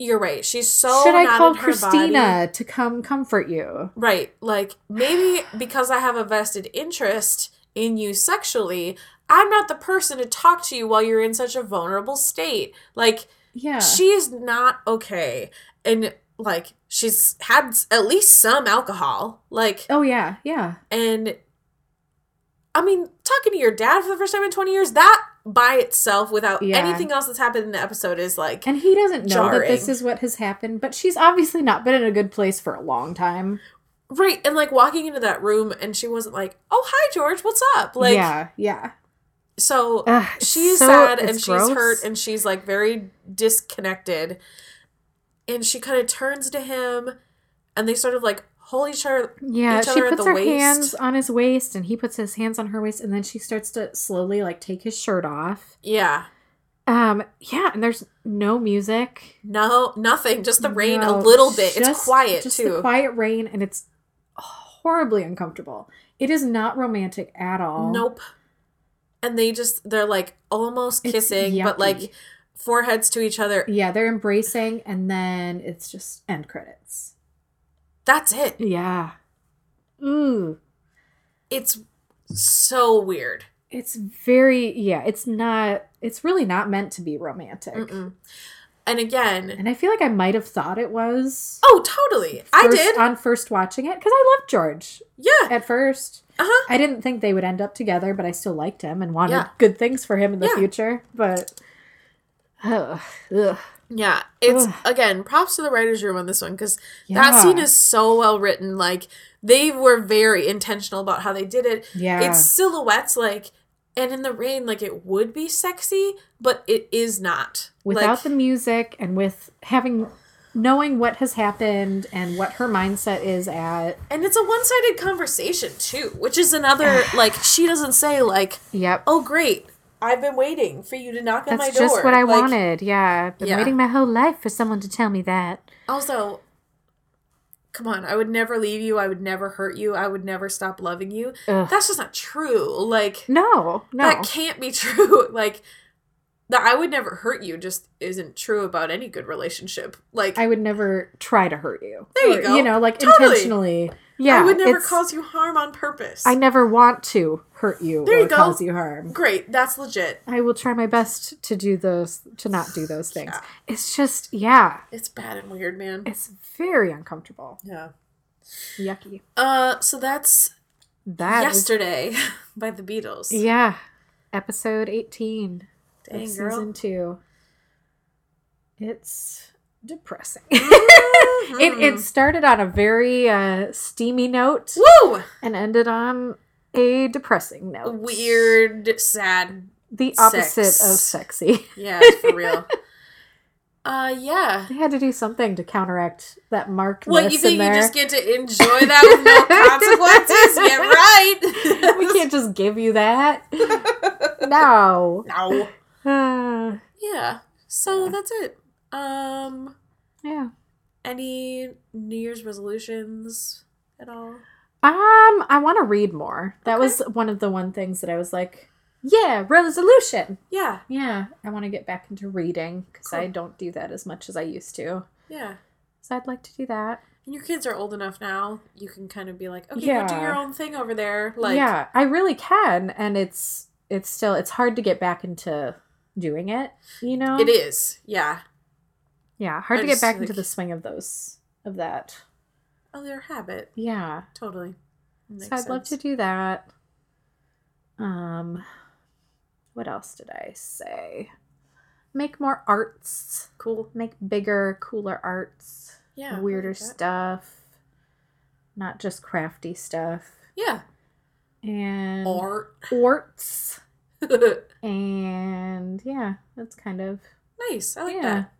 You're right. She's so Should I call Cristina body. to come comfort you? Right. Like maybe *sighs* because I have a vested interest in you sexually, I'm not the person to talk to you while you're in such a vulnerable state. Like Yeah. she is not okay. And like she's had at least some alcohol. Like oh yeah, yeah. and I mean, talking to your dad for the first time in 20 years, that by itself without Yeah. anything else that's happened in the episode is like And he doesn't know that this is what has happened, but she's obviously not been in a good place for a long time. right and like walking into that room and she wasn't like, "Oh, hi George, what's up?" Like yeah, yeah. so Ugh, she's so- sad and it's she's hurt and she's like very disconnected and she kind of turns to him and they sort of like hold each other Yeah, each she other at puts the her waist. hands on his waist and he puts his hands on her waist and then she starts to slowly like take his shirt off. yeah Um yeah, and there's no music. no nothing just the rain a little bit it's quiet just too the quiet rain and it's horribly uncomfortable. It is not romantic at all. nope and they just they're like almost kissing but like. Foreheads to each other Yeah, they're embracing and then it's just end credits. that's it Yeah. Ooh. it's so weird It's very yeah, it's not it's really not meant to be romantic. Mm-mm. and again And I feel like I might have thought it was oh totally i did on first watching it because I loved George yeah at first. uh-huh I didn't think they would end up together, but I still liked him and wanted Yeah. good things for him in the Yeah. future. But ugh, ugh. Yeah, it's Ugh. again props to the writers' room on this one because Yeah. that scene is so well written. Like they were very intentional about how they did it. yeah, It's silhouettes, like, and in the rain, like it would be sexy, but it is not. without like, the music and with having knowing what has happened and what her mindset is at. and it's a one-sided conversation too, which is another *sighs* like she doesn't say like, Yep. "Oh, great, I've been waiting for you to knock on my door. That's door." just what I Like, wanted. Yeah. I've been Yeah. waiting my whole life for someone to tell me that. Also, come on, I would never leave you. I would never hurt you. I would never stop loving you. Ugh. That's just not true. Like No, no. that can't be *laughs* true. Like that I would never hurt you just isn't true about any good relationship. Like I I, would never try to hurt you. There you Or, go. You know, like Totally. intentionally. Yeah. I would never cause you harm on purpose. I never want to hurt you There or you go. cause you harm. Great, that's legit. I will try my best to do those, to not do those things. Yeah. It's just, yeah, It's bad and weird, man. it's very uncomfortable. Yeah. Yucky. Uh so that's That is- yesterday *laughs* by the Beatles. yeah, episode 18 Dang, girl. season two. It's depressing. *laughs* Mhm. it, it started on a very uh, steamy note Woo! and ended on a depressing note. Weird, sad. The opposite sex. of sexy. *laughs* Yeah, for real. *laughs* uh yeah. They had to do something to counteract that mark. What you think in you just get to enjoy that with no consequences? yeah, right. we can't just give you that. No. no. Uh, *sighs* Yeah. So Yeah. that's it. Um yeah. any New Year's resolutions at all? Um, I want to read more. That Okay. was one of the one things that I was like, yeah, resolution. Yeah. Yeah, I want to get back into reading because I don't do that as much as I used to. Yeah. So I'd like to do that. And your kids are old enough now, you can kind of be like, okay, go do your own thing over there. Like yeah, I really can, and it's it's still it's hard to get back into doing it. You know, it is. Yeah. Yeah, hard I to get back into the swing of those of that. Oh, their habit. Yeah, Totally. So I'd love to do that. Um, what else did I say? Make more arts. Cool. Make bigger, cooler arts. Yeah. Weirder like stuff. Not just crafty stuff. Yeah. And Art. Arts. *laughs* And yeah, that's kind of nice. I like Yeah. that.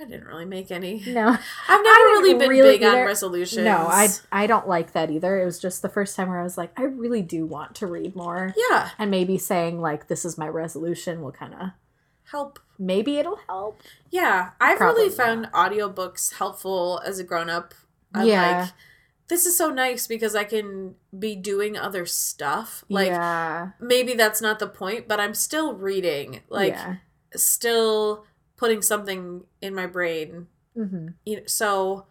I didn't really make any. *laughs* no. I've never really been really big on either. resolutions. No, I I don't like that either. It was just the first time where I was like, I really do want to read more. Yeah. And maybe saying like this is my resolution will kind of Help. maybe it'll help. Yeah. I've Probably really found audiobooks helpful as a grown up. I'm Yeah. like, this is so nice because I can be doing other stuff. Like, yeah, maybe that's not the point, but I'm still reading. Like, yeah. still putting something in my brain Mm-hmm. you know, so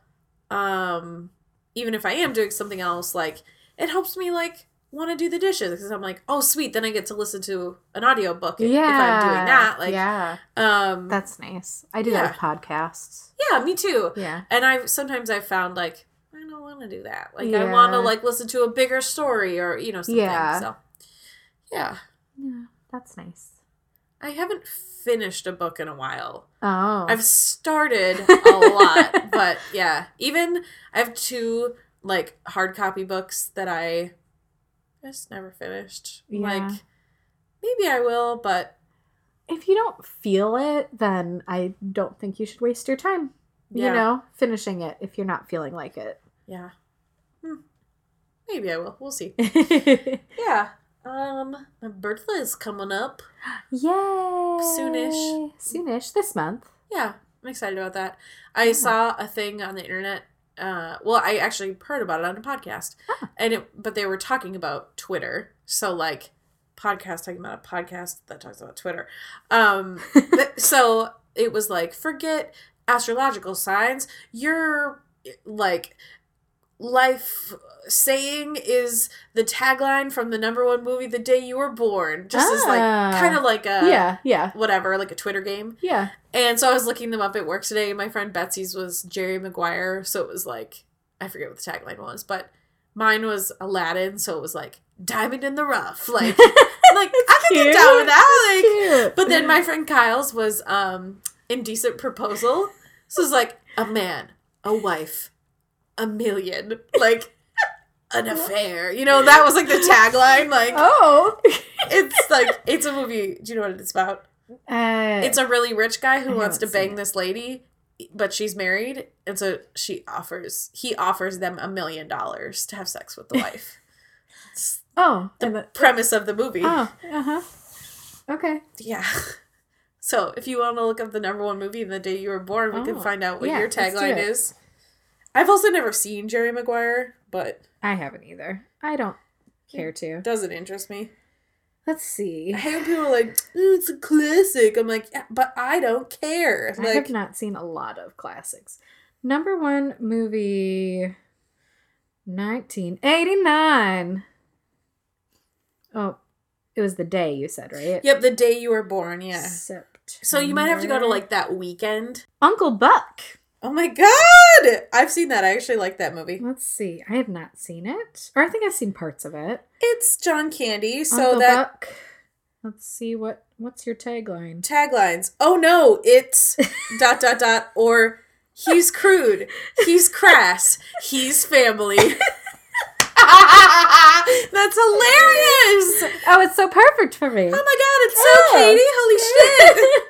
um even if i am doing something else like it helps me like want to do the dishes because i'm like oh sweet then i get to listen to an audiobook if- Yeah. if i'm doing that like yeah, um that's nice. I do Yeah. that with podcasts. yeah me too Yeah. and i sometimes i've found like i don't want to do that like i want to like listen to a bigger story or you know something Yeah. so yeah Yeah, that's nice. I haven't finished a book in a while Oh, I've started *laughs* a lot, but yeah, even I have two like hard copy books that I just never finished. Yeah. Like maybe I will, but if you don't feel it, then I don't think you should waste your time. Yeah. You know, finishing it if you're not feeling like it. yeah. Hmm. Maybe I will. We'll see. *laughs* Yeah. Um my birthday is coming up. Yay! Soonish. Soonish this month. Yeah, I'm excited about that. I saw a thing on the internet. Uh, well, I actually heard about it on a podcast, Ah. and it, but they were talking about Twitter. So like, podcast talking about a podcast that talks about Twitter. Um, *laughs* but- so it was like, forget astrological signs. You're like life saying is the tagline from the number one movie, The Day You Were Born. Just as like Ah. kind of like a yeah, yeah, whatever, like a Twitter game. yeah. And so I was looking them up at work today. My friend Betsy's was Jerry Maguire, so it was like I forget what the tagline was, but mine was Aladdin, so it was like diamond in the rough. *laughs* Like, like I can get down with that. Like, but then my friend Kyle's was um indecent proposal. So it's like a man, a wife, a million, like an affair. You know, that was like the tagline. Like *laughs* oh, it's like it's a movie. Do you know what it's about? uh, it's a really rich guy who I wants to bang this lady but she's married and so she offers he offers them a million dollars to have sex with the *laughs* wife oh, the the- premise of the movie oh, uh huh. Okay. yeah *laughs* so if you want to look up the number one movie in the day you were born we Oh, can find out what yeah, your tagline is i've also never seen jerry maguire but I haven't either. I don't care to. doesn't interest me Let's see. i hate when people like "Ooh, it's a classic i'm like yeah, but i don't care I have not seen a lot of classics. Number one movie, 1989. Oh, it was the day you said, right? yep the day you were born yeah September. So you might have to go to like that weekend. Uncle Buck. Oh my god! I've seen that. I actually like that movie. Let's see. I have not seen it, or I think I've seen parts of it. It's John Candy. So Uncle that Buck. Let's see what what's your tagline. taglines. Oh no, it's *laughs* dot dot dot or he's crude, he's crass, he's family. *laughs* *laughs* That's hilarious! Oh, it's so perfect for me. Oh my god, it's so Oh. Katie! Holy shit!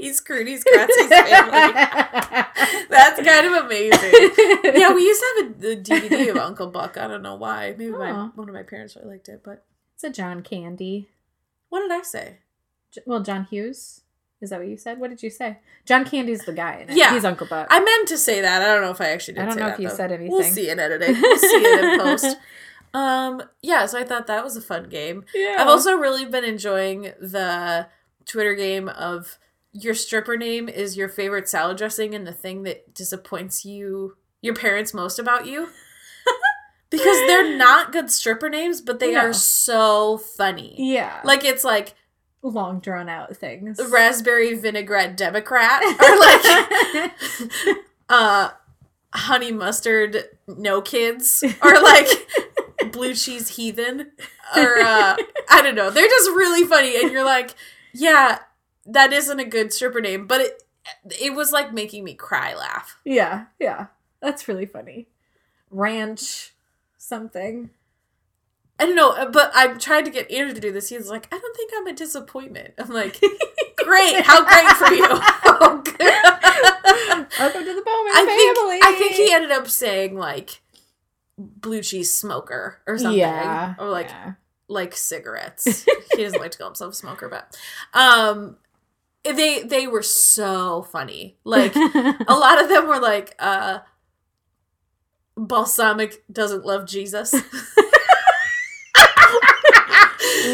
*laughs* he's crass, he's family. *laughs* That's kind of amazing. yeah, we used to have a, the DVD of Uncle Buck. I don't know why. Maybe my Oh. one of my parents really liked it. But it's a John Candy. what did I say? J- Well, John Hughes. Is that what you said? What did you say? John Candy's the guy in it. Yeah. He's Uncle Buck. I meant to say that. I don't know if I actually did. I don't know that, if you though. said We'll anything. see in editing. We'll see it in post. *laughs* Um, yeah. So I thought that was a fun game. yeah. I've also really been enjoying the Twitter game of your stripper name is your favorite salad dressing and the thing that disappoints you, your parents most about you. *laughs* because they're not good stripper names, but they No. are so funny. yeah. Like it's like long drawn out things. raspberry vinaigrette Democrat or like *laughs* uh honey mustard no kids or like blue cheese heathen or uh I don't know. They're just really funny and you're like, yeah, that isn't a good stripper name, but it it was like making me cry laugh. yeah, yeah. That's really funny. Ranch something. I don't know, but I tried to get Andrew to do this. He's like, I don't think I'm a disappointment. I'm like, *laughs* great, how great for you. Oh. *laughs* Welcome to the Bowman I think family. I think he ended up saying like blue cheese smoker or something, Yeah. or like yeah. like cigarettes. he doesn't like to call himself a smoker, but um, they they were so funny. *laughs* Like a lot of them were like uh, balsamic doesn't love Jesus. *laughs*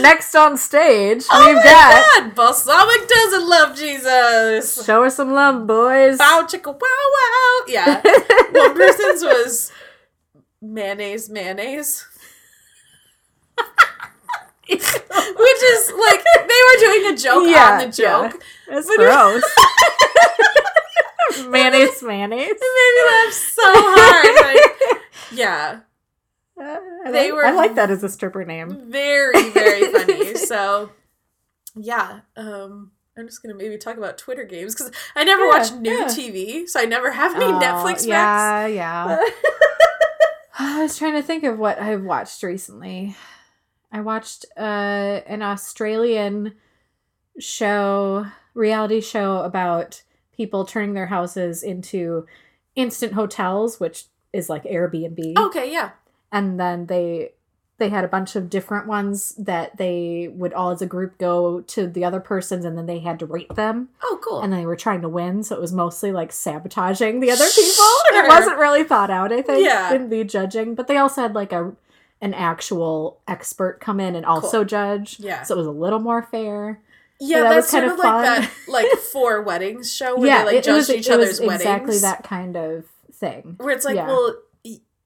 Next on stage, Oh we've my got god, Balsamic doesn't love Jesus. show her some love, boys. Bow chicka wow wow. Yeah. *laughs* One person's was mayonnaise mayonnaise. Which is like they were doing a joke Yeah, on the joke. It's But- gross. *laughs* mayonnaise, mayonnaise. It made me laugh so hard. Like, yeah. Uh, I They like, were- I like that as a stripper name. Very, very funny. *laughs* So yeah. Um I'm just gonna maybe talk about Twitter games because I never Yeah, watch new yeah. TV, so I never have any Oh, Netflix Yeah, yeah. *laughs* I was trying to think of what I've watched recently. I watched uh, an Australian show, reality show about people turning their houses into instant hotels, which is like Airbnb. okay, yeah. And then they they had a bunch of different ones that they would all as a group go to the other persons and then they had to rate them Oh, cool. and they were trying to win so it was mostly like sabotaging the other *laughs* people Sure. it wasn't really thought out i think Yeah. in the judging but they also had like a an actual expert come in and also Cool. judge Yeah. so it was a little more fair Yeah, that that's was sort kind of like fun. that, like *laughs* four weddings show where yeah they like it, it was, each it was weddings. exactly that kind of thing Where it's like, Yeah. well,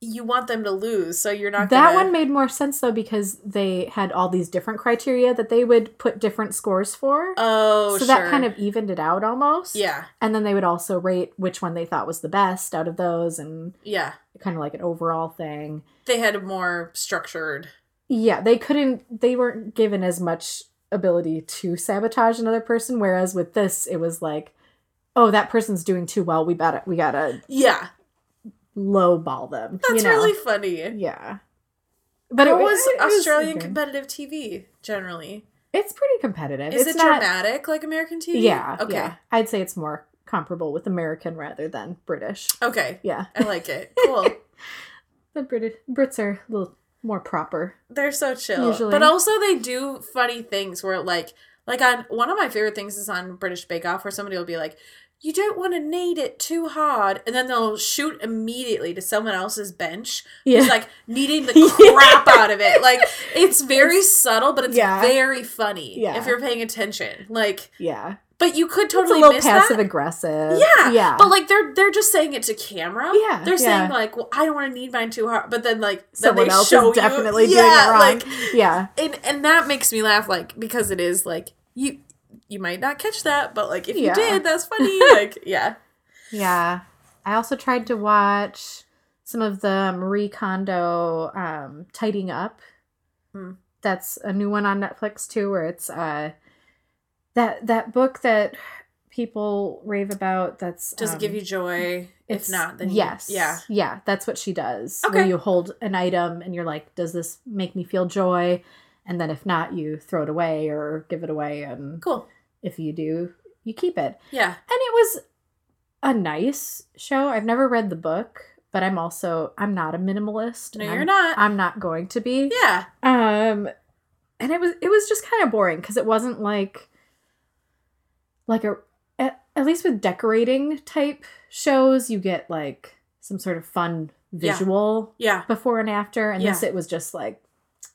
you want them to lose, so you're not. that gonna... one made more sense though because they had all these different criteria that they would put different scores for Oh, so sure. that kind of evened it out almost Yeah, and then they would also rate which one they thought was the best out of those and yeah. kind of like an overall thing. They had a more structured. Yeah, they couldn't they weren't given as much ability to sabotage another person whereas with this it was like oh that person's doing too well we gotta we gotta Yeah, low ball them that's you know? really funny. yeah But it it was it was Australian competitive TV generally. it's pretty competitive Is it's it not dramatic like American TV? yeah Okay. yeah i'd say it's more comparable with american rather than british Okay. yeah I like it. Cool. *laughs* the british brits are a little more proper They're so chill. Usually. But also they do funny things where like like on one of my favorite things is on British Bake Off where somebody will be like, You don't want to knead it too hard and then they'll shoot immediately to someone else's bench yeah who's like kneading the *laughs* crap out of it. Like it's *laughs* very subtle, but it's Yeah. very funny Yeah. if you're paying attention. Like yeah but you could it's a totally little miss passive that. aggressive Yeah, yeah But like they're they're just saying it to camera. Yeah, they're saying like, "Well, I don't want to knead mine too hard," but then like then someone they else show is you- definitely yeah, doing it wrong Like, yeah and and that makes me laugh, like because it is like you you might not catch that, but like if you did, that's funny. *laughs* like yeah, Yeah. I also tried to watch some of the Marie Kondo um, Tidying Up. Hmm. That's a new one on Netflix too, where it's uh, that that book that people rave about. That's does it give um, you joy? If it's- not, then you- yes, yeah, yeah, that's what she does. Okay, Where you hold an item and you're like, does this make me feel joy? And then if not, you throw it away or give it away, and cool. If you do, you keep it. Yeah, and it was a nice show. I've never read the book, but I'm also I'm not a minimalist. no, you're I'm, not. I'm not going to be. yeah, Um, and it was it was just kind of boring because it wasn't like like a at, at least with decorating type shows you get like some sort of fun visual yeah, before and after, and this it was just like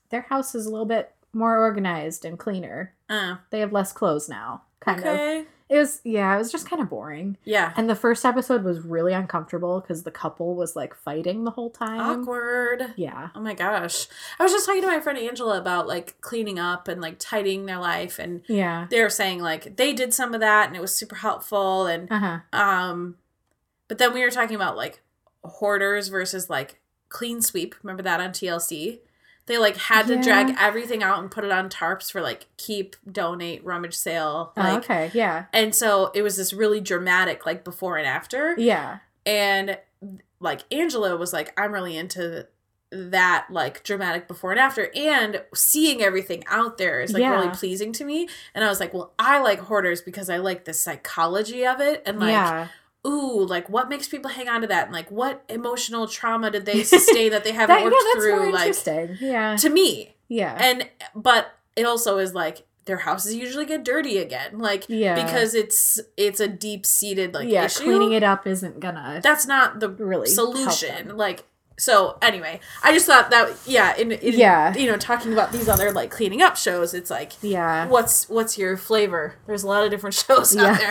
their house is a little bit more organized and cleaner. Uh, They have less clothes now, kind of. It was yeah, it was just kind of boring. yeah, And the first episode was really uncomfortable because the couple was like fighting the whole time. awkward. Yeah. Oh my gosh. I was just talking to my friend Angela about like cleaning up and like tidying their life and Yeah. they were saying like they did some of that and it was super helpful and Uh huh. um but then we were talking about like hoarders versus like clean sweep. Remember that on TLC? They like had to drag everything out and put it on tarps for like keep, donate, rummage sale. Oh, okay. Yeah. and so it was this really dramatic like before and after. Yeah. and like angela was like i'm really into that like dramatic before and after and seeing everything out there is like really pleasing to me and i was like well i like hoarders because i like the psychology of it and like yeah. Ooh like what makes people hang on to that and like what emotional trauma did they *laughs* sustain that they haven't That, yeah, worked that's more through like interesting. yeah. to me Yeah. and but it also is like their houses usually get dirty again like Yeah. because it's it's a deep seated like yeah. issue Cleaning it up isn't gonna that's not the really solution like So anyway, I just thought that yeah, in, in Yeah. you know, talking about these other like cleaning up shows, it's like Yeah. what's what's your flavor? There's a lot of different *laughs* shows Yeah. out there.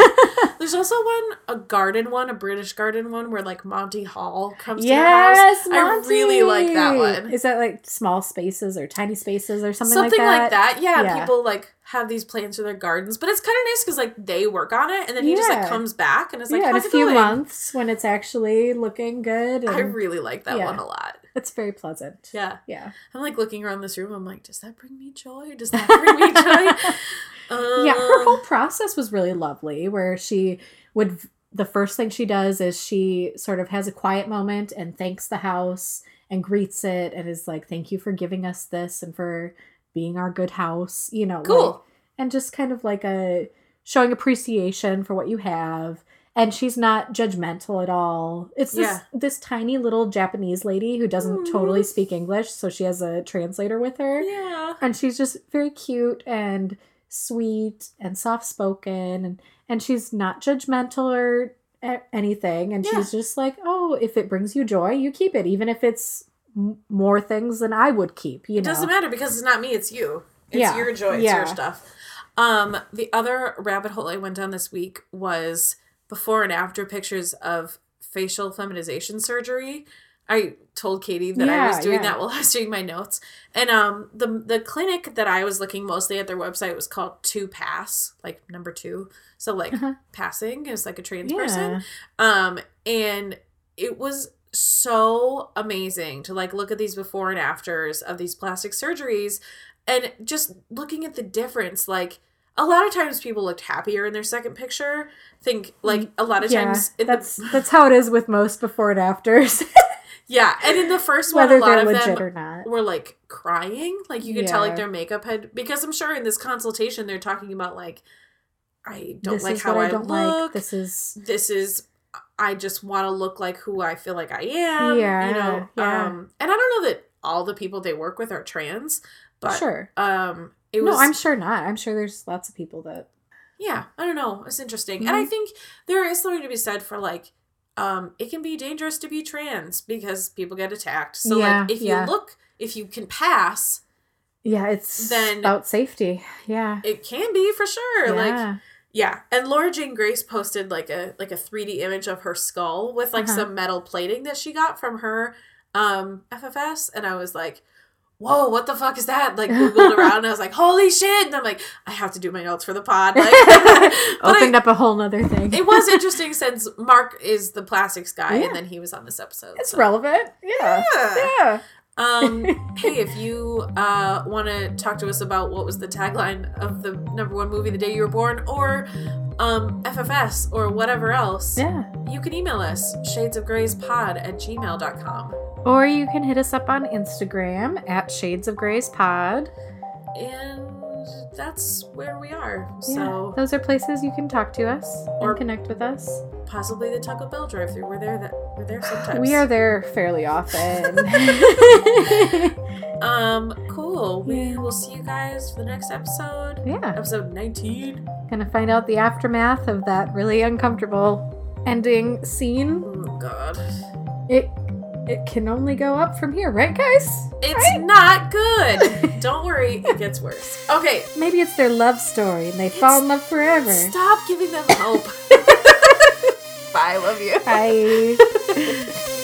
*laughs* There's also one a garden one, a British garden one where like Monty Hall comes Yes, to your house. I really like that one. Is that like small spaces or tiny spaces or something, like that? Something like that? Yeah, Yeah. people like have these plants in their gardens, but it's kind of nice because like they work on it and then he just like comes back and it's like yeah, in a few going? months when it's actually looking good. And I really like that Yeah. one a lot. it's very pleasant. Yeah. Yeah. I'm like looking around this room. I'm like, does that bring me joy? Does that bring me joy? Um, *laughs* yeah, her whole process was really lovely where she would the first thing she does is she sort of has a quiet moment and thanks the house and greets it and is like thank you for giving us this and for being our good house, you know, Cool. like- and just kind of like a showing appreciation for what you have and she's not judgmental at all. It's this Yeah. this tiny little Japanese lady who doesn't Mhm. totally speak English, so she has a translator with her yeah. and she's just very cute and sweet and soft spoken and and she's not judgmental or anything and Yeah. she's just like oh if it brings you joy you keep it even if it's m- more things than i would keep you It know doesn't matter because it's not me, it's you. It's Yeah. your joy, it's your stuff. Um, the other rabbit hole I went down this week was before and after pictures of facial feminization surgery. I told Katie that I was doing yeah. that while *laughs* I was doing my notes. And um the the clinic that I was looking mostly at their website was called Two Pass, like number two. So like Uh-huh. passing is like a trans yeah person. Um, and it was so amazing to like look at these before and afters of these plastic surgeries and just looking at the difference. Like a lot of times people looked happier in their second picture. Think like a lot of yeah times that's the, that's how it is with most before and afters *laughs* yeah, and in the first one, whether a lot of them or not were like crying. Like you could tell like their makeup had because I'm sure in this consultation they're talking about like I don't this like how I, i don't look. like this is this is I just want to look like who I feel like I am. Yeah, You know. yeah. Um and I don't know that all the people they work with are trans, but sure um it was no i'm sure not i'm sure there's lots of people that yeah, I don't know. It's interesting. And I Mhm. think there is something to be said for like um it can be dangerous to be trans because people get attacked. So Yeah, like if yeah. you look if you can pass, yeah it's Then- about safety yeah it can be for sure. Like yeah. Yeah, and Laura Jane Grace posted like a like a 3D image of her skull with like Uh-huh. some metal plating that she got from her um FFS and I was like, "Whoa, what the fuck is that?" Like *laughs* googled around and I was like, "Holy shit." And I'm like, "I have to do my notes for the pod." Like *laughs* opened I, up a whole nother thing. it was *laughs* interesting since Mark is the plastics guy Yeah. and then he was on this episode. It's so- relevant. Yeah. Yeah. Yeah. Um, *laughs* hey, if you uh, want to talk to us about what was the tagline of the number one movie the day you were born, or um, FFS, or whatever else, Yeah. you can email us shadesofgrayspod at gmail.com. Or you can hit us up on Instagram at Shades of Grays Pod. And that's where we are. Yeah. So Those are places you can talk to us Or- connect with us. possibly the Taco Bell drive through. We're there that we're there sometimes. We are there fairly often. *laughs* Um, cool. We will see you guys for the next episode. yeah. Episode 19. Gonna find out the aftermath of that really uncomfortable ending scene. Oh god. It it can only go up from here, right guys? It's not good. *laughs* Don't worry, it gets worse. Okay, Maybe it's their love story and they fall in love forever. stop giving them hope. *laughs* Bye, love you. Bye. *laughs*